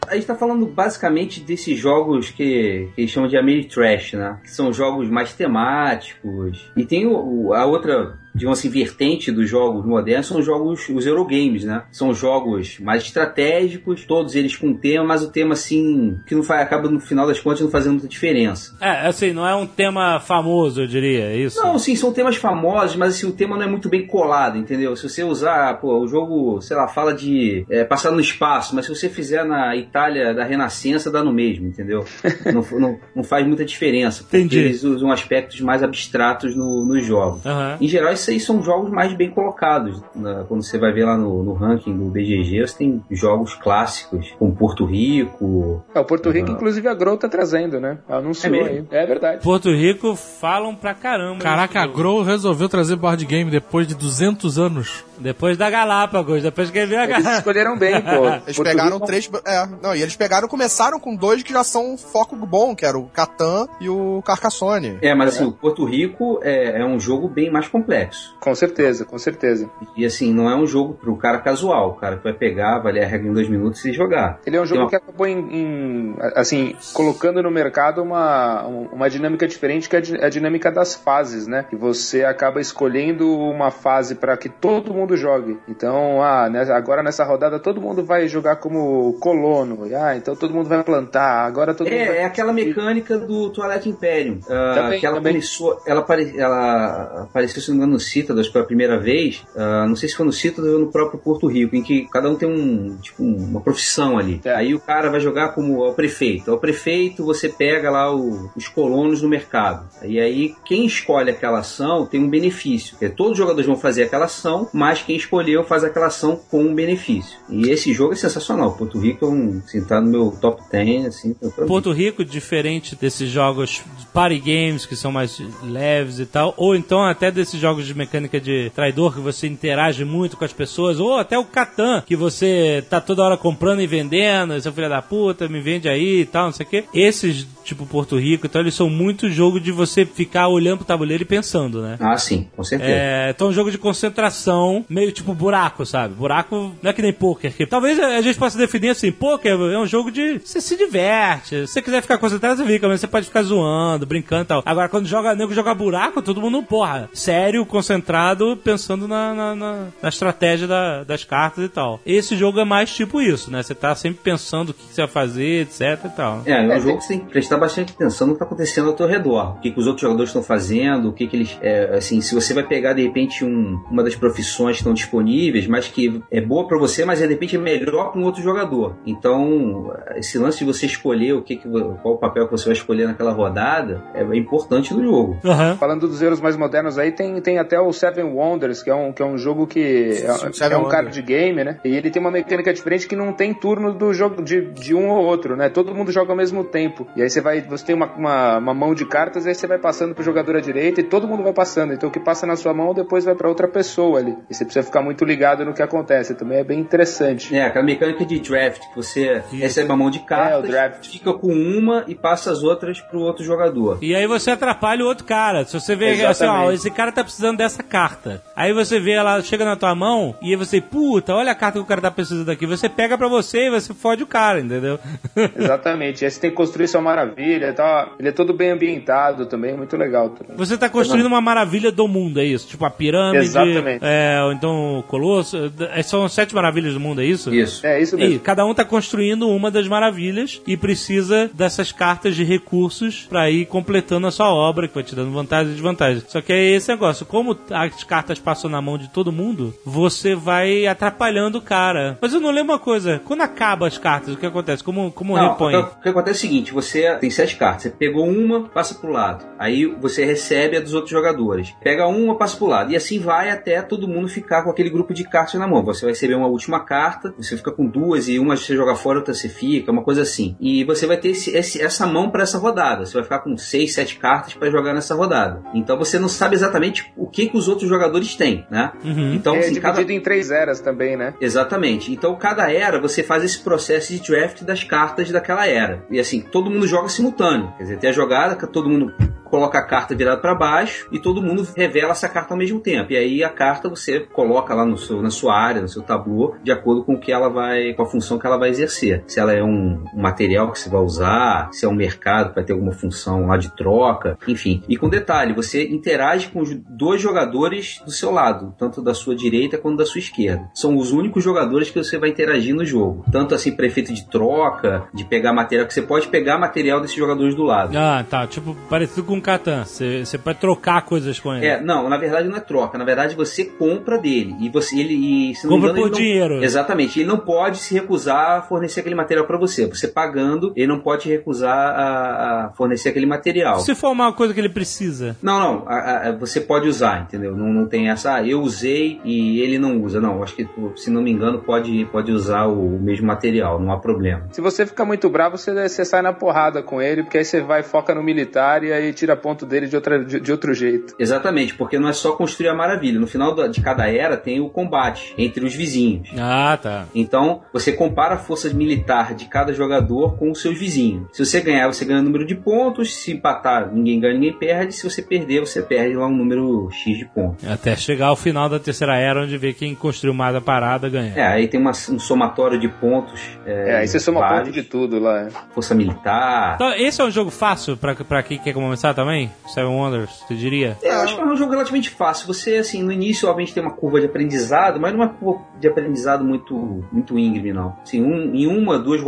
A gente tá falando basicamente desses jogos que, que eles chamam de Ameritrash, né? Que são jogos mais temáticos. E tem o- o- a outra, digamos assim, vertente dos jogos modernos são os jogos, os Eurogames, né? São jogos mais estratégicos, todos eles com tema, mas o tema, assim, que não faz, acaba no final das contas não fazendo muita diferença. É, assim, não é um tema famoso, eu diria, é isso? Não, sim, são temas famosos, mas assim, o tema não é muito bem colado, entendeu? Se você usar, pô, o jogo, sei lá, fala de é, passar no espaço, mas se você fizer na Itália da Renascença, dá no mesmo, entendeu? não, não, não faz muita diferença, porque Entendi. eles usam aspectos mais abstratos no- nos jogos. Aham. Em geral, esses e são jogos mais bem colocados. Na- quando você vai ver lá no, no ranking do BGG, você tem jogos clássicos, como Porto Rico. É, o Porto Rico, inclusive, a Grow tá trazendo, né? Anunciou É aí. É verdade. Porto Rico falam pra caramba. Caraca, a. Grow resolveu trazer board game depois de 200 anos. Depois da Galápagos, depois que ele viu a Eles Galápagos. escolheram bem, pô. Eles Porto pegaram Rico- três. É, não, e eles pegaram, começaram com dois que já são um foco bom, que era o Catan e o Carcassonne. É, mas assim, o Porto Rico é, é um jogo bem mais complexo. Com certeza, com certeza. E assim, não é um jogo pro cara casual, o cara que vai pegar, vai ler a regra em dois minutos e jogar. Ele é um jogo uma- que acabou em, em, assim, colocando no mercado uma, uma dinâmica diferente que é a di- a dinâmica das fases, né? Que você acaba escolhendo uma fase para que todo mundo jogue. Então, ah, né, agora nessa rodada todo mundo vai jogar como colono. Ah, então todo mundo vai plantar. Agora todo mundo vai... É, é aquela mecânica do Twilight Imperium. ah, Também, que ela também. começou. Ela, apare, ela apareceu, se não me engano, no Citadas pela primeira vez. ah, não sei se foi no Citadas ou no próprio Porto Rico, em que cada um tem um, tipo, uma profissão ali. É. Aí o cara vai jogar como é o prefeito. É o prefeito, você pega lá o- os colonos no mercado. E aí, quem escolhe aquela ação tem um benefício. Que é, todos os jogadores vão fazer aquela ação, mas quem escolheu faz aquela ação com um benefício. E esse jogo é sensacional. Porto Rico é um, assim, tá no meu top 10, assim. Porto Rico, diferente desses jogos de party games que são mais leves e tal, ou então até desses jogos de mecânica de traidor que você interage muito com as pessoas, ou até o Catan, que você tá toda hora comprando e vendendo, seu filho da puta, me vende aí e tal, não sei o quê. Esses, tipo Porto Rico, então eles são muito jogo de você ficar olhando pro tabuleiro e pensando, né? Ah, sim, com certeza. É, então é um jogo de concentração, meio tipo buraco, sabe? Buraco não é que nem poker. Que talvez a gente possa definir assim, poker é um jogo de você se diverte. Se você quiser ficar concentrado, você fica, mas você pode ficar zoando, brincando e tal. Agora, quando joga nego joga buraco, todo mundo, porra, sério, concentrado, pensando na, na, na- na estratégia da- das cartas e tal. Esse jogo é mais tipo isso, né? Você tá sempre pensando o que você vai fazer, etc e tal. É, é um jogo que você tem que prestar bastante atenção no que está acontecendo ao teu redor. O que, que os outros jogadores estão fazendo, o que, que eles. é, assim, se você vai pegar de repente um- uma das profissões que estão disponíveis, mas que é boa para você, mas de repente é melhor para um outro jogador. Então, esse lance de você escolher o que, que qual o papel que você vai escolher naquela rodada é importante no jogo. Aham. Falando dos euros mais modernos aí, tem, tem até o Seven Wonders, que é um, que é um jogo que é, é um card game, né? E ele tem uma mecânica diferente que não tem turno do jogo de, de um ou outro, né? Todo mundo joga ao mesmo tempo. E aí você vai, você tem uma, uma, uma mão de cartas, aí você vai passando pro jogador à direita e todo mundo vai passando. Então o que passa na sua mão depois vai para outra pessoa ali. E você precisa ficar muito ligado no que acontece. Também é bem interessante. É, aquela mecânica de draft, que você recebe uma mão de É, o cartas, draft. fica com uma e passa as outras pro outro jogador. E aí você atrapalha o outro cara. Se você vê assim, ó, esse cara tá precisando dessa carta. Aí você vê ela chega na tua mão e aí você, puta, olha a carta que o cara tá precisando aqui. Você pega pra você e você fode o cara, entendeu? Exatamente. E aí você tem que construir sua maravilha e tal. Ele é todo bem ambientado também, muito legal também. Você tá construindo uma maravilha do mundo, é isso? Tipo a pirâmide, Exatamente. é, ou então o colosso. É, São sete maravilhas do mundo, é isso? Isso. É isso E mesmo. cada um tá construindo uma das maravilhas e precisa dessas cartas de recursos pra ir completando a sua obra, que vai te dando vantagem e desvantagem. Só que é esse negócio, como as cartas passam na mão de todo mundo, você vai atrapalhando o cara. Mas eu não lembro uma coisa, quando acaba as cartas, o que acontece? Como, como Não, repõe? O que acontece é o seguinte: você tem sete cartas, você pegou uma, passa pro lado. Aí você recebe a dos outros jogadores. Pega uma, passa pro lado. E assim vai até todo mundo ficar com aquele grupo de cartas na mão. Você vai receber uma última carta, você fica com duas e uma você joga fora, outra você fica, uma coisa assim. E você vai ter esse- esse- essa mão para essa rodada. Você vai ficar com seis, sete cartas para jogar nessa rodada. Então você não sabe exatamente o que, que os outros jogadores têm, né? Uhum. Então, é assim, dividido cada... em três eras também, né? Exatamente. Então, cada era você faz esse processo de draft das cartas daquela era. E assim, todo mundo joga simultâneo. Quer dizer, tem a jogada que todo mundo coloca a carta virada para baixo e todo mundo revela essa carta ao mesmo tempo. E aí a carta você coloca lá no seu, na sua área, no seu tabu, de acordo com o que ela vai, com a função que ela vai exercer. Se ela é um, um material que você vai usar, se é um mercado que vai ter alguma função lá de troca, enfim. E com detalhe, você interage com os dois jogadores do seu lado, tanto da sua direita quanto da sua esquerda. São os únicos jogadores que você vai interagir no jogo. Tanto assim para efeito de troca, de pegar material, que você pode pegar material desses jogadores do lado. Ah, tá. Tipo, parecido com o Catan. Você você pode trocar coisas com ele. É, não, na verdade não é troca. Na verdade você compra dele. E você ele e, Compra engano, por não- dinheiro. Exatamente. Ele não pode se recusar a fornecer aquele material para você. Você pagando, ele não pode recusar a, a fornecer aquele material. Se for uma coisa que ele precisa. Não, não. a- a- você pode usar, entendeu? Não, não tem essa. Ah, eu usei e ele não usa. Não, acho que, se não me engano, pode, pode usar o, mesmo material. Não há problema. Se você ficar muito bravo, você, você sai na porrada com ele, porque aí você vai, foca no militar e aí tira ponto dele de, outra, de, de outro jeito. Exatamente, porque não é só construir a maravilha. No final da- de cada era tem o combate entre os vizinhos. Ah, tá. Então, você compara a força militar de cada jogador com os seus vizinhos. Se você ganhar, você ganha o número de pontos. Se empatar, ninguém ganha, ninguém perde. Se você perder, você perde lá um número X de pontos. Até chegar ao final da terceira era, onde vê quem construiu mais a parada ganha. É, aí tem uma- um somatório de pontos. É, É, aí você soma vários. ponto de tudo lá. Força militar. Então, esse é um jogo fácil pra, pra quem quer começar também? Seven Wonders, você diria? É, eu acho que é um jogo relativamente fácil. Você, assim, no início, obviamente, tem uma curva de aprendizado, mas não é uma curva de aprendizado muito, muito íngreme, não. Assim, um- em uma, duas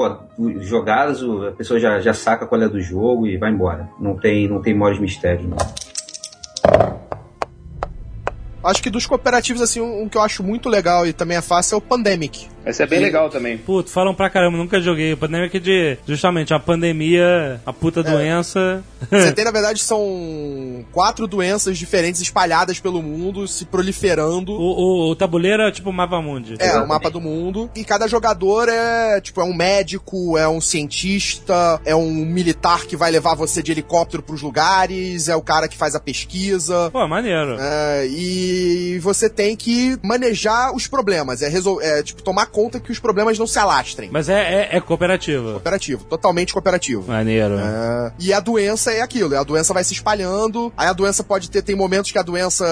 jogadas, o- a pessoa já, já saca qual é do jogo e vai embora. Não tem, não tem maiores mistérios, não. Acho que dos cooperativos, assim, um, um que eu acho muito legal e também é fácil é o Pandemic. Esse é bem legal também. Puto, falam pra caramba, nunca joguei. O Pandemic é de, justamente, uma pandemia, a puta doença. Você tem, na verdade, são quatro doenças diferentes espalhadas pelo mundo, se proliferando. O, o, o tabuleiro é tipo o mapa mundi. É, o mapa do mundo. E cada jogador é, tipo, é um médico, é um cientista, é um militar que vai levar você de helicóptero pros lugares, é o cara que faz a pesquisa. Pô, maneiro. É, e você tem que manejar os problemas, é, resol é tipo, tomar conta que os problemas não se alastrem. Mas é, é, é cooperativo. Cooperativo, totalmente cooperativo. Maneiro. É, e a doença é aquilo, a doença vai se espalhando, aí a doença pode ter, tem momentos que a doença,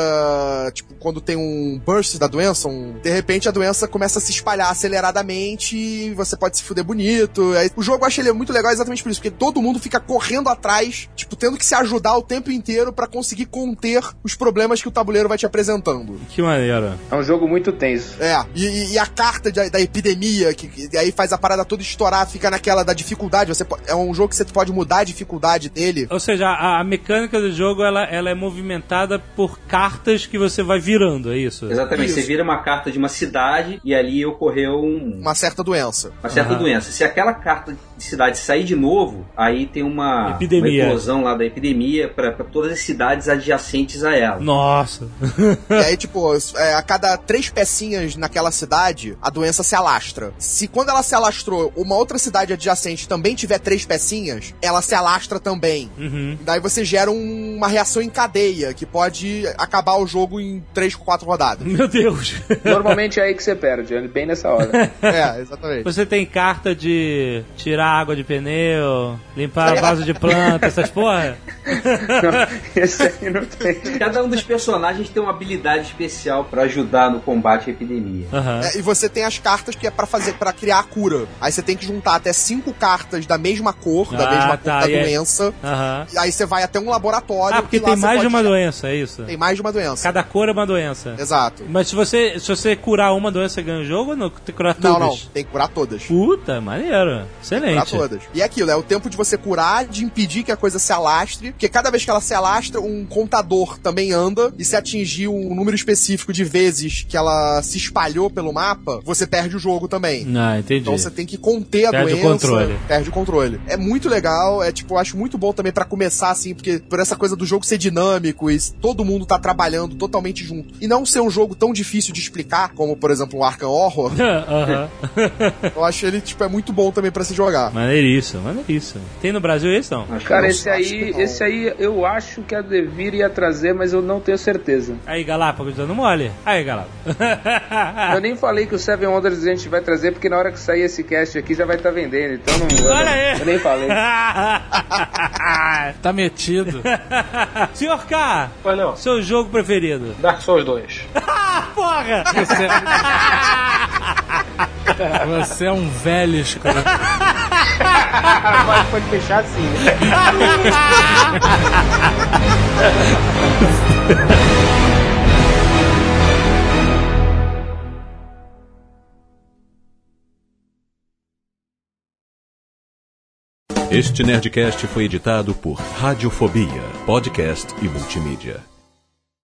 tipo, quando tem um burst da doença, um, de repente a doença começa a se espalhar aceleradamente e você pode se fuder bonito. Aí, o jogo eu acho ele muito legal exatamente por isso, porque todo mundo fica correndo atrás, tipo, tendo que se ajudar o tempo inteiro pra conseguir conter os problemas que o tabuleiro vai te apresentando. Que maneiro. É um jogo muito tenso. É, e, e- e a carta de- da epidemia, que, que aí faz a parada toda estourar, fica naquela da dificuldade. Você po- é um jogo que você pode mudar a dificuldade dele. Ou seja, a, a mecânica do jogo ela, ela é movimentada por cartas que você vai virando, é isso? Exatamente. Isso. Você vira uma carta de uma cidade e ali ocorreu um, Uma certa doença. uma certa Aham. doença. Se aquela carta cidade sair de novo, aí tem uma, Epidemia. uma explosão lá da epidemia para todas as cidades adjacentes a ela. Nossa. e aí, tipo, é, a cada três pecinhas naquela cidade, a doença se alastra. Se quando ela se alastrou, uma outra cidade adjacente também tiver três pecinhas, ela se alastra também. Uhum. Daí você gera um- uma reação em cadeia, que pode acabar o jogo em três, quatro rodadas. Meu Deus. Normalmente é aí que você perde, é bem nessa hora. é, exatamente. Você tem carta de tirar água de pneu, limpar vaso de planta, essas porra? Não, esse aí não tem. Cada um dos personagens tem uma habilidade especial para ajudar no combate à epidemia. Aham. É, e você tem as cartas que é pra fazer para criar a cura. Aí você tem que juntar até cinco cartas da mesma cor, da Ah, mesma tá, cor da doença. Aham. E aí você vai até um laboratório. Ah, porque tem mais de uma doença, é isso? Tem mais de uma doença. Cada cor é uma doença. Exato. Mas se você, se você curar uma doença, você ganha o jogo ou não? Tem que curar todas? Não, não. Tem que curar todas. Puta, maneiro. Curar todas. E é aquilo, é o tempo de você curar, de impedir que a coisa se alastre, porque cada vez que ela se alastra, um contador também anda, e se atingir um número específico de vezes que ela se espalhou pelo mapa, você perde o jogo também. Ah, entendi. Então você tem que conter a Perde o doença. controle. Perde o controle. É muito legal, é tipo, eu acho muito bom também pra começar assim, porque por essa coisa do jogo ser dinâmico e todo mundo tá trabalhando totalmente junto. E não ser um jogo tão difícil de explicar, como por exemplo o Arkham Horror, Aham. eu acho ele tipo é muito bom também pra se jogar. Maneiríssimo, maneiríssimo. Tem no Brasil isso não? Acho Cara, não. esse que aí, não. esse aí eu acho que a Devir ia trazer, mas eu não tenho certeza. Aí, Galápagos, dando mole. Aí, Galápagos. Eu nem falei que o Seven Wonders a gente vai trazer, porque na hora que sair esse cast aqui já vai estar vendendo, então não. eu Olha não- aí. Eu nem falei. Tá metido. Senhor K, Pois não. seu jogo preferido? Dark Souls 2. Ah, porra! Você, você é um velho escroto. Mas pode fechar assim, né? Este Nerdcast foi editado por Radiofobia, podcast e multimídia.